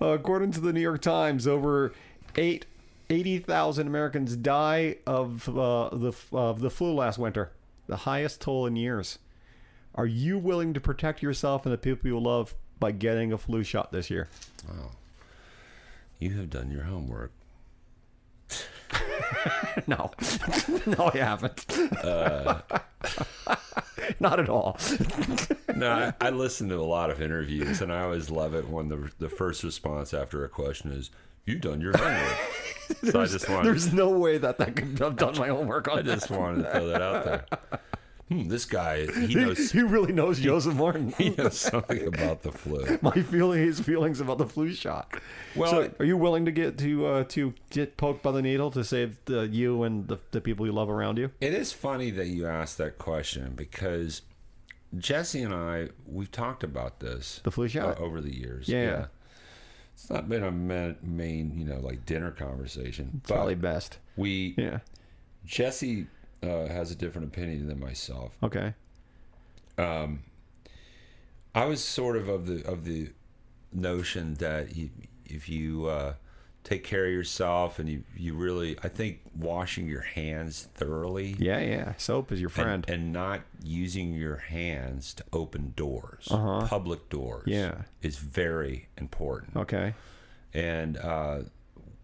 Uh, according to the New York Times, over eight. 80,000 Americans die of uh, the of the flu last winter, the highest toll in years. Are you willing to protect yourself and the people you love by getting a flu shot this year? Wow. You have done your homework. No, no, I haven't. Not at all. No, I, I listen to a lot of interviews, and I always love it when the the first response after a question is, "You've done your homework." so I just wanted, There's no way that that could have done my homework on I just wanted to throw that out there. Hmm, this guy, he knows, he really knows Joseph Martens. he knows something about the flu. My feeling, his feelings about the flu shot. Well, so, are you willing to get to uh, to get poked by the needle to save the, you and the, the people you love around you? It is funny that you asked that question because Jesse and I, we've talked about this The flu shot. uh, over the years. Yeah. It's not been a main, you know, like dinner conversation. It's probably best. we, Yeah. Jesse uh, has a different opinion than myself. Okay. I was sort of of the of the notion that you, if you uh, take care of yourself and you, you really, I think washing your hands thoroughly Yeah, yeah. Soap is your friend. and, and not using your hands to open doors, Uh-huh. public doors, Yeah. is very important. okay. And uh,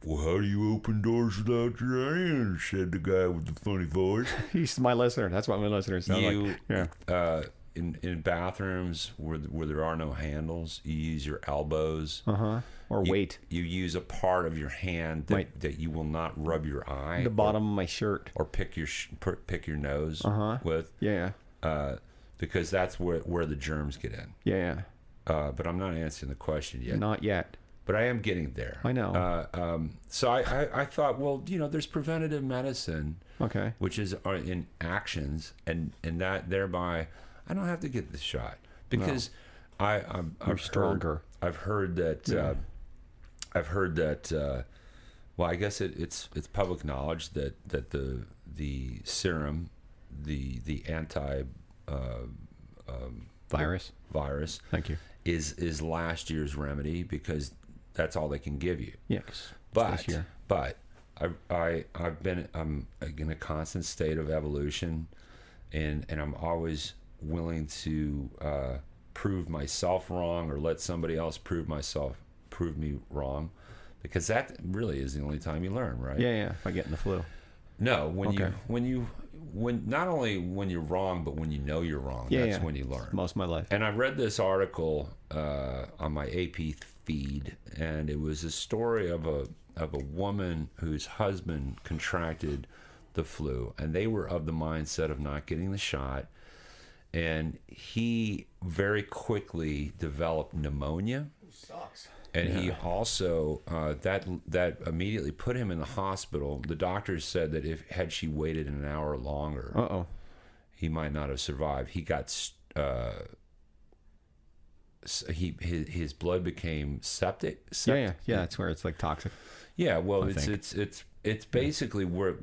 well, how do you open doors without your hands? Said the guy with the funny voice. He's my listener. That's what my listeners sound you, like. Yeah. uh, in in bathrooms where where there are no handles, you use your elbows. Uh huh. Or You- wait. You use a part of your hand that, Right. that you will not rub your eye The bottom of my shirt. or, or pick your sh- pick your nose Uh-huh. with, Yeah. uh, because that's where where the germs get in. Yeah. Uh, but I'm not answering the question yet. Not yet. But I am getting there. I know. Uh, um, so I, I, I thought, well, you know, there's preventative medicine, Okay. which is uh, in actions, and and that thereby, I don't have to get the shot because I I'm, You're I've stronger. Heard, I've heard that. Uh, I've heard that. Uh, well, I guess it, it's it's public knowledge that that the the serum, the the anti uh, Virus. virus Thank you. is is last year's remedy because that's all they can give you. Yes. But but I, I I've been I'm in a constant state of evolution, and and I'm always willing to uh, prove myself wrong or let somebody else prove myself prove me wrong, because that really is the only time you learn, right? Yeah, yeah. If I get in the flu. No, when you when you when not only when you're wrong, but when you know you're wrong, Yeah, that's yeah. when you learn. Most of my life. And I read this article uh, on my AP feed, and it was a story of a of a woman whose husband contracted the flu, and they were of the mindset of not getting the shot, and he very quickly developed pneumonia. Sucks. And he also uh, that that immediately put him in the hospital. The doctors said that if had she waited an hour longer, Uh oh. he might not have survived. He got s- uh, s- he his, his blood became septic. Yeah, septic. yeah, yeah. That's where it's like toxic. Yeah, well, it's think. it's it's it's basically where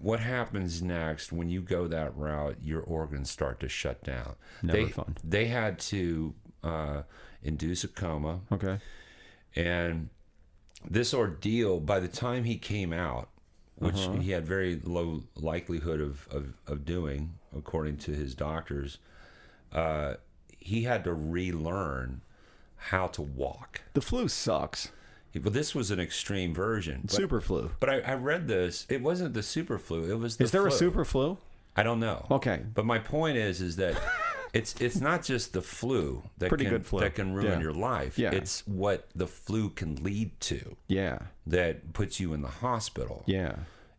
what happens next when you go that route. Your organs start to shut down. Never they, fun. They had to uh, induce a coma, Okay. and this ordeal. By the time he came out, which Uh-huh. he had very low likelihood of, of, of doing, according to his doctors, uh, he had to relearn how to walk. The flu sucks. But this was an extreme version. But, super flu. but I, I read this. It wasn't the super flu. It was the Is there a super flu? I don't know. Okay. But my point is, is that it's it's not just the flu that Pretty can good flu. that can ruin Yeah. your life. Yeah. It's what the flu can lead to Yeah. that puts you in the hospital. Yeah.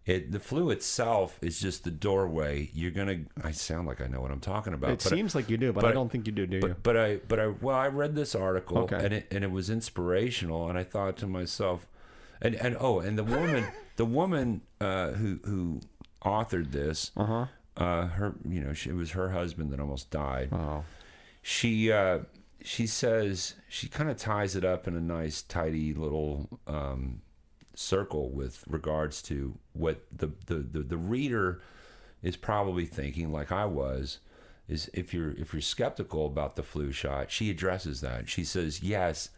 It the flu itself is just the doorway. You're gonna. I sound like I know what I'm talking about. It but I- seems like you do, but, I don't think you do, do you? but, but I but I well I read this article Okay. and it and it was inspirational and I thought to myself and and oh and the woman the woman uh, who who authored this Uh-huh. uh her you know she, it was her husband that almost died oh. she uh she says she kind of ties it up in a nice tidy little um circle with regards to what the the the, the reader is probably thinking like I was is if you're if you're skeptical about the flu shot she addresses that she says yes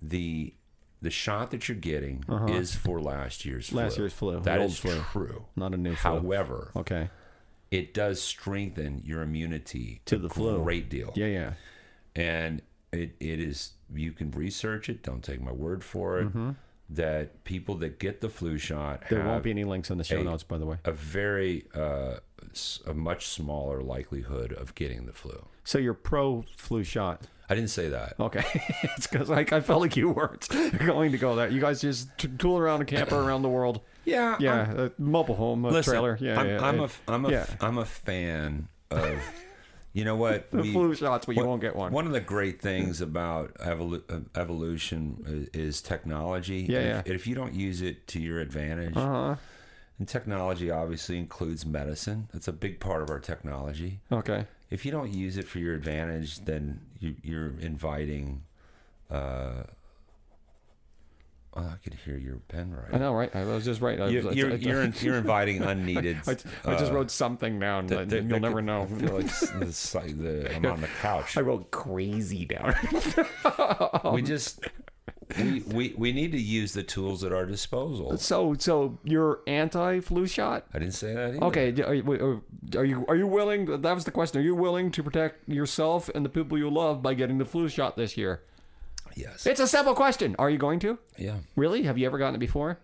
the the shot that you're getting is for last year's flu. Uh-huh. Last year's flu, That old flu. true. Not a new flu. However, Okay. it does strengthen your immunity To the flu. Great deal Yeah, yeah. and it, it is you can research it don't take my word for it that people that get the flu shot. There won't be any links in the show a- notes, by the way. a very uh, a much smaller likelihood of getting the flu So you're pro flu shot. i didn't say that Okay. it's because like, I felt like you weren't going to go there. You guys just t- tool around and camper around the world. yeah Yeah. a mobile home, a listen, trailer. Yeah, I'm, yeah. I'm a it- f- I'm a yeah. I'm a fan of you know what the We- flu shots, but you won't get one. One of the great things about evolu- uh, evolution is, technology. Yeah, If, yeah. if you don't use it to your advantage, Uh huh. and technology obviously includes medicine. That's a big part of our technology. Okay. If you don't use it for your advantage, then you, you're inviting. Uh, oh, I could hear your pen writing. I know, right? I was just right. You, you're, you're, you're inviting unneeded. I, I just uh, wrote something down. and you'll never know. Like the, I'm on the couch. I wrote crazy down. we just we, we we need to use the tools at our disposal. so, so you're anti-flu shot? I didn't say that either. Okay. Are you, are you are you willing? That was the question. Are you willing to protect yourself and the people you love by getting the flu shot this year? Yes. It's a simple question. Are you going to? Yeah. Really? Have you ever gotten it before?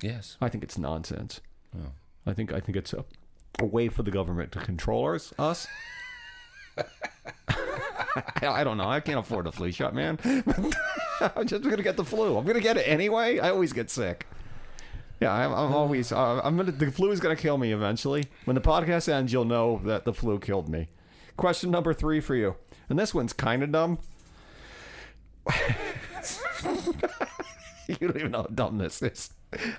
Yes. I think it's nonsense. Oh. I think I think it's a, a way for the government to control us. us. I don't know. I can't afford a flu shot, man. I'm just gonna get the flu. I'm gonna get it anyway. I always get sick. Yeah, I'm, I'm always. Uh, I'm gonna. The flu is gonna kill me eventually. When the podcast ends, you'll know that the flu killed me. Question number three for you, and this one's kind of dumb. you don't even know how dumb this is.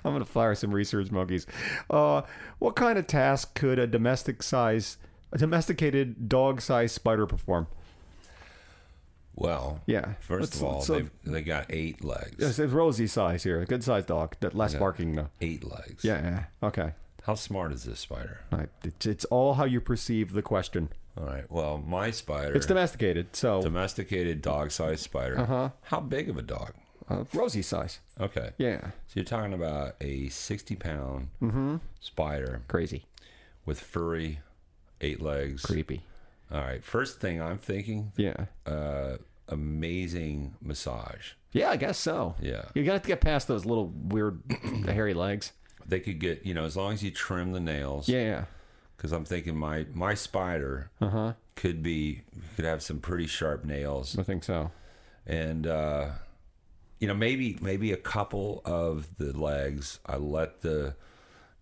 I'm gonna fire some research monkeys. Uh, what kind of task could a domestic size, a domesticated dog size spider perform? Well. Yeah. 1st Let's- of all, so- they've they got eight legs. It's, it's Rosie size here, a good sized dog, that less barking though. Eight legs. Yeah, yeah. Okay. How smart is this spider? Right. It's, it's all how you perceive the question. All right. Well, my spider. It's domesticated, so domesticated dog-sized spider. Uh-huh. How big of a dog? uh, Rosie size. Okay. Yeah, So you're talking about a 60 pound Mm-hmm. spider crazy, with furry eight legs. creepy. All right. First thing I'm thinking, Yeah, uh, amazing massage. yeah, I guess so. Yeah. You got to get past those little weird hairy legs. They could get, you know, as long as you trim the nails. Yeah, yeah. Because I'm thinking my my spider Uh huh. could be could have some pretty sharp nails, I think so. and uh, you know maybe maybe a couple of the legs I let the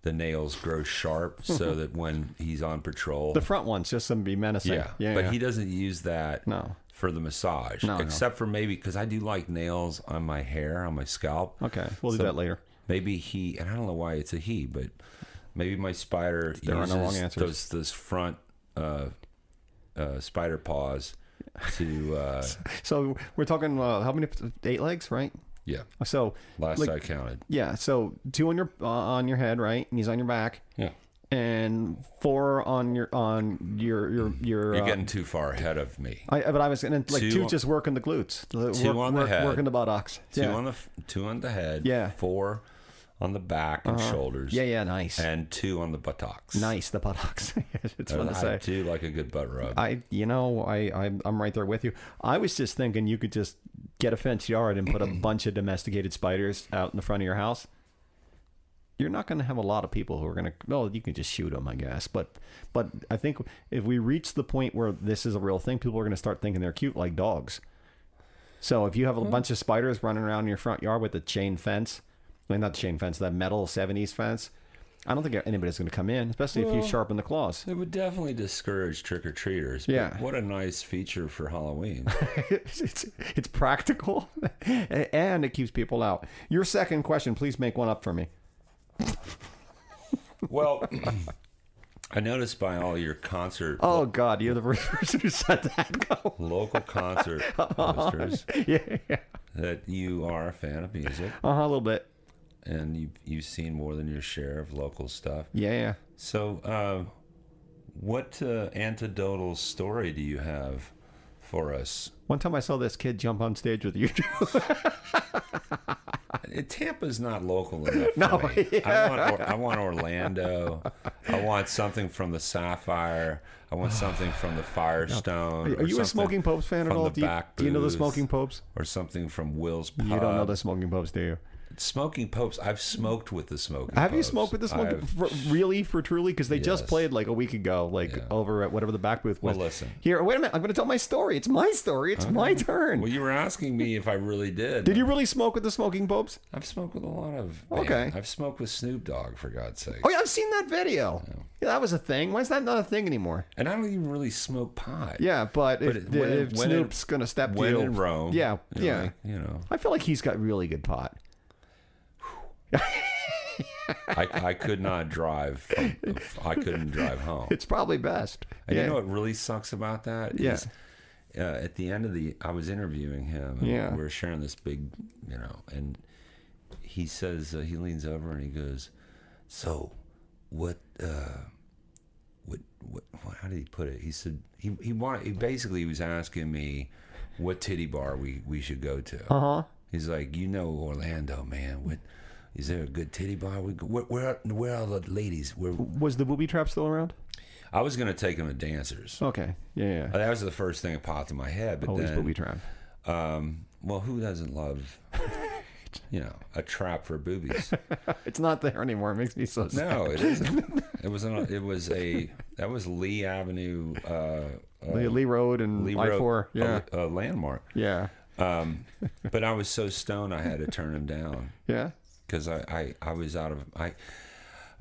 the nails grow sharp so that when he's on patrol, The front one's just to be menacing. yeah, yeah. but yeah. he doesn't use that no. for the massage, No, no. except for maybe because I do like nails on my hair on my scalp. Okay, we'll do that later. Maybe he, and I don't know why it's a he, but maybe my spider There are no wrong answers. those those front uh, uh, spider paws to uh, So we're talking uh, how many? Eight legs, right? yeah. So Last Like- I counted, yeah, so two on your uh, on your head, right? And he's on your back, yeah. and four on your on your your your. You're uh, getting too far ahead of me. I, but I was gonna like Two two, on- just working the glutes, Two work, on the work, head. working the buttocks. Two yeah. on the two on the head, Yeah. Four on the back and uh-huh. shoulders, yeah, yeah, nice, and two on the buttocks. nice. The buttocks. it's I, fun to say. I do like a good butt rub. I, you know, I, I'm, I'm right there with you. I was just thinking you could just get a fenced yard and put a bunch of domesticated spiders out in the front of your house. You're not going to have a lot of people who are going to. Well, you can just shoot them, I guess. But, but I think if we reach the point where this is a real thing, people are going to start thinking they're cute like dogs. So if you have a hmm. bunch of spiders running around in your front yard with a chain fence, Mean, not chain fence, that metal '70s fence, I don't think anybody's going to come in, especially if you sharpen the claws. it would definitely discourage trick or treaters. Yeah. What a nice feature for Halloween. it's, it's, it's practical and it keeps people out. Your second question, please make one up for me. well, I noticed by all your concert Oh God, you're the first person who said that. Local concert posters Yeah, yeah. that you are a fan of music Uh huh. A little bit. And you've, you've seen more than your share of local stuff. Yeah, yeah. So, uh, what uh, anecdotal story do you have for us? One time I saw this kid jump on stage with you. Uh, Tampa's not local enough. No, me. I, want, I want Orlando. I want something from the Sapphire. I want something from the Firestone. Are you a Smoking Popes fan at all? Do you, do you know the Smoking Popes? Or something from Will's Pub. You don't know the Smoking Popes, do you? Smoking Popes. I've smoked with the Smoking. Have you smoked with the Smoking? For, really, for truly? Because they just played like a week ago, like Yeah. over at whatever the back booth was. Well, listen. Here, wait a minute. I'm going to tell my story. It's my story. It's my turn. Well, you were asking me if I really did. Did you really smoke with the Smoking Popes? I've smoked with a lot of. Okay. I've smoked with Snoop Dogg for God's sake. Oh yeah, I've seen that video. Yeah, that was a thing. Why is that not a thing anymore? And I don't even really smoke pot. Yeah, but, if, it- if when Snoop's gonna step to When you, in Rome. yeah, yeah. you know, I feel like he's got really good pot. I, I could not drive. From, I couldn't drive home. It's probably best. And yeah. you know what really sucks about that? Yeah. Is, uh, at the end of the, I was interviewing him. And Yeah. We were sharing this big, you know, and he says uh, he leans over and he goes, "So, what? Uh, what? What? what- How did he put it? He said he he wanted. He basically he was asking me what titty bar we we should go to. Uh huh. He's like, you know, Orlando, man. What? Is there a good titty bar? We go, where, where where are the ladies? Where Was the booby trap still around? I was gonna take them to dancers. Okay. Yeah. yeah. That was the first thing that popped in my head. But Always then, booby trap. um, well, who doesn't love, you know, a trap for boobies? It's not there anymore. It makes me so sad. No, it isn't. It was an, it was a that was Lee Avenue, uh, uh, Lee, Lee Road and Lee I Road, four. Yeah. a, a landmark. yeah. Um, but I was so stoned I had to turn him down Yeah. Because I, I I was out of I.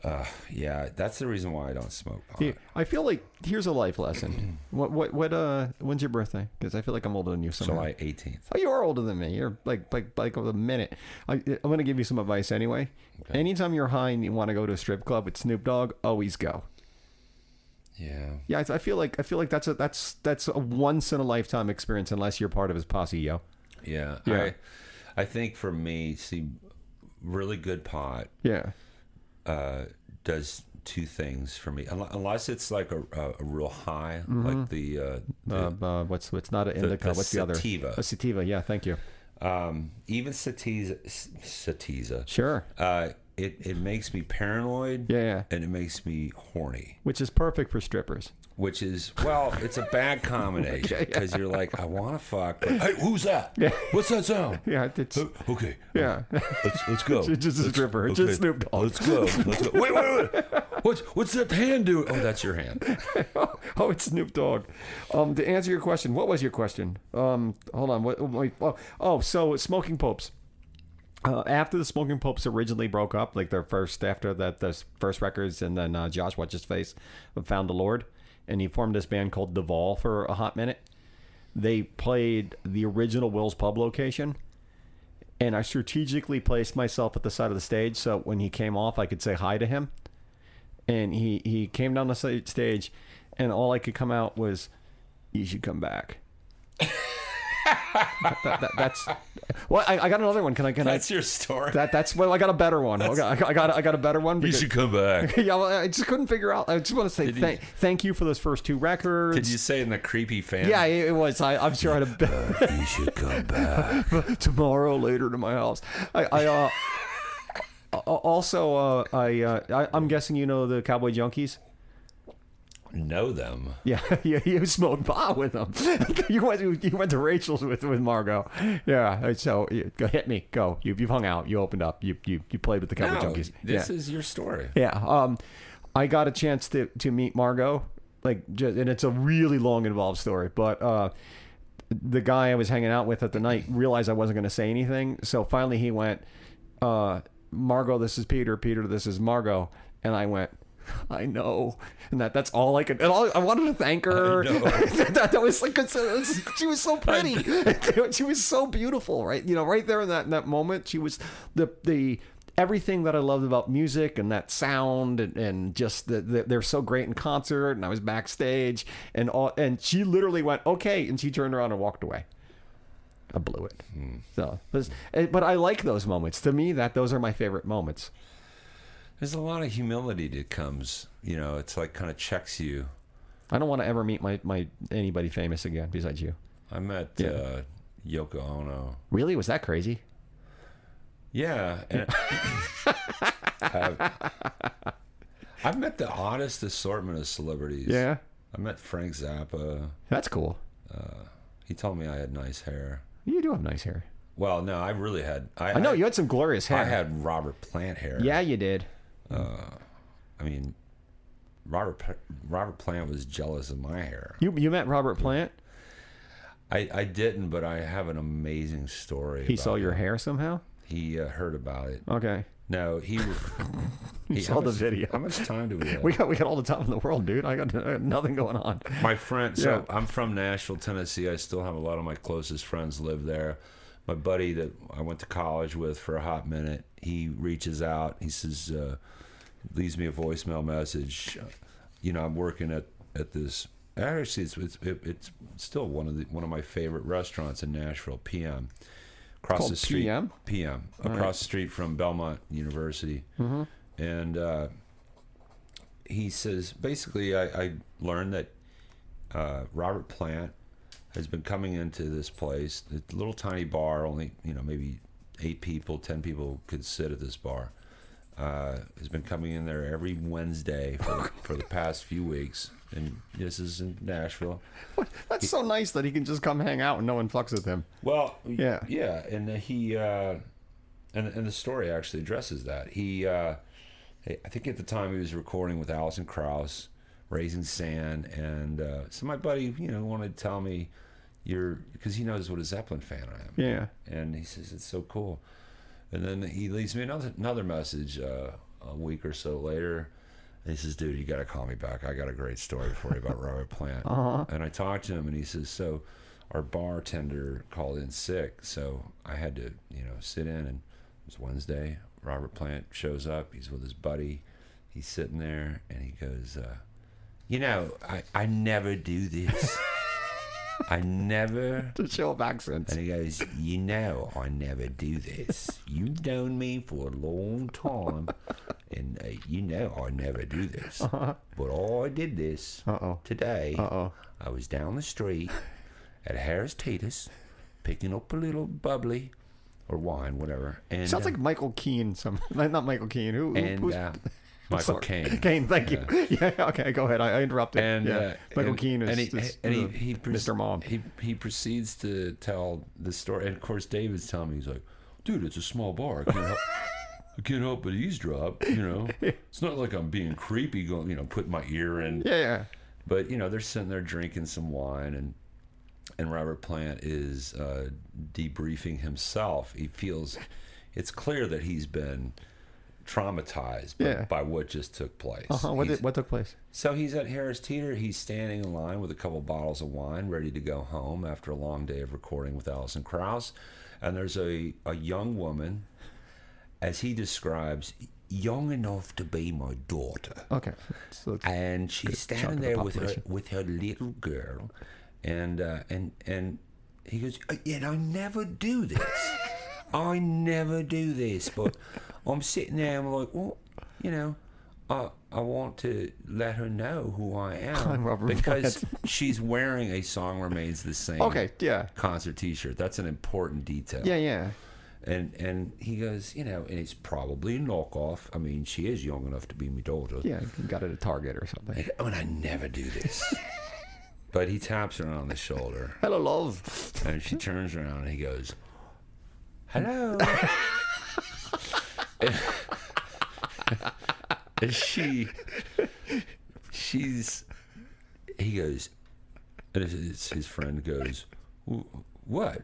Uh, yeah, that's the reason why I don't smoke pot. Yeah, I feel like here's a life lesson. what what what uh when's your birthday? Because I feel like I'm older than you somehow. July 18th. Oh, you are older than me. You're like like like a minute. I, I'm gonna give you some advice anyway. Anytime you're high and you want to go to a strip club with Snoop Dogg, always go. Yeah. Yeah, I, I feel like I feel like that's a that's that's a once in a lifetime experience unless you're part of his posse, yo. Yeah. Yeah. I, I think for me, see, really good pot Yeah. uh, does two things for me. Unless it's like a, a, a real high, Mm-hmm. like the, uh, the Uh, uh, what's what's not an indica? the what's the other? sativa. A sativa. Yeah. Thank you. Um, even Satiza, Satiza, Sure. uh, it it makes me paranoid. Yeah, yeah. and it makes me horny. Which is perfect for strippers. Which is well, it's a bad combination because you're like, I want to fuck. But, hey, who's that? What's that sound? Yeah, it's Okay. yeah. Let's let's go. It's just a stripper. It's just Snoop Dogg. Let's go. Let's go. Wait, wait, wait. What's what's that hand do? Oh, that's your hand. oh, it's Snoop Dogg. Um, to answer your question, what was your question? Um, hold on. What? Wait, oh, oh, so smoking popes. Uh, after the Smoking Popes originally broke up, like their first after that those first records, and then uh, Josh Watch His Face found the Lord, and he formed this band called Duvall for a hot minute. They played the original Will's Pub location, and I strategically placed myself at the side of the stage so when he came off, I could say hi to him. And he he came down the stage, and all I could come out was, "You should come back." that, that- that- that's well. I, I got another one. Can I? Can I? That's your story. That that's well. I got a better one. I got, I got I got a better one. you should come back. yeah, well, I just couldn't figure out. I just want to say Did you- thank thank you for those first two records. Did you say in the creepy fan? Yeah, it was. I, I'm sure I had a You should come back. tomorrow later to my house. I, I uh, also uh, I, uh, I I'm guessing you know the Cowboy Junkies. Know them. Yeah, yeah, you smoked pot with them. you went to, you went to Rachel's with with Margot. Yeah, so yeah, go hit me. Go. You you've hung out. You opened up. You you you played with the Cowboy No, Junkies. this yeah. is your story. Yeah. Um, I got a chance to to meet Margot, like, just, and it's a really long, involved story. But uh, the guy I was hanging out with at the night realized I wasn't going to say anything, so finally he went, uh, "Margot, this is Peter. Peter, this is Margot," and I went. I know, and that that's all I could. And all, I wanted to thank her. That, that was like was- she was so pretty. she was so beautiful, right? You know, right there in that in that moment, she was the the everything that I loved about music and that sound and, and just the, the, they're so great in concert. And I was backstage and all, and she literally went okay, and she turned around and walked away. I blew it. So, eh, but I like those moments. To me, that those are my favorite moments. There's a lot of humility that comes. You know, it's like kind of checks you. I don't want to ever meet my, my anybody famous again besides you. I met Yeah. uh, Yoko Ono. Really, was that crazy? Yeah. I've, I've met the oddest assortment of celebrities. Yeah, I met Frank Zappa. that's cool. He told me I had nice hair. You do have nice hair. Well, no, I really had. I, I know I, you had some glorious hair. I had Robert Plant hair. Yeah, you did. I mean, Robert Robert Plant was jealous of my hair. You you met Robert Plant. I, I didn't, but I have an amazing story. He saw your him. hair somehow. He uh, heard about it. Okay. No, he. He saw the video. How much time do we have? We got we got all the time in the world, dude. I got, I got nothing going on. My friend, so Yeah. I'm from Nashville, Tennessee. I still have a lot of my closest friends live there. My buddy that I went to college with for a hot minute, he reaches out. He says, uh, leaves me a voicemail message. You know, I'm working at at this. Actually, it's it's, it, it's still one of the one of my favorite restaurants in Nashville. PM across the street. PM? PM across right. the street from Belmont University, and. Uh, he says basically I, I learned that uh, Robert Plant has been coming into this place, a little tiny bar, only you know maybe eight people, ten people could sit at this bar. Uh, has been coming in there every Wednesday for, for the past few weeks, and this is in Nashville. That's so nice that he can just come hang out and no one fucks with him. Well, Yeah. yeah, and he uh, and and the story actually addresses that. He, uh, I think at the time he was recording with Alison Krauss, Raising Sand, and uh, so my buddy, you know, wanted to tell me you're because he knows what a Zeppelin fan I am. Yeah. and he says it's so cool. And then he leaves me another another message uh, a week or so later. And he says, "Dude, you got to call me back. I got a great story for you about Robert Plant." Uh-huh. And I talked to him, and he says, "So, our bartender called in sick, so I had to, you know, sit in. And it was Wednesday. Robert Plant shows up. He's with his buddy. He's sitting there, and he goes, uh, "You know, I I never do this. I never." To show up accents. And he goes, You know, I never do this. You've known me for a long time, and uh, you know I never do this. But I did this Uh-oh. today. Uh-oh. I was down the street at Harris Teeter's, picking up a little bubbly or wine, whatever. And Sounds uh, like Michael Keane. Some not Michael Keane. Who? who and who's, uh, Michael. Caine. Kane. Thank you. Yeah. Okay. Go ahead. I, I interrupted. And yeah. uh, Michael Keane is, and he, is and he, the- he Mr. Mom. He he proceeds to tell the story, and of course David's telling me he's like, "Dude, it's a small bar. I can't help, I can't help but eavesdrop. You know, it's not like I'm being creepy, going, you know, putting my ear in. Yeah. Yeah. But you know, they're sitting there drinking some wine, and and Robert Plant is uh, debriefing himself. He feels it's clear that he's been traumatized by, Yeah. by what just took place. Uh-huh. What did, what took place? so he's at Harris Teeter. He's standing in line with a couple bottles of wine, ready to go home after a long day of recording with Alison Krauss. And there's a, a young woman, as he describes, young enough to be my daughter. Okay. So And she's standing of the there with her with her little girl, and uh, and and he goes, "Uh, "Yet I never do this. I never do this." But I'm sitting there, and I'm like, "Well, you know, I I want to let her know who I am because she's wearing a song remains the same." okay. Yeah. Concert T-shirt. That's an important detail. Yeah. Yeah. And and he goes, you know, and it's probably a knockoff. I mean, she is young enough to be my daughter. Yeah. Got it at Target or something. I mean, I never do this. but he taps her on the shoulder, Hello, love. and she turns around and he goes, "Hello." and she, she's, he goes, and it's, it's his friend goes, "What?"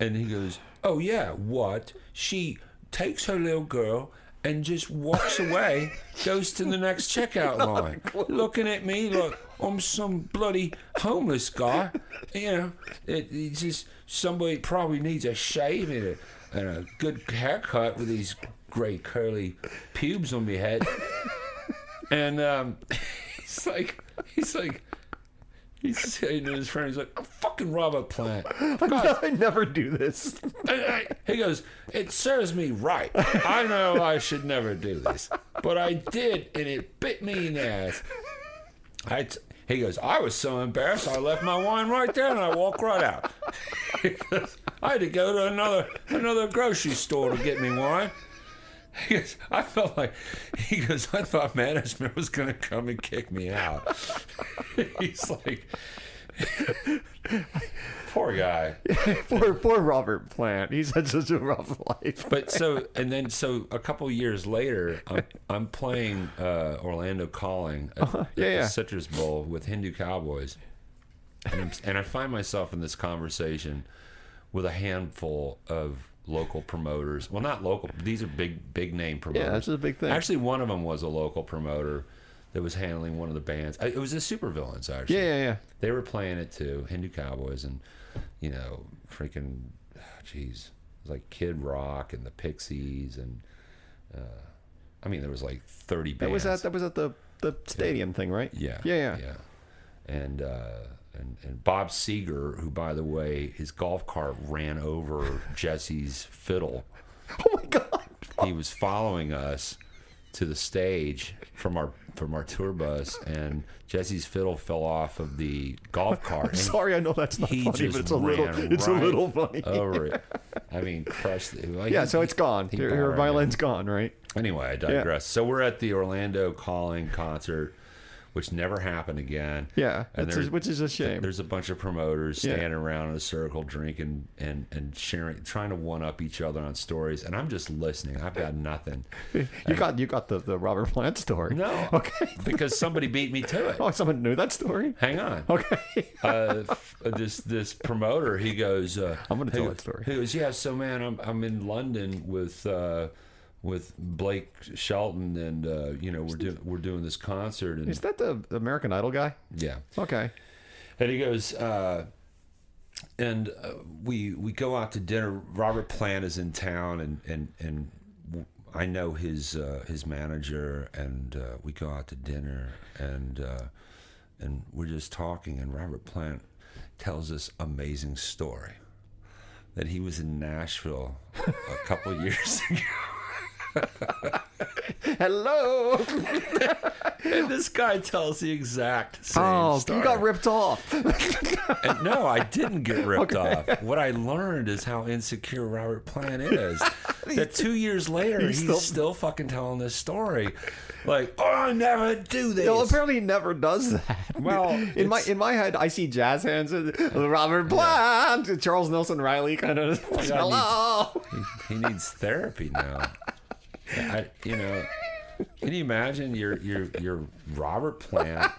And he goes, "Oh yeah, what?" She takes her little girl and just walks away, goes to the next checkout oh, line, looking at me like I'm some bloody homeless guy. You know, it, it's just somebody probably needs a shave and a, and a good haircut with these great curly pubes on my head. And um, he's like, he's like. He's saying to his friend, he's like, I'm fucking Robert Plant. I never do this. I- he goes, It serves me right. I know I should never do this, but I did, and it bit me in the ass. I t- he goes, I was so embarrassed, I left my wine right there and I walked right out. Goes, I had to go to another another grocery store to get me wine. He goes, I felt like, he goes, I thought management was going to come and kick me out. He's like, poor guy. poor, poor Robert Plant. He's had such a rough life. But so and then so a couple years later, I'm, I'm playing uh, Orlando Calling at, Uh-huh. Yeah, at yeah. the Citrus Bowl with Hindu Cowboys, and, I'm, and I find myself in this conversation with a handful of local promoters. Well, not local; these are big big name promoters. Yeah, that's a big thing. Actually, one of them was a local promoter that was handling one of the bands. Uh, It was the Supervillains, actually. Yeah, yeah, yeah. They were playing it too, Hindu Cowboys, and you know, freaking, jeez, it was like Kid Rock and the Pixies, and uh, I mean, there was like thirty bands. That was at that was at the the stadium thing, right? yeah, Yeah, yeah. yeah, and uh, and and Bob Seger, who by the way, his golf cart ran over Jesse's fiddle. Oh my god. He was following us to the stage from our from our tour bus, and Jesse's fiddle fell off of the golf cart. Sorry, I know that's not funny, but it's a little it's a little funny. over it. I mean, crushed it. Yeah, he- so it's gone. Your, your violin's gone, right? Anyway, I digress. So we're at the Orlando Calling concert, which never happened again. Yeah, And which there- is, which is a shame. There's a bunch of promoters Yeah. standing around in a circle, drinking and and sharing, trying to one up each other on stories, and I'm just listening. I've got nothing. You got you got the, the Robert Plant story. No, Okay. because somebody beat me to it. Oh, someone knew that story. Hang on. Okay. uh, f- this this promoter he goes uh, I'm gonna tell go- that story. he goes yeah so man I'm, I'm in london with uh, with blake shelton and uh, you know we're doing we're doing this concert and Is that the American Idol guy? yeah Okay. and he goes uh, and uh, we we go out to dinner robert plant is in town and and and I know his uh, his manager, and uh, we go out to dinner, and uh, and we're just talking, and Robert Plant tells this amazing story that he was in Nashville a couple years ago. Hello. And this guy tells the exact same Oh, story. you got ripped off. And no, I didn't get ripped off. What I learned is how insecure Robert Plant is. that two years later, he's, still- still... fucking telling this story. Like, oh, I never do this. well, apparently he never does that. Well, in my in my head, I see jazz hands, and Robert Plant, Charles Nelson Reilly, kind of. Oh God, Hello. he, he needs therapy now. I, you know, can you imagine you're you're you're Robert Plant,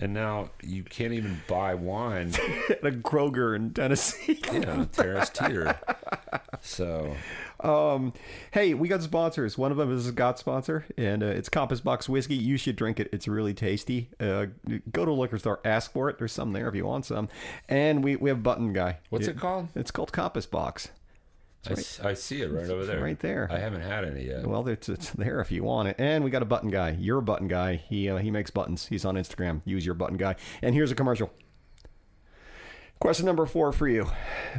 and now you can't even buy wine. At a Kroger in Tennessee. Know, Terrace Teeter. So Um, hey, we got sponsors. One of them is a Scott sponsor, and uh, it's Compass Box Whiskey. You should drink it. It's really tasty. Uh, go to a liquor store, ask for it. There's some there if you want some. And we, we have Button Guy. what's it called? It's called Compass Box. I, s- I see it right over there. right there. I haven't had any yet. Well, it's, it's there if you want it. And we got a Button Guy. You're a Button Guy. He uh, he makes buttons. He's on Instagram. Use your Button Guy. And here's a commercial. Question number four for you.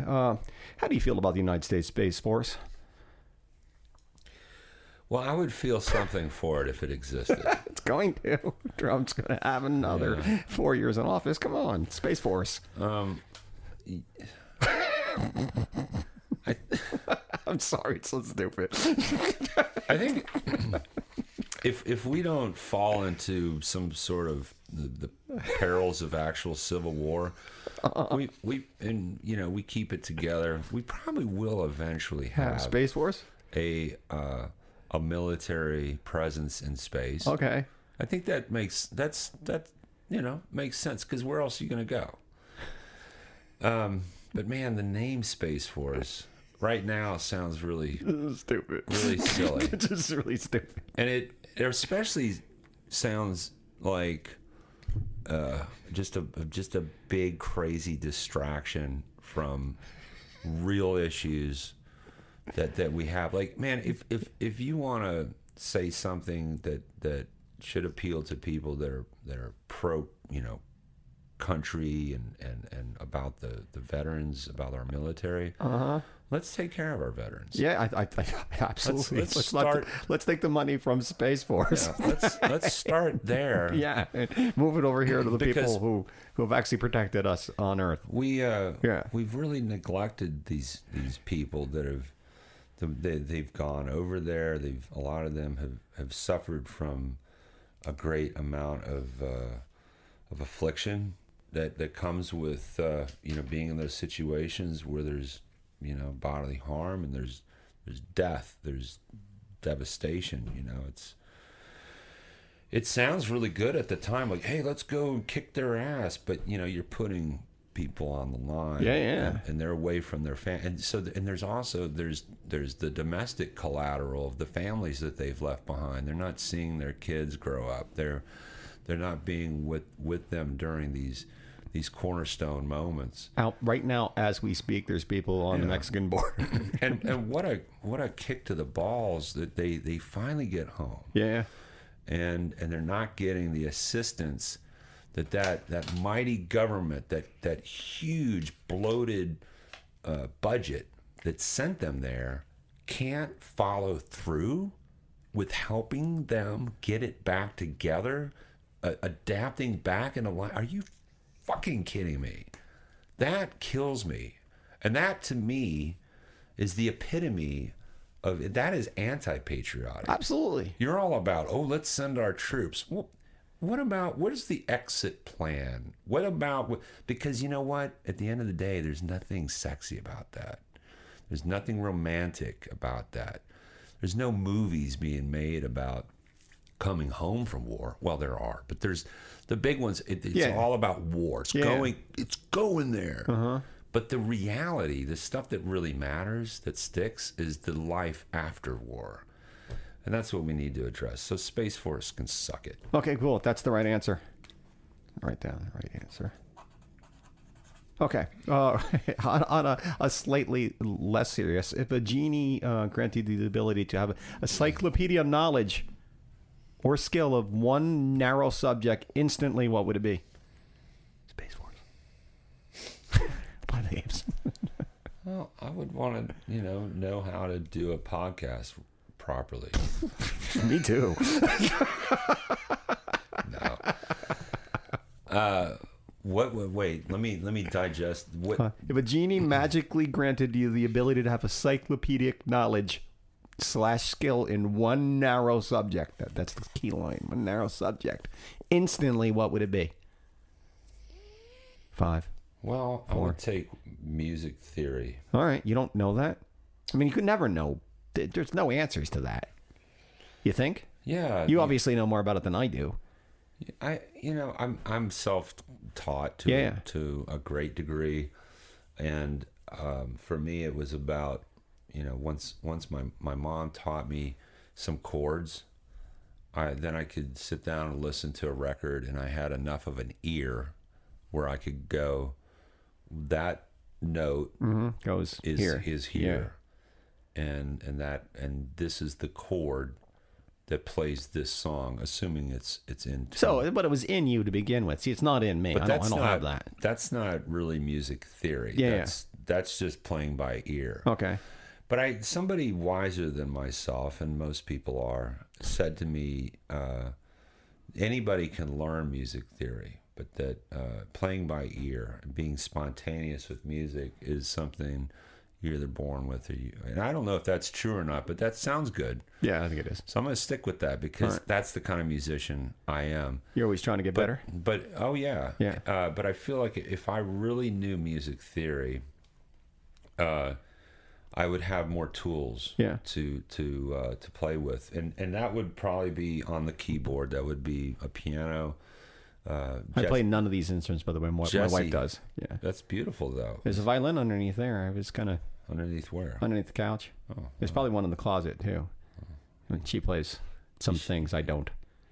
Uh, how do you feel about the United States Space Force? Well, I would feel something for it if it existed. It's going to. Trump's going to have another four years in office. Come on, Space Force. Um, I'm sorry, it's so stupid. I think if if we don't fall into some sort of the, the perils of actual civil war, we we and you know we keep it together. We probably will eventually have Space Force? a uh, a military presence in space. Okay. I think that makes that's that you know makes sense because where else are you going to go? Um, but man, the name Space Force right now sounds really stupid. really silly. it's just really stupid. and it, it especially sounds like uh, just a just a big crazy distraction from real issues that that we have. Like, man, if if if you want to say something that that should appeal to people that are that are pro, you know, country and and and about the the veterans, about our military. Uh-huh. Let's take care of our veterans. Yeah, I, I, I absolutely. let's not- start- let's take the money from Space Force. Yeah, let's let's start there. Yeah, and move it over here to the Because- people who who have actually protected us on Earth. We uh, Yeah. we've really neglected these these people that have they, they've gone over there. They've a lot of them have, have suffered from a great amount of uh, of affliction that that comes with uh, you know being in those situations where there's you know bodily harm and there's there's death, there's devastation. You know, it's it sounds really good at the time, like, hey, let's go kick their ass. But you know, you're putting people on the line, Yeah, yeah. and, and they're away from their family. And so, and there's also there's there's the domestic collateral of the families that they've left behind. They're not seeing their kids grow up. They're they're not being with with them during these these cornerstone moments. Out right now, as we speak, there's people on the Mexican border. And and what a what a kick to the balls that they they finally get home. yeah, and and they're not getting the assistance that that that mighty government that that huge bloated uh, budget that sent them there can't follow through with helping them get it back together uh, adapting back in a life are you fucking kidding me that kills me and that to me is the epitome of that is anti-patriotic absolutely. you're all about, oh, let's send our troops. Well, what about what is the exit plan? What about because you know what? At the end of the day, there's nothing sexy about that. There's nothing romantic about that. There's no movies being made about coming home from war. Well, there are, but there's the big ones. It, it's Yeah. all about war. It's Yeah. going. It's going there. But the reality, the stuff that really matters, that sticks, is the life after war. And that's what we need to address. So Space Force can suck it. Okay, cool. That's the right answer. Write down the right answer. Okay. Uh, on on a, a slightly less serious, if a genie uh, granted you the ability to have a encyclopedia knowledge or skill of one narrow subject instantly, what would it be? Space Force. Planet of the Apes. Well, I would want to, you know, know how to do a podcast properly. Me too. No. Uh, what, what? Wait. Let me let me digest. What? If a genie magically granted you the ability to have a encyclopedic knowledge slash skill in one narrow subject, that, that's the key line, one narrow subject, instantly, what would it be? Five. Well, I Four. would take music theory. All right, you don't know that? I mean, you could never know. There- There's no answers to that. You think? Yeah. You obviously know more about it than I do. I you know I'm I'm self taught to Yeah. to a great degree, and um, for me it was about you know once once my my mom taught me some chords, I then I could sit down and listen to a record, and I had enough of an ear where I could go that note Mm-hmm. Goes is here. is here, and and that and this is the chord that plays this song, assuming it's it's in. tune. So, but it was in you to begin with. See, it's not in me. but I don't, I that's don't not have that. that's not really music theory. Yeah, yeah. that's that's just playing by ear. Okay. But I somebody wiser than myself, and most people are, said to me, uh, anybody can learn music theory, but that uh, playing by ear, being spontaneous with music, is something you're either born with or you. And I don't know if that's true or not, but that sounds good. Yeah, I think it is. So I'm going to stick with that because Alright. that's the kind of musician I am. You're always trying to get better. But oh yeah, Yeah. Uh, but I feel like if I really knew music theory, uh, I would have more tools. Yeah. To to uh, to play with, and and that would probably be on the keyboard. That would be a piano. Uh, I Jess- play none of these instruments, by the way. My, my Jesse. wife does. Yeah. That's beautiful though. There's a violin underneath there. I was kind of Underneath where? underneath the couch. Oh, There's probably one in the closet too. And she plays some things I don't.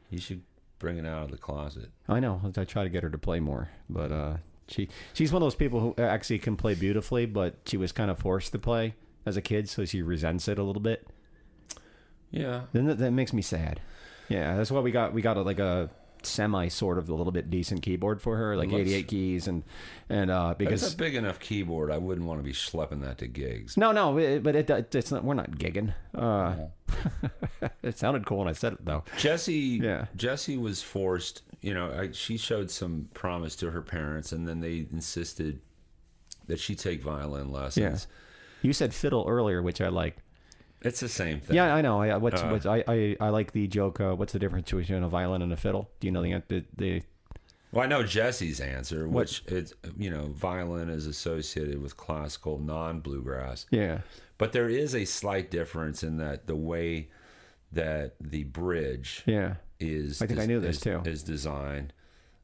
you should bring it out of the closet. I know. I try to get her to play more, but uh, she she's one of those people who actually can play beautifully, but she was kind of forced to play as a kid, so she resents it a little bit. Yeah. Then that, that makes me sad. Yeah, that's why we got we got a, like a semi sort of a little bit decent keyboard for her, like Let's- 88 keys, and and uh, because It's a big enough keyboard. I wouldn't want to be schlepping that to gigs. no no, it, but it, it's not. We're not gigging. Uh, it sounded cool when I said it though. Jesse, Yeah. Jesse was forced. You know, I, she showed some promise to her parents, and then they insisted that she take violin lessons. You said fiddle earlier, which I like. It's the same thing. Yeah, I know. I, what's, Uh, what's I, I I like the joke. Uh, what's the difference between a violin and a fiddle? Do you know the the, the Well, I know Jesse's answer, which it's you know, violin is associated with classical, non-bluegrass. yeah But there is a slight difference in that the way that the bridge yeah is I think I knew this is, too. is designed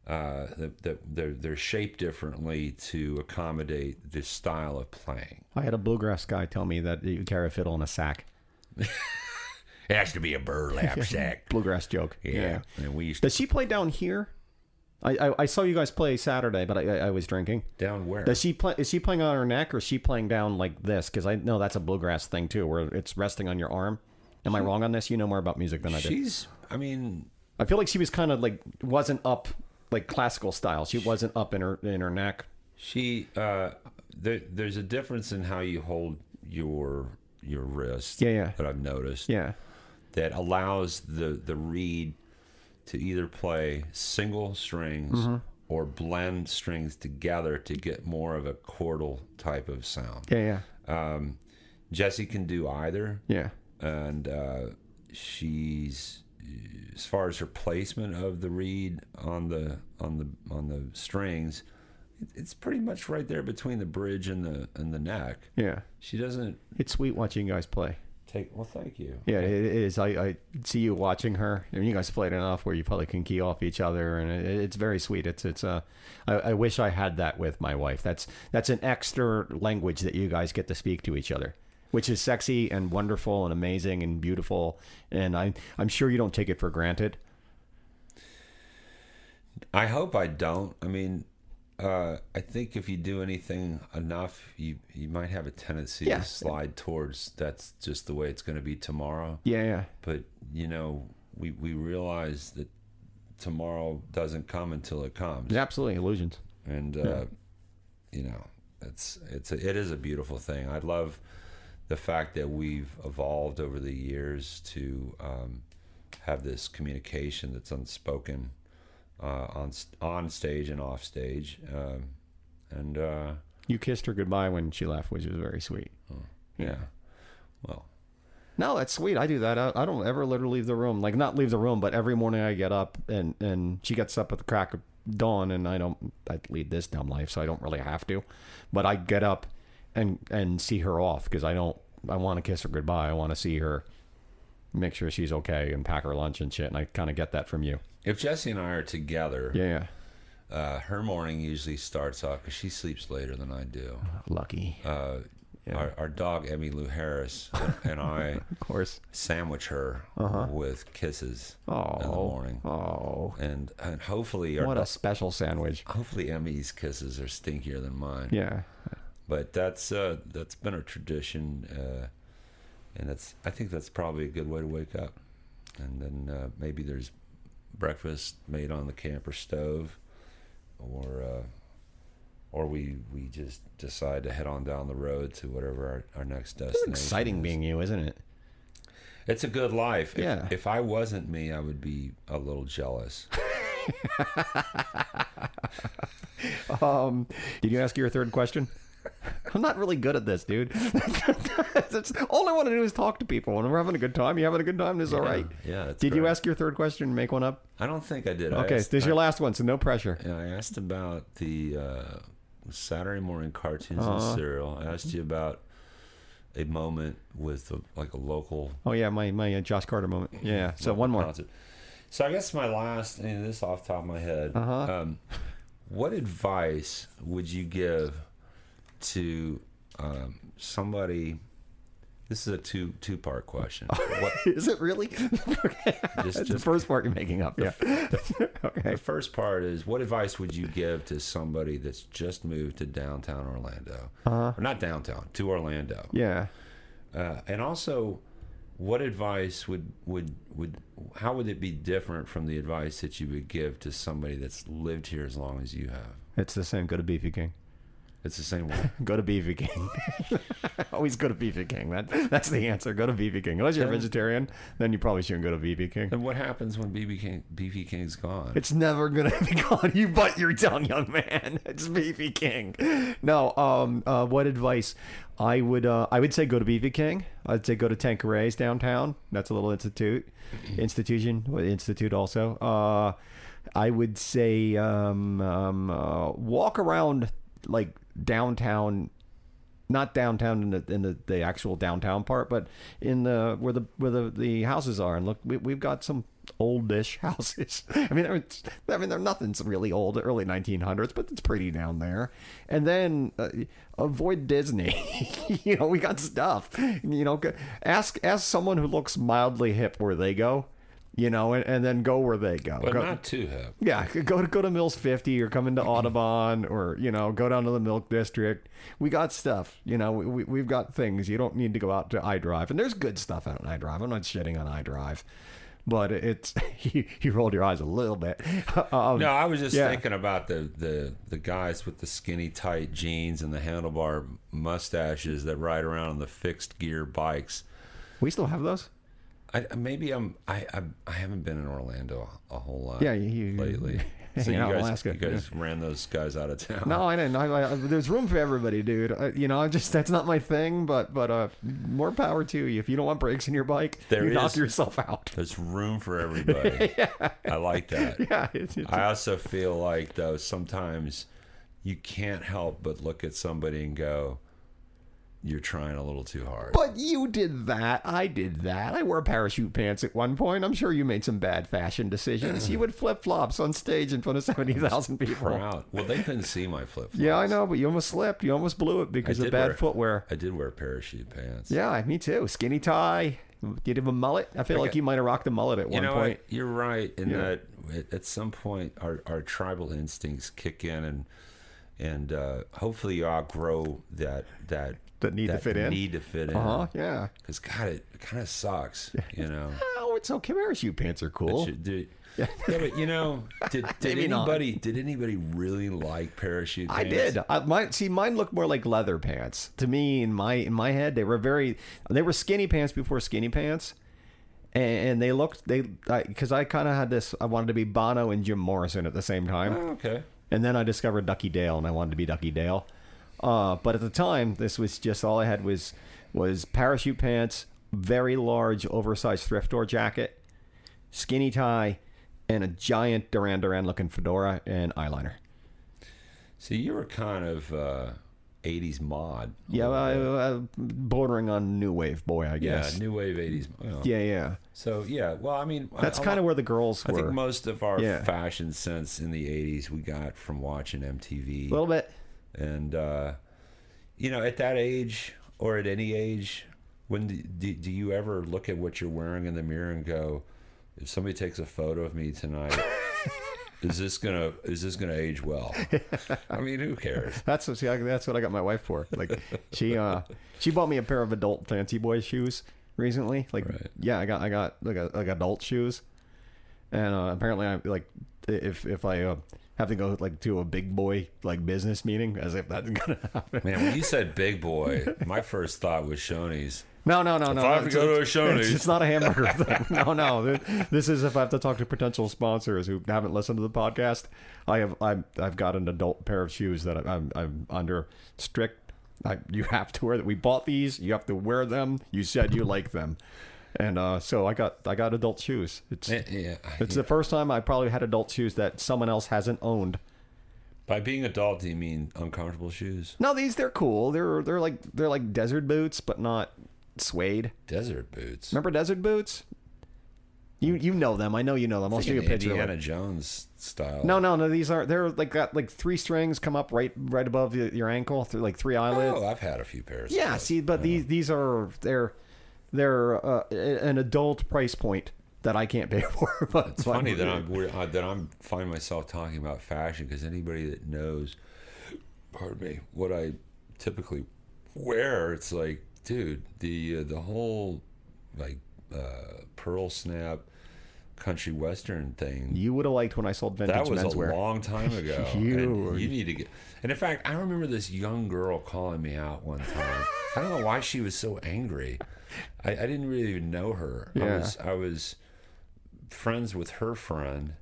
uh that that they're they're shaped differently to accommodate this style of playing I had a bluegrass guy tell me that you carry a fiddle in a sack. it has to be a burlap sack Bluegrass joke. yeah. and we used to Does she play down here? I, I, I saw you guys play Saturday, but I, I, I was drinking. down where Does she play? Is she playing on her neck or is she playing down like this? Because I know that's a bluegrass thing too, where it's resting on your arm. Am I wrong on this? You know more about music than I do. she's i mean I feel like she was kind of like wasn't up like classical style. She wasn't up in her in her neck. she uh there, there's a difference in how you hold your your wrist Yeah, yeah. that i've noticed Yeah, that allows the the reed to either play single strings Mm-hmm. or blend strings together to get more of a chordal type of sound. yeah, yeah, Um, Jesse can do either, yeah. and uh, she's as far as her placement of the reed on the on the on the strings, it's pretty much right there between the bridge and the and the neck. Yeah, She doesn't it's sweet watching you guys play. take. Well, thank you. Yeah, it is. I, I see you watching her, and you guys played enough where you probably can key off each other, and it, it's very sweet. It's it's uh, I, I wish I had that with my wife. That's that's an extra language that you guys get to speak to each other, which is sexy and wonderful and amazing and beautiful. And I I'm sure you don't take it for granted. I hope I don't. I mean, uh, I think if you do anything enough, you you might have a tendency Yeah. to slide towards that's just the way it's going to be tomorrow. Yeah, yeah, But you know, we we realize that tomorrow doesn't come until it comes, There's absolutely illusions. and uh, you know, it's it's a, it is a beautiful thing. I love the fact that we've evolved over the years to um, have this communication that's unspoken uh, on on stage and off stage, um, and uh, You kissed her goodbye when she left, which was very sweet. yeah, well, No, that's sweet. I do that. I, I don't ever let her leave the room. Like not leave the room, but every morning I get up and and she gets up at the crack of dawn, and I don't. I lead this dumb life, so I don't really have to. But I get up and and see her off because I don't. I want to kiss her goodbye. I want to see her, make sure she's okay, and pack her lunch and shit. And I kind of get that from you. if Jesse and I are together, Yeah, uh, her morning usually starts off because she sleeps later than I do. lucky. Uh, Yeah. our, our dog Emmylou Harris and I of course. sandwich her with kisses Oh, in the morning, oh, and and hopefully our what do- a special sandwich. hopefully Emmy's kisses are stinkier than mine. Yeah, But that's uh, that's been a tradition, uh, and that's I think that's probably a good way to wake up. And then uh, maybe there's breakfast made on the camper stove, or uh, or we we just decide to head on down the road to whatever our, our next destination. it's exciting is. being you, isn't it? It's a good life. If, Yeah. If I wasn't me, I would be a little jealous. Um, did you ask your third question? I'm not really good at this, dude. That's all I want to do is talk to people. and we're having a good time, you having a good time. This is all right. Yeah. Did you ask your third question and make one up? I don't think I did. I Okay, asked- this is I- your last one, so no pressure. Yeah, I asked about the uh, Saturday morning cartoons Uh-huh. and cereal. I asked you about a moment with a, like a local Oh yeah, my my uh, Josh Carter moment. Yeah. So one more. concert. So I guess my last, and this off the top of my head, Uh-huh. um, what advice would you give to um, somebody? This is a two two part question. What, Is it really? okay. Just- That's the first part you're making up. Yeah. okay. the first part is what advice would you give to somebody that's just moved to downtown Orlando, Uh-huh. or not downtown to Orlando? Yeah. Uh, and also, what advice would would would how would it be different from the advice that you would give to somebody that's lived here as long as you have? It's the same. Go to Beefy King. It's the same way. Go to Beefy King. Always go to Beefy King. That that's the answer. Go to Beefy King. Unless you're a vegetarian, then you probably shouldn't go to Beefy King. and what happens when BB King, Beefy King's gone? It's never gonna be gone. You bite your tongue, young man. It's Beefy King. No. Um. Uh. What advice? I would. Uh. I would say go to Beefy King. I'd say go to Tanqueray's downtown. That's a little institute, institution, institute also. Uh. I would say um. Um. Uh, walk around like downtown not downtown in the in the, the actual downtown part, but in the where the where the, the houses are. And look, we, we've got some oldish houses. I mean, I mean, they're nothing's really old, early 1900s, but it's pretty down there. And then uh, avoid Disney. you know, we got stuff. You know, ask ask someone who looks mildly hip where they go. You know, and, and then go where they go. but Go- not too hip. yeah, go to go to Mills 50 or come into Audubon or you know go down to the Milk District. We got stuff. You know, we, we we've got things. You don't need to go out to iDrive, and there's good stuff out on iDrive. I'm not shitting on iDrive, but it's you, you rolled your eyes a little bit. Um, No, I was just yeah. thinking about the, the the guys with the skinny tight jeans and the handlebar mustaches that ride around on the fixed gear bikes. we still have those. I, maybe I'm I, I I haven't been in Orlando a whole lot. Yeah, you- you- lately. So you guys, Alaska, you guys ran those guys out of town. No, I didn't. I, I, there's room for everybody, dude. I, you know, I just that's not my thing. But but uh, more power to you. If you don't want brakes in your bike, There you knock yourself out. There's room for everybody. yeah. I like that. Yeah, it's, it's, I also feel like though sometimes you can't help but look at somebody and go, "You're trying a little too hard." But you did that. I did that. I wore parachute pants at one point. I'm sure you made some bad fashion decisions. you would flip flops on stage in front of 70,000 people. Proud. Well, they couldn't see my flip flops. Yeah, I know, but you almost slipped. You almost blew it because of bad wear- footwear. I did wear parachute pants. Yeah, me too. Skinny tie. Did you have a mullet? I feel like you might have rocked a mullet at You one know point. what? You're right in Yeah. that at- at some point our, our tribal instincts kick in and and uh, hopefully you outgrow that that That need to fit in? need to fit in. Uh huh. Yeah. Because God, it kind of sucks. You know. Oh, it's okay. Parachute pants are cool. But you- the- Yeah, but you know, did, did Maybe not. anybody did anybody really like parachute? I pants? did. I, my, see, mine looked more like leather pants to me. In my in my head, they were very. They were skinny pants before skinny pants, and, and they looked they because I, kind of had this. I wanted to be Bono and Jim Morrison at the same time, Oh, okay. and then I discovered Duckie Dale, and I wanted to be Duckie Dale. Uh, but at the time, this was just all I had was was parachute pants, very large, oversized thrift store jacket, skinny tie, and a giant Duran Duran looking fedora and eyeliner. So you were kind of uh, '80s mod. Yeah, uh, bordering on new wave boy, I guess. yeah, new wave '80s. well, Yeah, yeah. So yeah, well, I mean, That's kind of where the girls were. I think most of our Yeah. fashion sense in the '80s we got from watching MTV. a little bit. And uh, you know, at that age or at any age, when do, do, do you ever look at what you're wearing in the mirror and go, if somebody takes a photo of me tonight? Is this gonna is this gonna age well? I mean, who cares? That's what see, I, that's what I got my wife for. Like she uh she bought me a pair of adult fancy boy shoes recently. Like Right. yeah, I got I got like a, like adult shoes, and uh, apparently I like if if I uh, have to go like to a big boy like business meeting, as if that's gonna happen. Man, when you said big boy, my first thought was Shoney's. No, no, no, no. I have to it's- go to a Shoney's. It's, it's not a hamburger thing. No, no. This is if I have to talk to potential sponsors who haven't listened to the podcast. I have I've, I've got an adult pair of shoes that I'm I'm under strict. I, you have to wear that. We bought these. You have to wear them. You said you like them, and uh, so I got I got adult shoes. It's Eh, Yeah, it's the first time I probably had adult shoes that someone else hasn't owned. By being adult, do you mean uncomfortable shoes? No, these they're cool. They're they're like they're like desert boots, but not suede. Desert boots. Remember desert boots? You you know them. I know you know them. I'll show you a picture. Indiana it. Jones style. No, no, no. These are they're like got like three strings come up right right above your, ankle through like three eyelids. Oh, I've had a few pairs. yeah, see, but these these are they're they're uh, an adult price point that I can't pay for. But It's funny that I'm uh, that I'm find myself talking about fashion because anybody that knows, pardon me, what I typically wear, it's like, dude, the uh, the whole like uh, pearl snap country western thing. You would have liked when I sold vintage That was menswear. a long time ago. You- and you need to get. And in fact, I remember this young girl calling me out one time. I don't know why she was so angry. I, I didn't really even know her. I was I was friends with her friend,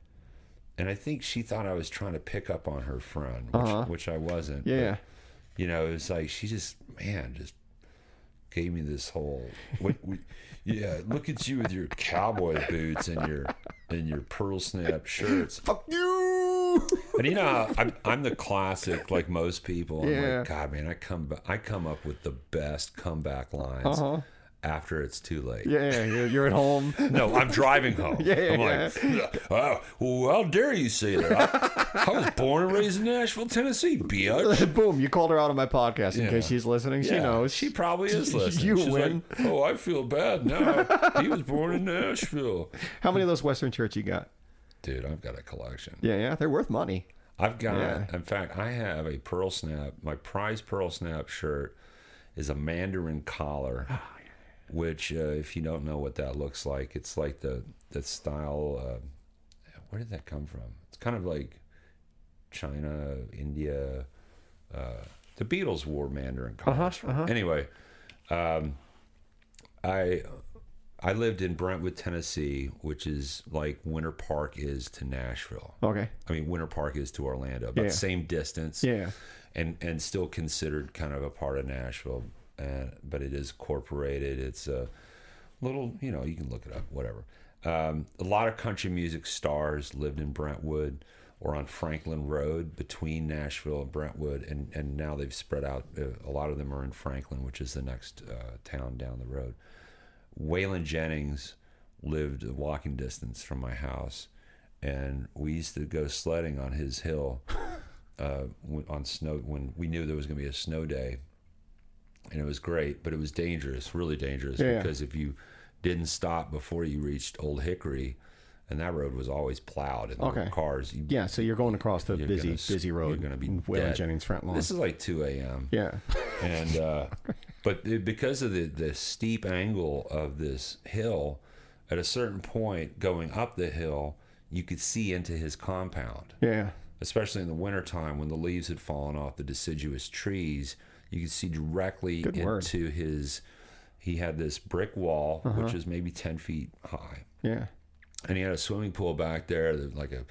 and I think she thought I was trying to pick up on her friend, which, Uh-huh. which I wasn't. yeah, But, you know, it was like she just man just gave me this whole what, what, yeah look at you with your cowboy boots and your and your pearl snap shirts Fuck you. and you know I'm, I'm the classic like most people I'm Yeah. like god man i come i come up with the best comeback lines Uh-huh. After it's too late Yeah, yeah, you're, you're at home. no i'm driving home Yeah, yeah, i'm like oh, well how dare you say that I, I was born and raised in nashville tennessee bitch Boom! You called her out on my podcast in Yeah. case she's listening. She Yeah, knows. She probably is listening. You She's win. Like, oh, I feel bad now. he was born in Nashville. How many of those Western shirts you got? Dude, I've got a collection. Yeah, yeah, they're worth money. I've got, Yeah. in fact, I have a Pearl Snap. My prized Pearl Snap shirt is a Mandarin collar, Oh, which, uh, if you don't know what that looks like, it's like the the style. Uh, where did that come from? It's kind of like China, India. Uh, the Beatles wore Mandarin collars. uh-huh. Anyway, um, I I lived in Brentwood, Tennessee, which is like Winter Park is to Nashville. Okay. I mean, Winter Park is to Orlando, about Yeah. same distance. Yeah. And and still considered kind of a part of Nashville, uh, but it is corporated. It's a little, you know, you can look it up, whatever. Um, a lot of country music stars lived in Brentwood or on Franklin Road between Nashville and Brentwood, and and now they've spread out. Uh, a lot of them are in Franklin, which is the next uh, town down the road. Waylon Jennings lived a walking distance from my house, and we used to go sledding on his hill uh, on snow when we knew there was going to be a snow day, and it was great, but it was dangerous, really dangerous, Yeah. because if you didn't stop before you reached Old Hickory, and that road was always plowed, and Okay. cars. You, Yeah, so you're going across the busy, gonna busy road. You're going to be Waylon dead. Jennings front lawn. This is like two a.m yeah. and uh, but it- because of the the steep angle of this hill, at a certain point going up the hill, you could see into his compound Yeah. especially in the wintertime when the leaves had fallen off the deciduous trees you could see directly Good into word. his he had this brick wall Uh-huh. which was maybe 10 feet high Yeah. and he had a swimming pool back there like a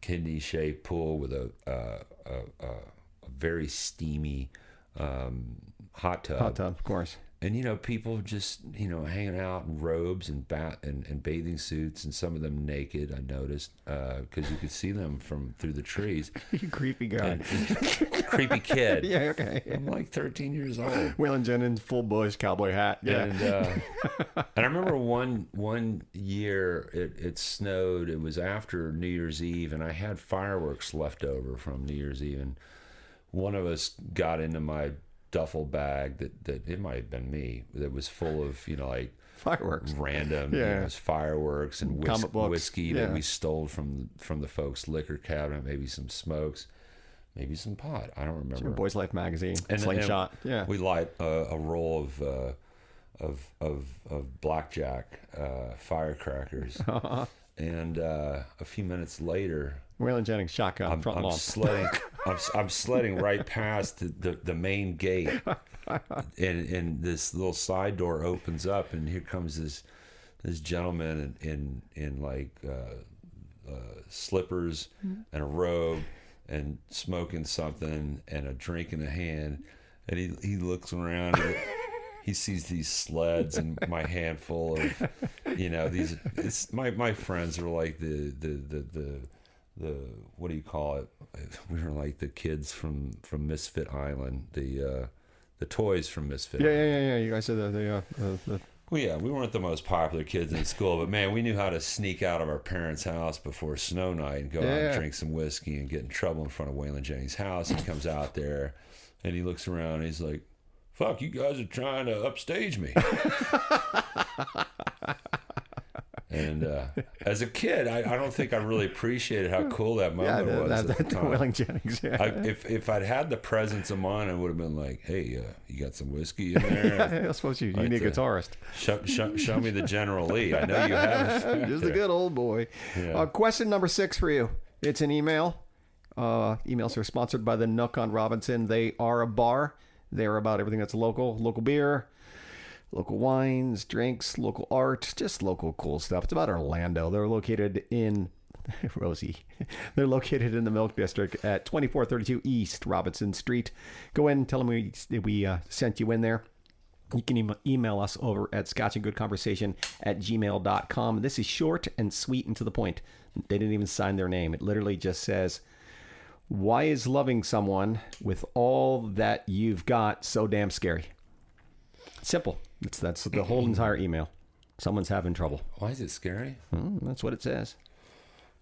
kidney shaped pool with a, uh, a, a, a very steamy um, hot tub Hot tub, of course. And you know people just you know hanging out in robes and bat and, and bathing suits and some of them naked i noticed because you could see them from through the trees you creepy guy. creepy kid yeah, okay. i'm like 13 years old Waylon Jennings, full bush, cowboy hat. Yeah. and uh, and I remember one one year it, it snowed. It was after New Year's Eve, and I had fireworks left over from New Year's Eve. And one of us got into my duffel bag that that it might have been me that was full of you know like Fireworks. random you Yeah. know, fireworks and whis- whiskey that we stole from from the folks' liquor cabinet. Maybe some smokes, maybe some pot. I don't remember. Boys Life magazine. And- Slingshot. and yeah. We light a, a roll of uh, of of of blackjack uh, firecrackers, and uh, a few minutes later, Waylon Jennings, shotgun, I'm, front I'm lawn. sledding. I'm, I'm sledding right past the, the, the main gate, and and this little side door opens up, and here comes this this gentleman in in, in like uh, uh, slippers and a robe, and smoking something and a drink in a hand, and he he looks around. And, he sees these sleds and my handful of, you know, these. It's my my friends are like the the the the the what do you call it? We were like the kids from from Misfit Island, the uh, the toys from Misfit. yeah, Island. yeah, yeah, yeah. You guys said that the, uh, the, the Well, yeah, we weren't the most popular kids in school, but man, we knew how to sneak out of our parents' house before snow night and go out Yeah. and drink some whiskey and get in trouble in front of Waylon Jennings' house. He comes out there and he looks around and he's like, fuck, you guys are trying to upstage me. and uh, as a kid, I, I don't think I really appreciated how cool that yeah, moment the, was. that, at the that, time. Jennings. Yeah. I, if if I'd had the presence of mind, I would have been like, "Hey, uh, you got some whiskey in there? I suppose you, you Like need a guitarist. show, show, show me the General Lee. I know you have. Just a good old boy. Yeah. Uh, question number six for you. It's an email. Uh, emails are sponsored by the Nook on Robinson. They are a bar. They're about everything that's local, local beer, local wines, drinks, local art, just local cool stuff. It's about Orlando. They're located in Rosie. They're located in the Milk District at 2432 East Robinson Street. Go in, tell them we we uh, sent you in there. You can email us over at scotchandgoodconversation at gmail.com. This is short and sweet and to the point. They didn't even sign their name. It literally just says, Why is loving someone with all that you've got so damn scary? Simple. That's, that's the whole entire email. Someone's having trouble. Why is it scary? Hmm, that's what it says.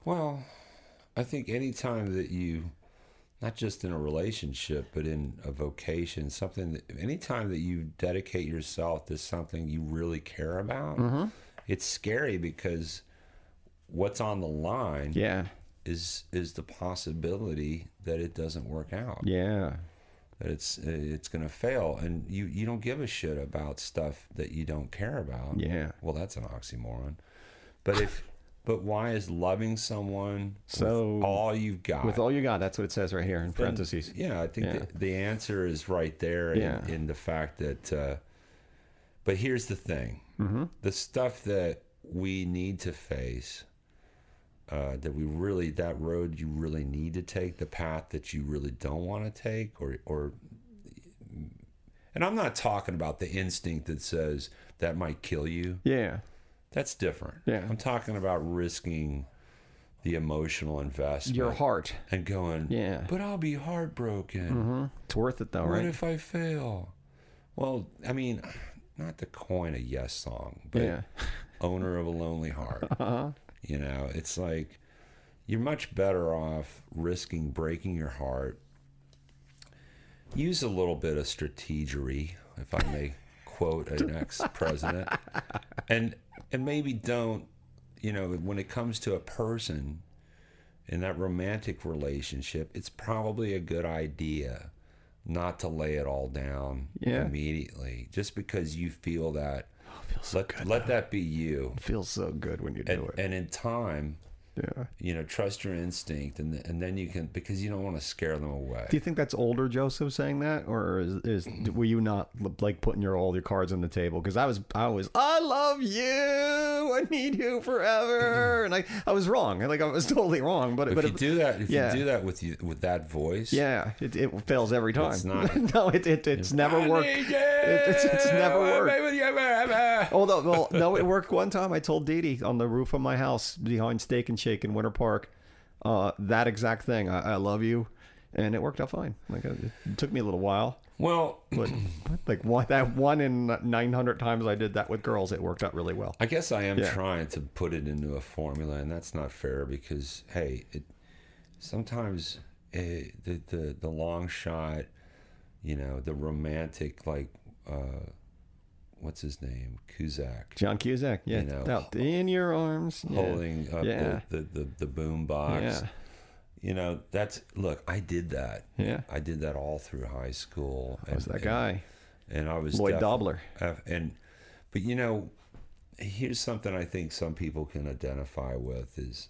Well, I think anytime that you, not just in a relationship, but in a vocation, something that, anytime that you dedicate yourself to something you really care about, it's scary because what's on the line Yeah. is is the possibility that it doesn't work out. Yeah. That it's it's going to fail and you you don't give a shit about stuff that you don't care about Yeah. well that's an oxymoron but if but why is loving someone So, all you've got With all you got, that's what it says right here in parentheses. yeah i think Yeah. The, the answer is right there in, Yeah. in the fact that uh, but here's the thing Mm-hmm. the stuff that we need to face uh, that we really that road you really need to take the path that you really don't want to take or or and I'm not talking about the instinct that says that might kill you Yeah. that's different Yeah. I'm talking about risking the emotional investment Your heart. and going Yeah. but I'll be heartbroken hmm It's worth it though, what right? What if I fail well I mean not to coin a yes song but yeah. owner of a lonely heart Uh-huh. You know, it's like you're much better off risking breaking your heart. Use a little bit of strategery, if I may quote an ex-president, and and maybe don't. You know, when it comes to a person in that romantic relationship, it's probably a good idea not to lay it all down Yeah. immediately, just because you feel that. Feels so let good. let that be you It feels so good when you do and, it. and in time Yeah. You know, trust your instinct, and and then you can because you don't want to scare them away. Do you think that's older Joseph saying that, or is, is were you not like putting your all your cards on the table? Because I was, I was, I love you, I need you forever, and I, I was wrong. Like I was totally wrong. But if but you do that, if yeah. you do that with you with that voice, yeah, it, it fails every time. It's not- no, it, it it's never I worked. It, it's, it's never worked. baby, you, baby. Although, well, no, it worked one time. I told Dee Dee on the roof of my house behind Steak and Shake in Winter Park uh, that exact thing. I, I love you, and it worked out fine. Like it, it took me a little while, Well, but like one that one in nine hundred times I did that with girls, it worked out really well. I guess I am Yeah. trying to put it into a formula, and that's not fair because hey, it sometimes eh, the the the long shot, you know, the romantic like, uh, what's his name, Cusack, John Cusack yeah, You know, out in your arms, yeah. holding up Yeah. the, the, the the boom box. Yeah. You know, that's look. I did that. Yeah. I did that all through high school. I was that guy, and I was Lloyd Dobler. and but you know, here's something I think some people can identify with is,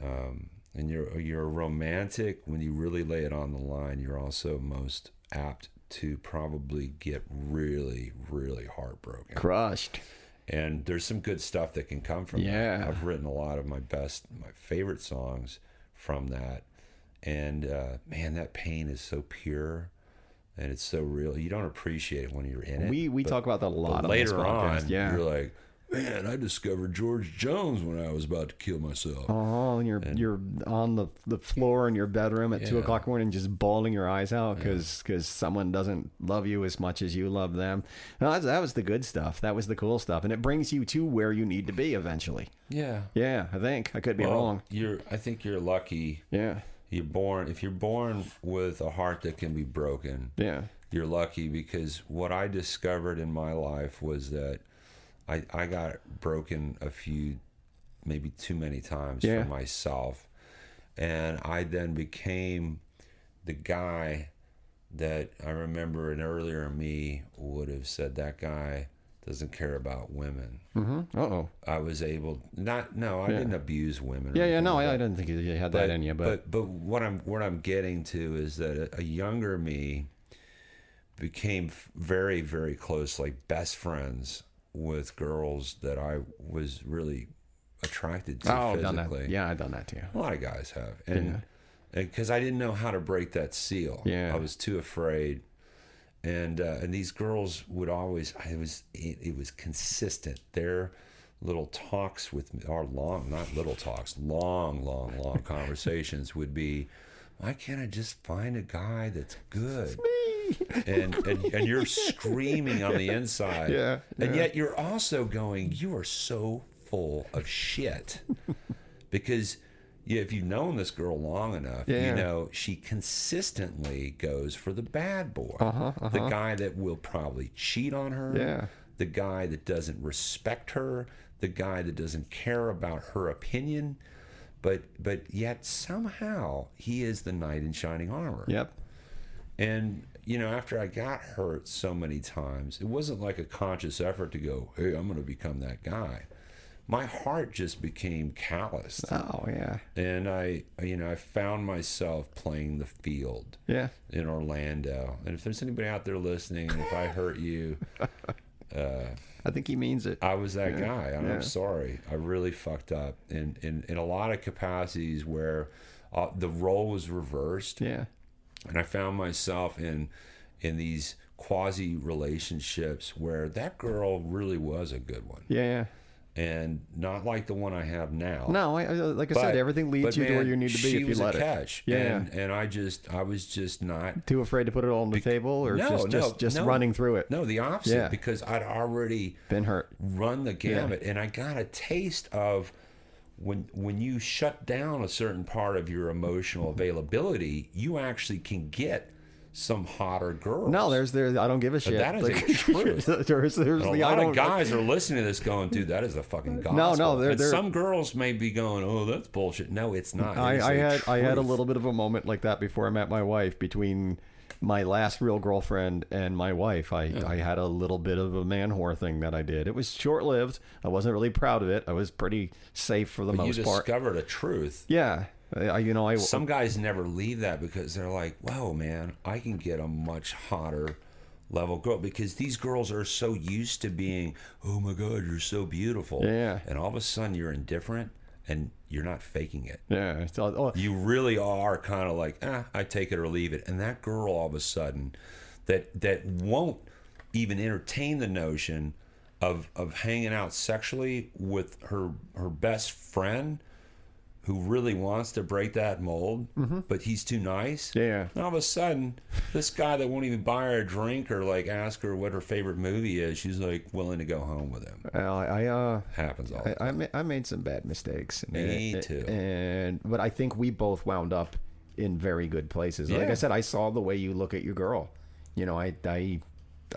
um, and you're you're a romantic when you really lay it on the line. You're also most apt to probably get really really heartbroken. crushed. And there's some good stuff that can come from Yeah. that. I've written a lot of my best, my favorite songs from that. And uh, man, that pain is so pure and it's so real. You don't appreciate it when you're in it. We we but- talk about that a lot later podcast. on, yeah. you're like, man, I discovered George Jones when I was about to kill myself. Oh, and you're you're on the the floor in your bedroom at two o'clock in the morning, just bawling your eyes out because because someone doesn't love you as much as you love them. No, that's, that was the good stuff. That was the cool stuff, and it brings you to where you need to be eventually. Yeah. Yeah, I think I could be Well, wrong. You're. I think you're lucky. Yeah, You're born. If you're born with a heart that can be broken, yeah, you're lucky because what I discovered in my life was that I I got broken a few, maybe too many times Yeah. for myself, and I then became the guy that I remember an earlier me would have said that guy doesn't care about women. mm-hmm. Uh oh. I was able not no I Yeah. didn't abuse women. Yeah, yeah. No, I, I didn't think you had that in you, but, but but what I'm what I'm getting to is that a, a younger me became very very close, like best friends with girls that I was really attracted to oh, done that. Yeah, I've done that too. A lot of guys have, and because I didn't know how to break that seal, Yeah. I was too afraid. And uh, and these girls would always, I was, it, it was consistent. Their little talks with me, or long, not little talks, long, long, long conversations would be, why can't I just find a guy that's good? and, and and you're screaming on the inside. Yeah, And yet you're also going, you are so full of shit. because yeah, if you've known this girl long enough, Yeah. you know she consistently goes for the bad boy. Uh-huh, The guy that will probably cheat on her. Yeah. The guy that doesn't respect her. The guy that doesn't care about her opinion. But but yet somehow he is the knight in shining armor. Yep. And you know, after I got hurt so many times, it wasn't like a conscious effort to go, "Hey, I'm going to become that guy." My heart just became calloused, Oh, yeah. and I, you know, I found myself playing the field Yeah. in Orlando. And if there's anybody out there listening, if I hurt you, uh, I think he means it. I was that guy, and yeah. I'm sorry. I really fucked up in in, in a lot of capacities where uh, the role was reversed. Yeah. and I found myself in in these quasi relationships where that girl really was a good one, Yeah. Yeah. And not like the one I have now. No, I, like I said, everything leads but you to where you need to be if you was let a it. catch. Yeah. and, and I just I was just not Too afraid to put it all on the table, or no, just no, just just no. running through it. no the opposite Yeah. because I'd already Been hurt. run the gamut and I got a taste of when when you shut down a certain part of your emotional availability, you actually can get some hotter girls. No, there's there. I don't give a shit. that is a truth. there's there's a the lot of guys are listening to this going, dude, that is the fucking gospel. No, no, they're- they're- some girls may be going, oh, that's bullshit. No, it's not. I, I a had I had a little bit of a moment like that before I met my wife. Between my last real girlfriend and my wife, I I had a little bit of a man whore thing that I did. It was short lived. I wasn't really proud of it. I was pretty safe for the But most part. discovered a truth. Yeah, I, you know I Some guys never leave that because they're like, whoa, man, I can get a much hotter level girl because these girls are so used to being, oh my God, you're so beautiful. Yeah. And all of a sudden you're indifferent and you're not faking it. yeah. So, oh, You really are kind of like, ah, I take it or leave it. And that girl all of a sudden that that won't even entertain the notion of of hanging out sexually with her her best friend who really wants to break that mold, but he's too nice. Mm-hmm. Yeah. And all of a sudden, this guy that won't even buy her a drink or like ask her what her favorite movie is, she's like willing to go home with him. well, I uh. Happens all I, I, I made some bad mistakes. Me And- too. And but I think we both wound up in very good places. Like I said, I saw the way you look at your girl. You know, I I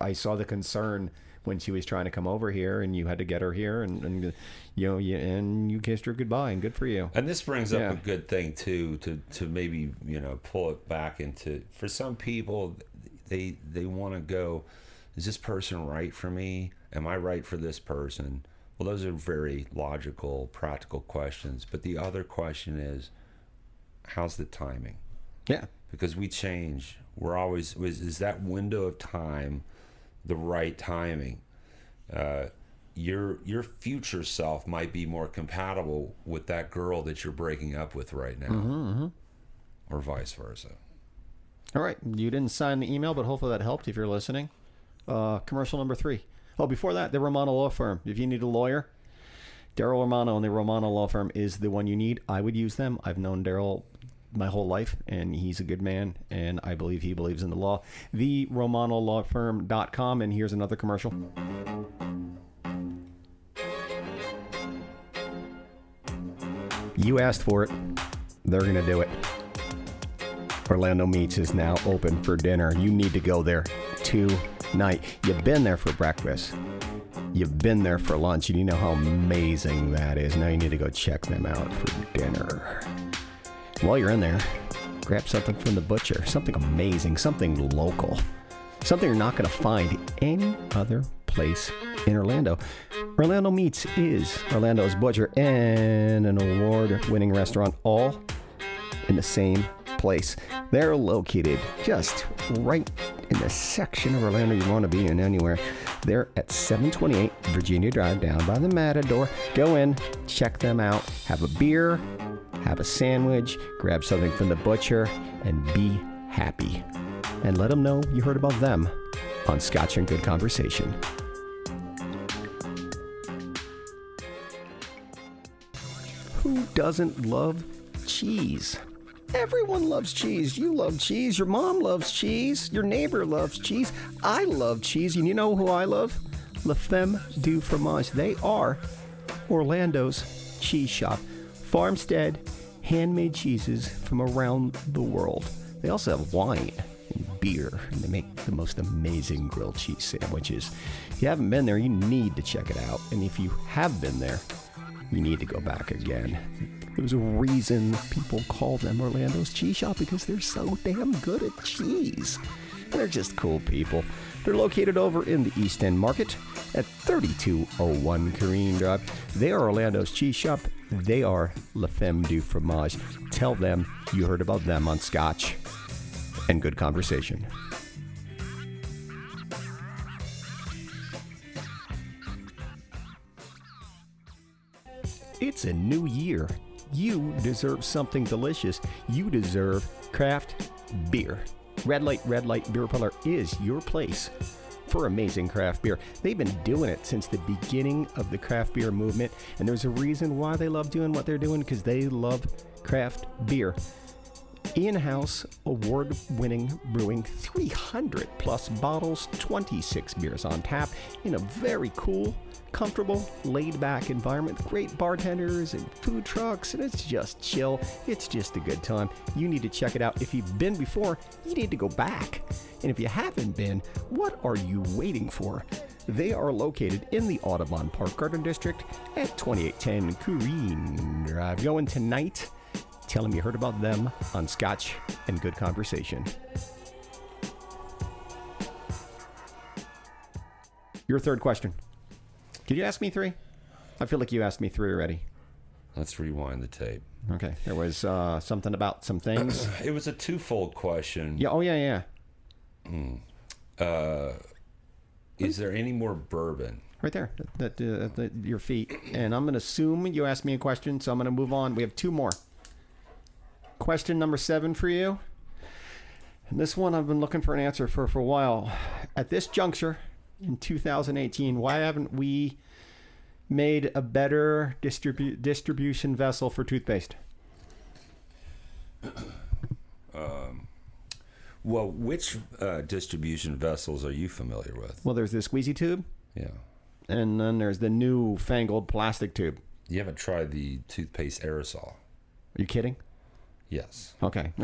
I saw the concern when she was trying to come over here, and you had to get her here, and, and you know, you, and you kissed her goodbye, and good for you. And this brings up Yeah. a good thing too to to maybe you know pull it back into for some people they they want to go is this person right for me? Am I right for this person? Well those are very logical practical questions. But the other question is how's the timing? Yeah, because we change. We're always was is that window of time the right timing uh, your your future self might be more compatible with that girl that you're breaking up with right now or vice versa All right, you didn't sign the email, but hopefully that helped if you're listening. Uh, commercial number three. Oh, before that, the Romano Law Firm. If you need a lawyer, Daryl Romano and the Romano Law Firm is the one you need. I would use them. I've known Daryl my whole life, and he's a good man, and I believe he believes in the law. The RomanoLawFirm.com, and here's another commercial. You asked for it. They're going to do it. Orlando Meats is now open for dinner. You need to go there tonight. You've been there for breakfast. You've been there for lunch, and you know how amazing that is. Now you need to go check them out for dinner. While you're in there, grab something from the butcher, something amazing, something local, something you're not going to find any other place in Orlando. Orlando Meats is Orlando's butcher and an award winning restaurant, all in the same place. They're located just right in the section of Orlando you want to be in anywhere. They're at 728 Virginia Drive down by the Matador. Go in, check them out, have a beer, have a sandwich, grab something from the butcher, and be happy. And let them know you heard about them on Scotch and Good Conversation. Who doesn't love cheese? Everyone loves cheese. You love cheese. Your mom loves cheese. Your neighbor loves cheese. I love cheese. And you know who I love? La Femme du Fromage. They are Orlando's cheese shop. Farmstead, handmade cheeses from around the world. They also have wine and beer, and they make the most amazing grilled cheese sandwiches. If you haven't been there, you need to check it out. And if you have been there, you need to go back again. There's a reason people call them Orlando's Cheese Shop because they're so damn good at cheese. They're just cool people. They're located over in the East End Market at 3201 Corrine Drive. They are Orlando's Cheese Shop. They are La Femme du Fromage. Tell them you heard about them on Scotch and Good Conversation. It's a new year. You deserve something delicious. You deserve craft beer. Red Light Red Light Beer Parlor is your place for amazing craft beer. They've been doing it since the beginning of the craft beer movement, and there's a reason why they love doing what they're doing because they love craft beer. In house, award winning brewing, 300 plus bottles, 26 beers on tap in a very cool, comfortable, laid back environment. Great bartenders and food trucks, and it's just chill. It's just a good time. You need to check it out. If you've been before, you need to go back. And if you haven't been, what are you waiting for? They are located in the Audubon Park Garden District at 2810 Corrine Drive. Going tonight. Tell them you heard about them on Scotch and Good Conversation. Your third question. Did you ask me three? I feel like you asked me three already. Let's rewind the tape. Okay. There was uh, something about some things. It was a twofold question. yeah. Oh, yeah, yeah. Uh, is there any more bourbon? Right there at, at, uh, at your feet. And I'm going to assume you asked me a question, so I'm going to move on. We have two more. Question number seven for you. And this one I've been looking for an answer for for a while. At this juncture in 2018, why haven't we made a better distribu- distribution vessel for toothpaste? Um, Well, which uh, distribution vessels are you familiar with? Well, there's the squeezy tube, Yeah. and then there's the new fangled plastic tube. You haven't tried the toothpaste aerosol? Are you kidding? Yes. Okay.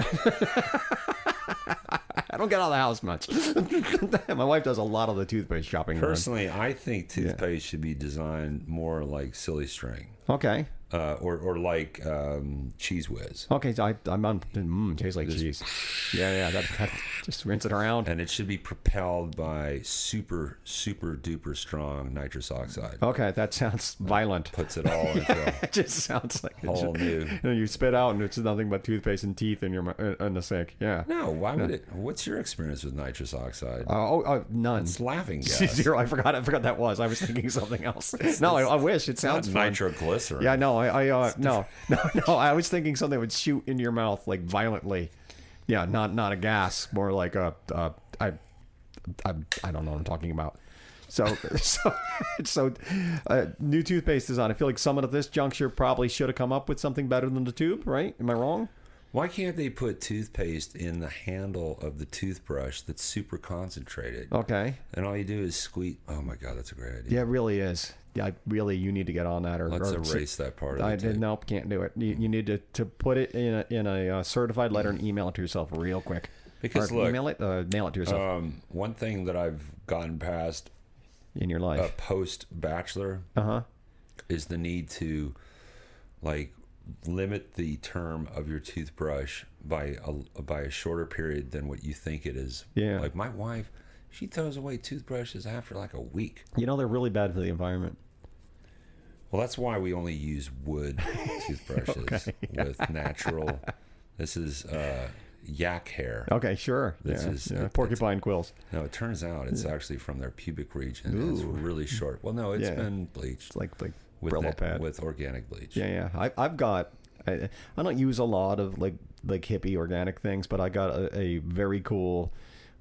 I don't get out of the house much. My wife does a lot of the toothpaste shopping. around. Personally, I think toothpaste should be designed more like silly string, Okay. Uh, or or like um, Cheez Whiz, Okay, so I, I'm on. Mmm, tastes like cheese. Yeah, yeah. That, that, just rinse it around. and it should be propelled by super super duper strong nitrous oxide. Okay, that sounds violent. Puts it all into It just sounds like whole new. You, know, you spit out and it's nothing but toothpaste and teeth in your uh, in the sink. Yeah. No, why would it? What's your experience with nitrous oxide? Uh, oh, oh, none. it's laughing gas. Zero. I forgot. I forgot that was. I was thinking something else. No, I, I wish it sounds nitroglycerin. Yeah, no, I, I uh, no, no, no. I was thinking something would shoot in your mouth like violently. Yeah, not not a gas, more like a. Uh, I, I, I don't know what I'm talking about. So, so, so, uh, new toothpaste is on. I feel like someone at this juncture probably should have come up with something better than the tube, right? Am I wrong? Why can't they put toothpaste in the handle of the toothbrush that's super concentrated? Okay. And all you do is squeeze. Oh my god, that's a great idea. Yeah, it really is. Yeah, I really, you need to get on that. Or Let's or erase that part of it. I the did nope, can't do it. You, you need to, to put it in a, in a uh, certified letter and email it to yourself real quick. Because Or look, email it, uh, mail it to yourself Um, one thing that I've gotten past in your uh, life. post bachelor Uh huh. is the need to like limit the term of your toothbrush by a by a shorter period than what you think it is. Yeah. Like my wife, she throws away toothbrushes after like a week. You know they're really bad for the environment. Well, that's why we only use wood toothbrushes with natural. This is uh, yak hair. Okay, sure. This yeah, is- yeah, it- porcupine quills. No, it turns out it's actually from their pubic region. It's really short. Well, no, it's been bleached It's like like with Brillo that- pad. with organic bleach. Yeah, yeah. I, I've got. I, I don't use a lot of like like hippie organic things, but I got a, a very cool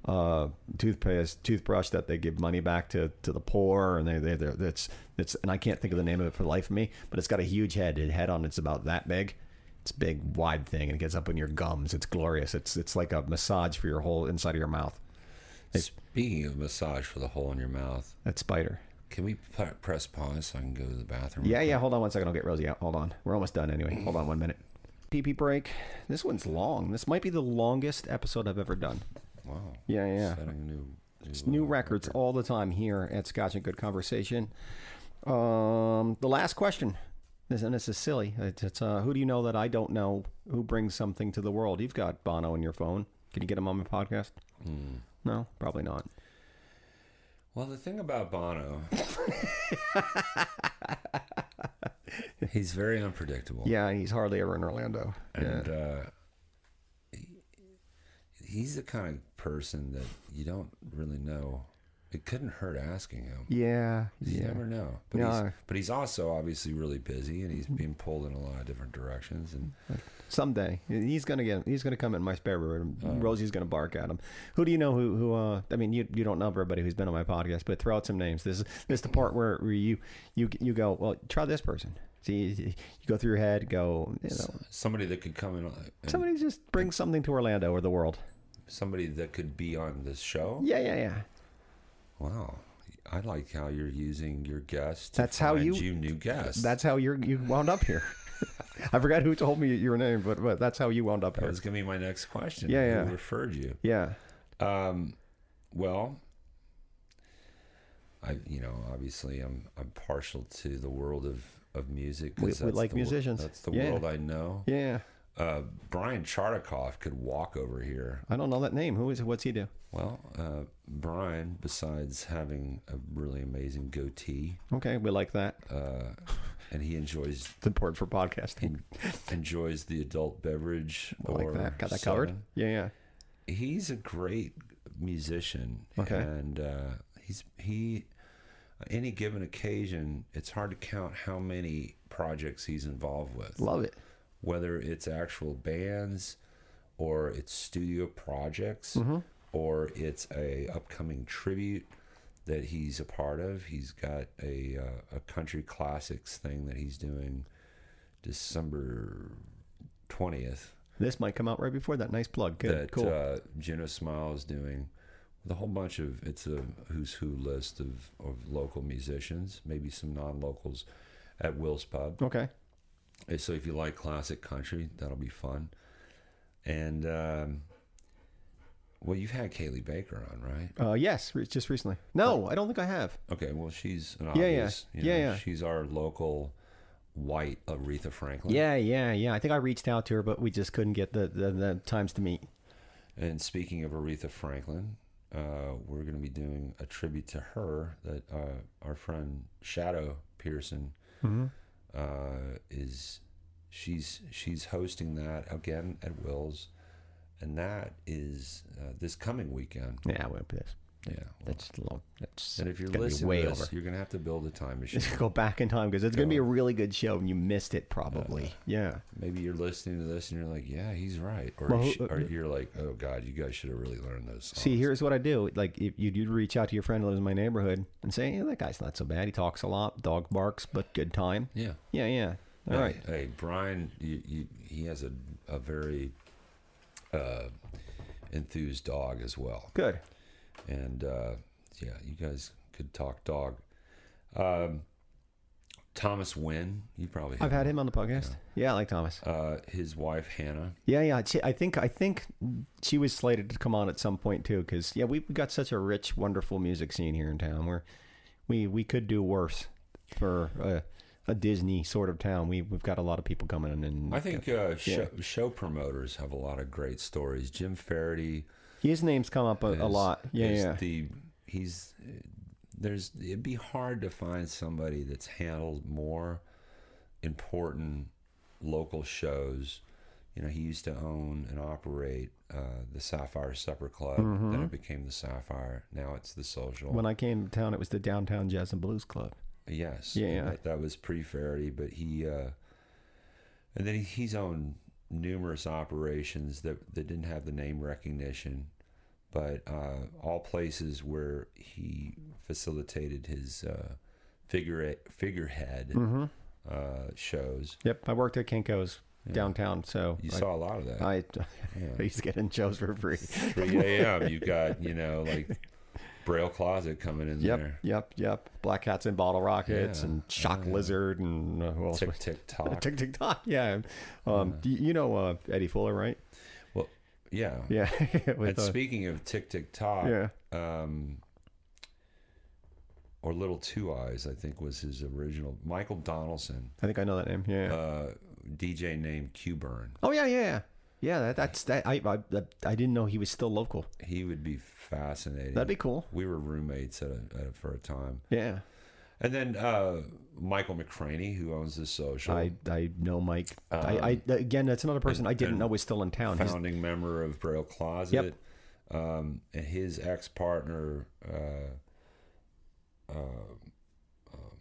uh, toothpaste toothbrush that they give money back to, to the poor, and they they they're, it's it's and I can't think of the name of it for the life of me, but it's got a huge head. The head on it's about that big. It's a big, wide thing, and it gets up in your gums. It's glorious. It's it's like a massage for your whole inside of your mouth. It's, Speaking of massage for the hole in your mouth, That spider. Can we p- press pause so I can go to the bathroom? Yeah, yeah. Hold on one second. I'll get Rosie out. Hold on. We're almost done anyway. Hold on one minute. Pee pee break. This one's long. This might be the longest episode I've ever done. Wow. Yeah, yeah. Setting new, It's new, records all the time here at Scotch and Good Conversation. Um, the last question. This, and this is silly. It's, it's uh, who do you know that I don't know who brings something to the world? You've got Bono in your phone. Can you get him on my podcast? Hmm. No, probably not. Well, the thing about Bono, he's very unpredictable. Yeah, he's hardly ever in Orlando. And yeah. uh, he, he's the kind of person that you don't really know. It couldn't hurt asking him. Yeah, You yeah. never know. But, No. he's, but he's also obviously really busy and he's being pulled in a lot of different directions. And Someday he's gonna get. He's gonna come in my spare room. Oh. Rosie's gonna bark at him. Who do you know? Who? Who? Uh, I mean, you you don't know everybody who's been on my podcast, but throw out some names. This is this is the part where, where you you you go. Well, try this person. So you, you go through your head, go, you know, Somebody that could come in, uh, and somebody just bring something to Orlando or the world. somebody that could be on this show. Yeah, yeah, yeah. Wow, I like how you're using your guests. To That's how find you- new guests. That's how you're you wound up here. I forgot who told me your name, but, but that's how you wound up that here. was gonna be my next question. Yeah, Who referred you? Yeah. Um, well, I you know obviously I'm I'm partial to the world of of music. We- we like the musicians. That's the Yeah. world I know. Yeah. Uh, Brian Chartikoff could walk over here. I don't know that name. Who is it? What's he do? Well, uh, Brian, besides having a really amazing goatee, Okay, we like that. uh, and he enjoys It's important for podcasting. enjoys the adult beverage I like or that. Got that covered. Yeah, yeah. he's a great musician Okay. and uh, he's he any given occasion it's hard to count how many projects he's involved with Love it. whether it's actual bands or it's studio projects Mm-hmm. or it's a upcoming tribute that he's a part of he's got a uh, a country classics thing that he's doing December 20th This might come out right before that. Nice plug. Good. that cool. uh, Juno Smile is doing with a whole bunch of it's a who's who list of, of local musicians, maybe some non locals at Will's Pub. okay. And So if you like classic country, that'll be fun. And um, well, you've had Kaylee Baker on, right? Uh, yes, re- just recently. No, I don't think I have. Okay, well she's an Yeah, yeah. obvious. you Yeah, yeah. She's our local white Aretha Franklin. Yeah, yeah, yeah. I think I reached out to her, but we just couldn't get the, the, the times to meet. And speaking of Aretha Franklin, uh, we're going to be doing a tribute to her that uh, our friend Shadow Pearson uh, is. She's she's hosting that again at Will's, and that is uh, this coming weekend. Yeah, well, that's, Yeah. well, that's long. That's and if you're listening way to this, over. you're going to have to build a time machine. Just go back in time because it's going to be a really good show, and you missed it probably. yeah. Maybe you're listening to this and you're like, "Yeah, he's right," or, Well, you uh, or you're like, "Oh God, you guys should have really learned those." Songs. See, here's what I do. Like, if you'd, you'd reach out to your friend who lives in my neighborhood and say, "Yeah, that guy's not so bad. He talks a lot, dog barks, but good time." yeah. Yeah, yeah. All Hey, right. Hey, Brian, you, you, he has a, a very uh, enthused dog as well. Good. And uh, yeah, you guys could talk dog. Um, Thomas Wynn, you probably I've had him on the podcast. Yeah, I like Thomas. Uh, his wife, Hannah. Yeah, yeah. She, I think I think she was slated to come on at some point too, because yeah, we we got such a rich, wonderful music scene here in town. Where we we could do worse for a, a Disney sort of town. We we've got a lot of people coming in, and I think uh, show, show promoters have a lot of great stories. Jim Faraday. his name's come up a, a lot. Yeah, yeah. The he's there's it'd be hard to find somebody that's handled more important local shows. You know, he used to own and operate uh, the Sapphire Supper Club. Then it became the Sapphire. Now it's the Social. Mm-hmm. when I came to town, it was the Downtown Jazz and Blues Club. Yes, Yeah, yeah. That, that was pre Faraday, but he uh, and then he, he's owned numerous operations that that didn't have the name recognition, but uh, all places where he facilitated his uh, figure figurehead Mm-hmm. uh, shows. Yep, I worked at Kinko's downtown, so You I, saw a lot of that. I, I used to get in shows for free. 3 a.m. You've got you know like Braille Closet coming in Yep, there. yep, yep. Black Cats and Bottle Rockets Yeah, and Shock yeah. Lizard and uh, who else? Tick tick tock. Tick Tick Tock. Yeah. Um, do you, you know uh, Eddie Fuller, right? Well, yeah. Yeah. And speaking of tick tick tock, yeah. um, or Little Two Eyes, I think was his original. Michael Donaldson, I think I know that name. Yeah. uh, DJ named Q Burn. oh yeah, yeah, yeah. That, that's that. I, I I didn't know he was still local. He would be fascinating. That'd be cool. We were roommates at a, at a, for a time, Yeah. and then uh, Michael McCraney, who owns the social, I I know Mike. I, Um, I again, that's another person I didn't know was still in town. He's- founding member of Braille Closet. Yep. Um, and his ex partner, uh, uh, um,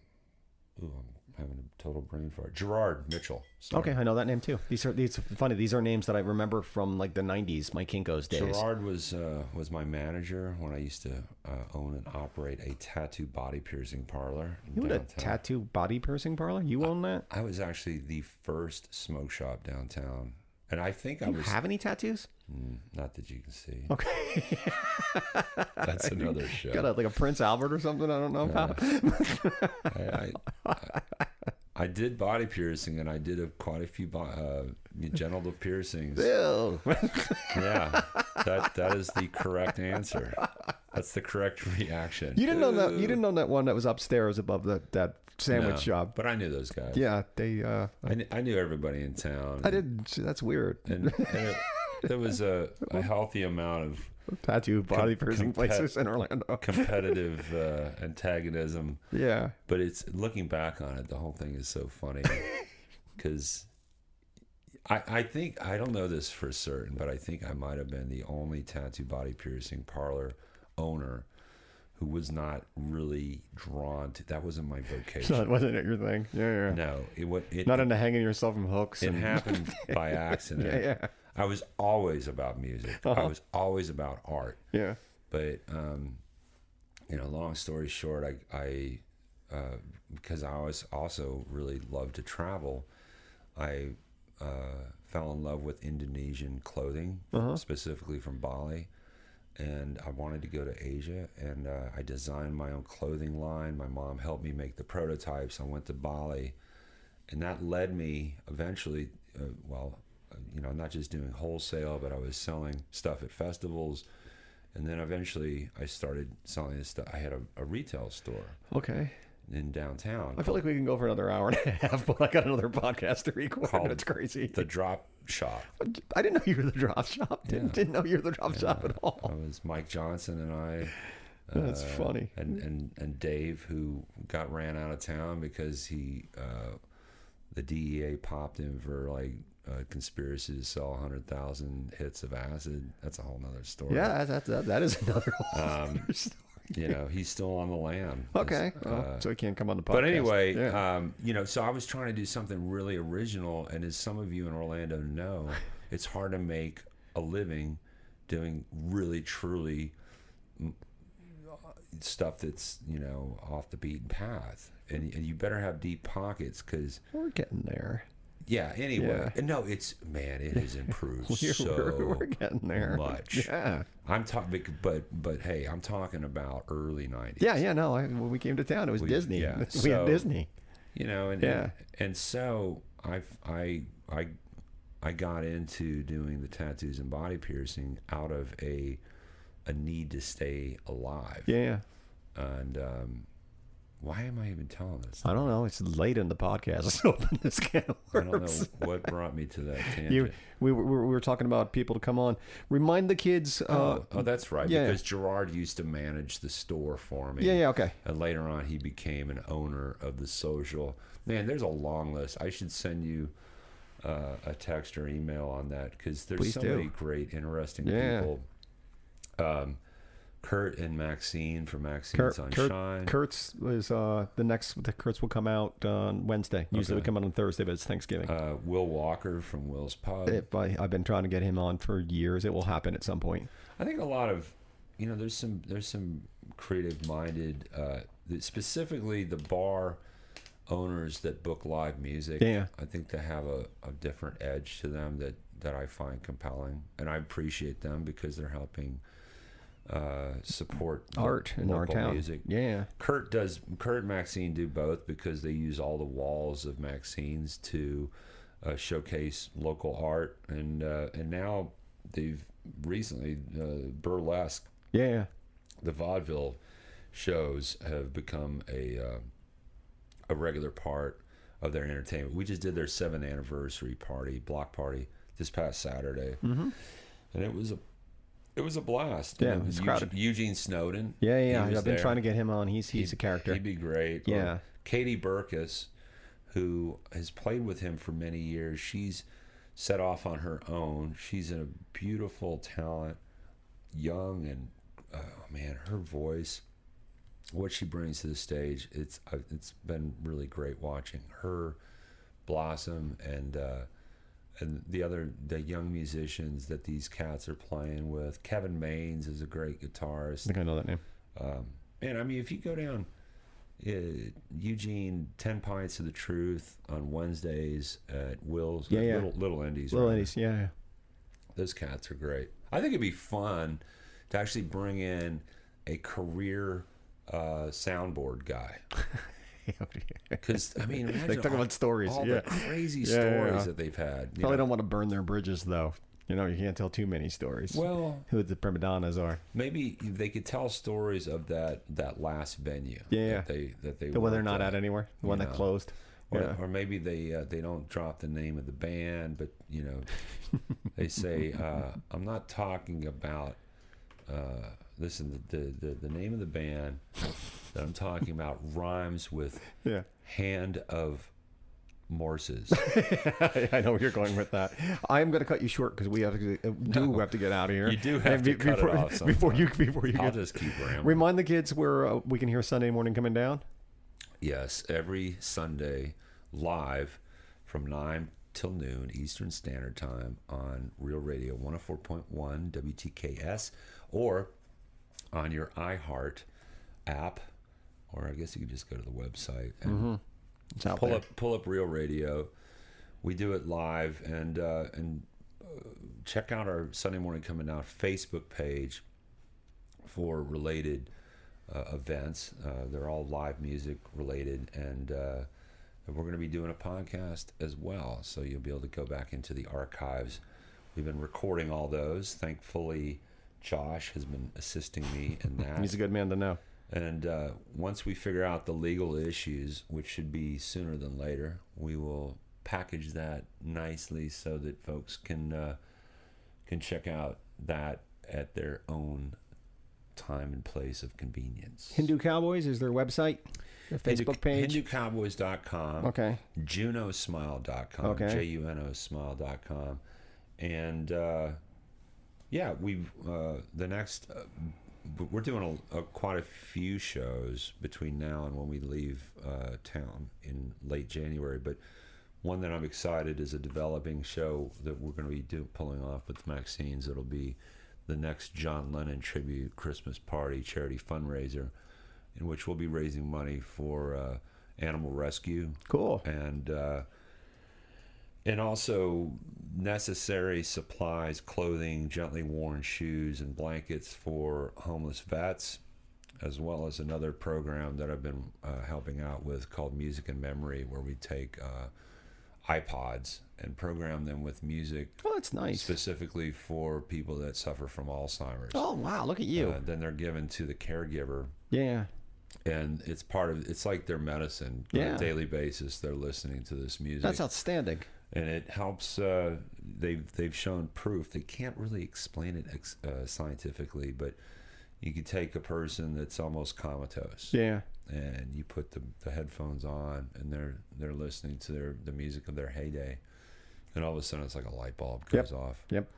ooh, I'm having a total brain fart. Gerard Mitchell. sorry. Okay, I know that name too. These are these funny. These are names that I remember from like the '90s, my Kinkos days. Gerard was uh, was my manager when I used to uh, own and operate a tattoo body piercing parlor. You had a tattoo body piercing parlor. You own that? I was actually the first smoke shop downtown, and I think I Do you was have any tattoos? Mm, not that you can see. Okay, That's another show. got a, like a Prince Albert or something. I don't know. I, I, I, I did body piercing, and I did a, quite a few uh, genital piercings. Ew. Yeah, that that is the correct answer. That's the correct reaction. You didn't know that. You didn't know that one that was upstairs above the that sandwich No, shop. but I knew those guys. Yeah, they. uh I, I knew everybody in town. I did. That's weird. and, and it, there was a, a healthy amount of Tattoo body Com- piercing compet- places in Orlando. competitive uh, antagonism. Yeah. But it's looking back on it, the whole thing is so funny because I, I think I don't know this for certain, but I think I might have been the only tattoo body piercing parlor owner who was not really drawn to. That wasn't my vocation. that wasn't it your thing. Yeah, yeah. no, it was it. Not into hanging yourself from hooks. it and, happened by accident. Yeah, yeah. I was always about music. I Uh-huh. was always about art. Yeah. but um, you know, long story short, I, I uh, because I was also really loved to travel, I uh, fell in love with Indonesian clothing, Uh-huh. specifically from Bali, and I wanted to go to Asia, and uh, I designed my own clothing line. My mom helped me make the prototypes. I went to Bali, and that led me eventually, uh, well. You know, not just doing wholesale, but I was selling stuff at festivals, and then eventually I started selling this stuff. I had a, a retail store Okay. in downtown. I feel like we can go for another hour and a half, but I got another podcast to record. It's crazy. the drop shop. I didn't know you were the drop shop. Didn't, Yeah. didn't know you were the drop shop at all. It was Mike Johnson and I. That's uh, funny. And, and and Dave, who got ran out of town because he, uh, the DEA popped him for like uh, conspiracy to sell hundred thousand hits of acid. That's a whole nother story. Yeah, that, that, that is another whole Um, story. you know, he's still on the lam. Okay. Well, uh, so he can't come on the podcast. But anyway, Yeah. um, you know, so I was trying to do something really original, and as some of you in Orlando know, it's hard to make a living doing really, truly mm, stuff that's you know off the beaten path, and, and you better have deep pockets because we're getting there. Yeah. Anyway, Yeah. no, it's man, it has improved We're, so we're, we're getting there. much. Yeah. I'm talking, but but hey, I'm talking about early '90s. Yeah, yeah, no. I, when we came to town, it was We- Disney. yeah, we had Disney. you know and Yeah. and, and so i i i i got into doing the tattoos and body piercing out of a a need to stay alive Yeah. and um why am i even telling this I don't know. It's late in the podcast. Let's open this can of worms. i don't know what brought me to that tangent You, we, were, we were talking about people to come on. Remind the kids. Uh, oh, oh that's right yeah. because gerard used to manage the store for me yeah, yeah, okay. and later on he became an owner of the social man there's a long list i should send you uh, a text or email on that because there's Please so do. many great interesting Yeah. people um, kurt and maxine from maxine Kurt, sunshine Kurt, Kurt's is uh, the next. The Kurt's will come out on Wednesday. Usually we come out on Thursday, but it's Thanksgiving. uh, will walker from will's pub If I, I've been trying to get him on for years. It will happen at some point. I think a lot of, you know, there's some there's some creative minded, uh, specifically the bar owners that book live music. Yeah. I think they have a, a different edge to them that that I find compelling, and I appreciate them because they're helping uh, support Art in our local town. music. Yeah. Kurt does. Kurt and Maxine do both because they use all the walls of Maxine's to uh, showcase local art, and uh, and now they've recently uh, burlesque, Yeah. the vaudeville shows have become a uh, a regular part of their entertainment. We just did their seventh anniversary party, block party, this past Saturday, Mm-hmm. and it was a it was a blast. Yeah, You know, it's Eugene, crowded. Eugene Snowden. Yeah, yeah. I've been there. trying to get him on. He's he's He'd- a character. He'd be great. Or Yeah. Katie Burkus, who has played with him for many years, she's set off on her own. She's a beautiful talent, young and oh man, her voice. what she brings to the stage, it's uh, it's been really great watching her blossom and uh, and the other the young musicians that these cats are playing with. Kevin Maines is a great guitarist. I think I know that name. Um, and I mean, if you go down uh, Eugene, Ten Pints of the Truth on Wednesdays at Will's, Yeah, yeah. Little, Little Indies. Little rather. Indies, yeah, yeah. Those cats are great. I think it'd be fun to actually bring in a career uh, soundboard guy. Because I mean, imagine They talk all, about stories, all yeah. the crazy Yeah, stories yeah. that they've had. you Probably know. don't want to burn their bridges though. You know, you can't tell too many stories. Well, who the prima donnas are. maybe they could tell stories of that that last venue. Yeah. That they that they The one they're not at anywhere. The one you that closed. Or, Yeah. or maybe they uh, they don't drop the name of the band, but you know, they say uh, I'm not talking about. Uh, listen, the, the the the name of the band that I'm talking about rhymes with Yeah. hand of Morses. I know where you're going with that. I am going to cut you short because we have to uh, do have to get out of here. You do have And to cut it before, off before you before you I'll get. just keep rambling. Remind the kids where uh, we can hear Sunday morning coming down. Yes, every Sunday live from 9 till noon Eastern Standard Time on Real Radio 104.1 WTKS or on your iHeart app or I guess you can just go to the website and out pull there. up pull up Real Radio. We do it live and uh, and uh, check out our Sunday morning coming out Facebook page for related uh, events. Uh, they're all live music related, and uh, we're going to be doing a podcast as well. So you'll be able to go back into the archives. We've been recording all those. Thankfully, Josh has been assisting me in that. He's a good man to know. And uh, once we figure out the legal issues, which should be sooner than later, we will package that nicely so that folks can uh, can check out that at their own time and place of convenience. Hindu Cowboys is their website, their Facebook page. HinduCowboys.com. Okay. JunoSmile.com. Okay. J U N O Smile.com. And uh, yeah, we've uh, the next. Uh, we're doing a, a, quite a few shows between now and when we leave uh, town in late January. But one that I'm excited is a developing show that we're going to be do, pulling off with Maxine's. It'll be the next John Lennon tribute Christmas party charity fundraiser, in which we'll be raising money for uh, animal rescue Cool. and uh, and also necessary supplies, clothing, gently worn shoes, and blankets for homeless vets, as well as another program that I've been uh, helping out with called Music and Memory, where we take uh, iPods and program them with music Oh, that's nice. specifically for people that suffer from Alzheimer's. Oh wow, look at you. Uh, then they're given to the caregiver yeah. and it's part of it's like their medicine on Yeah. a daily basis they're listening to this music That's outstanding. And it helps uh, they've they've shown proof they can't really explain it ex- uh, scientifically but you could take a person that's almost comatose Yeah. and you put the, the headphones on and they're they're listening to their the music of their heyday and all of a sudden it's like a light bulb Yep. goes off Yep.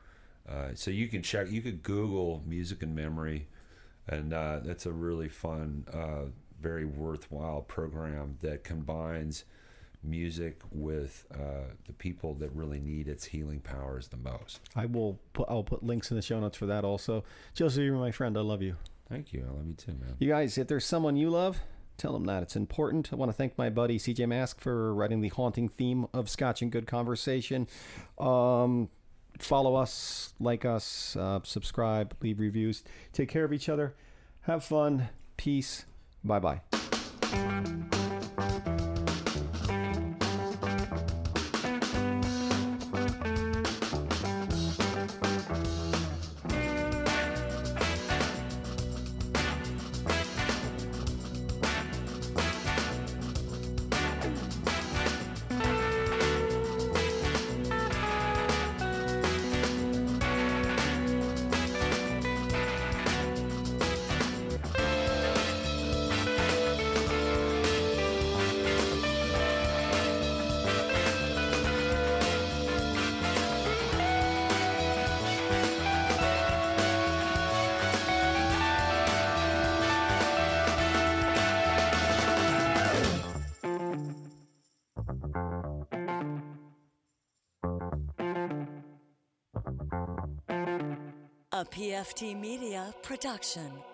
uh, so you can check. You could Google music and memory, and uh, that's a really fun, uh, very worthwhile program that combines music with uh, the people that really need its healing powers the most. I will put I'll put links in the show notes for that also. Joseph, you're my friend. I love you. Thank you. I love you too, man. You guys, if there's someone you love, tell them that. It's important. I want to thank my buddy CJ Mask for writing the haunting theme of Scotch and Good Conversation. Um, follow us, like us, uh, subscribe, leave reviews. Take care of each other. Have fun. Peace. Bye bye. A PFT Media production.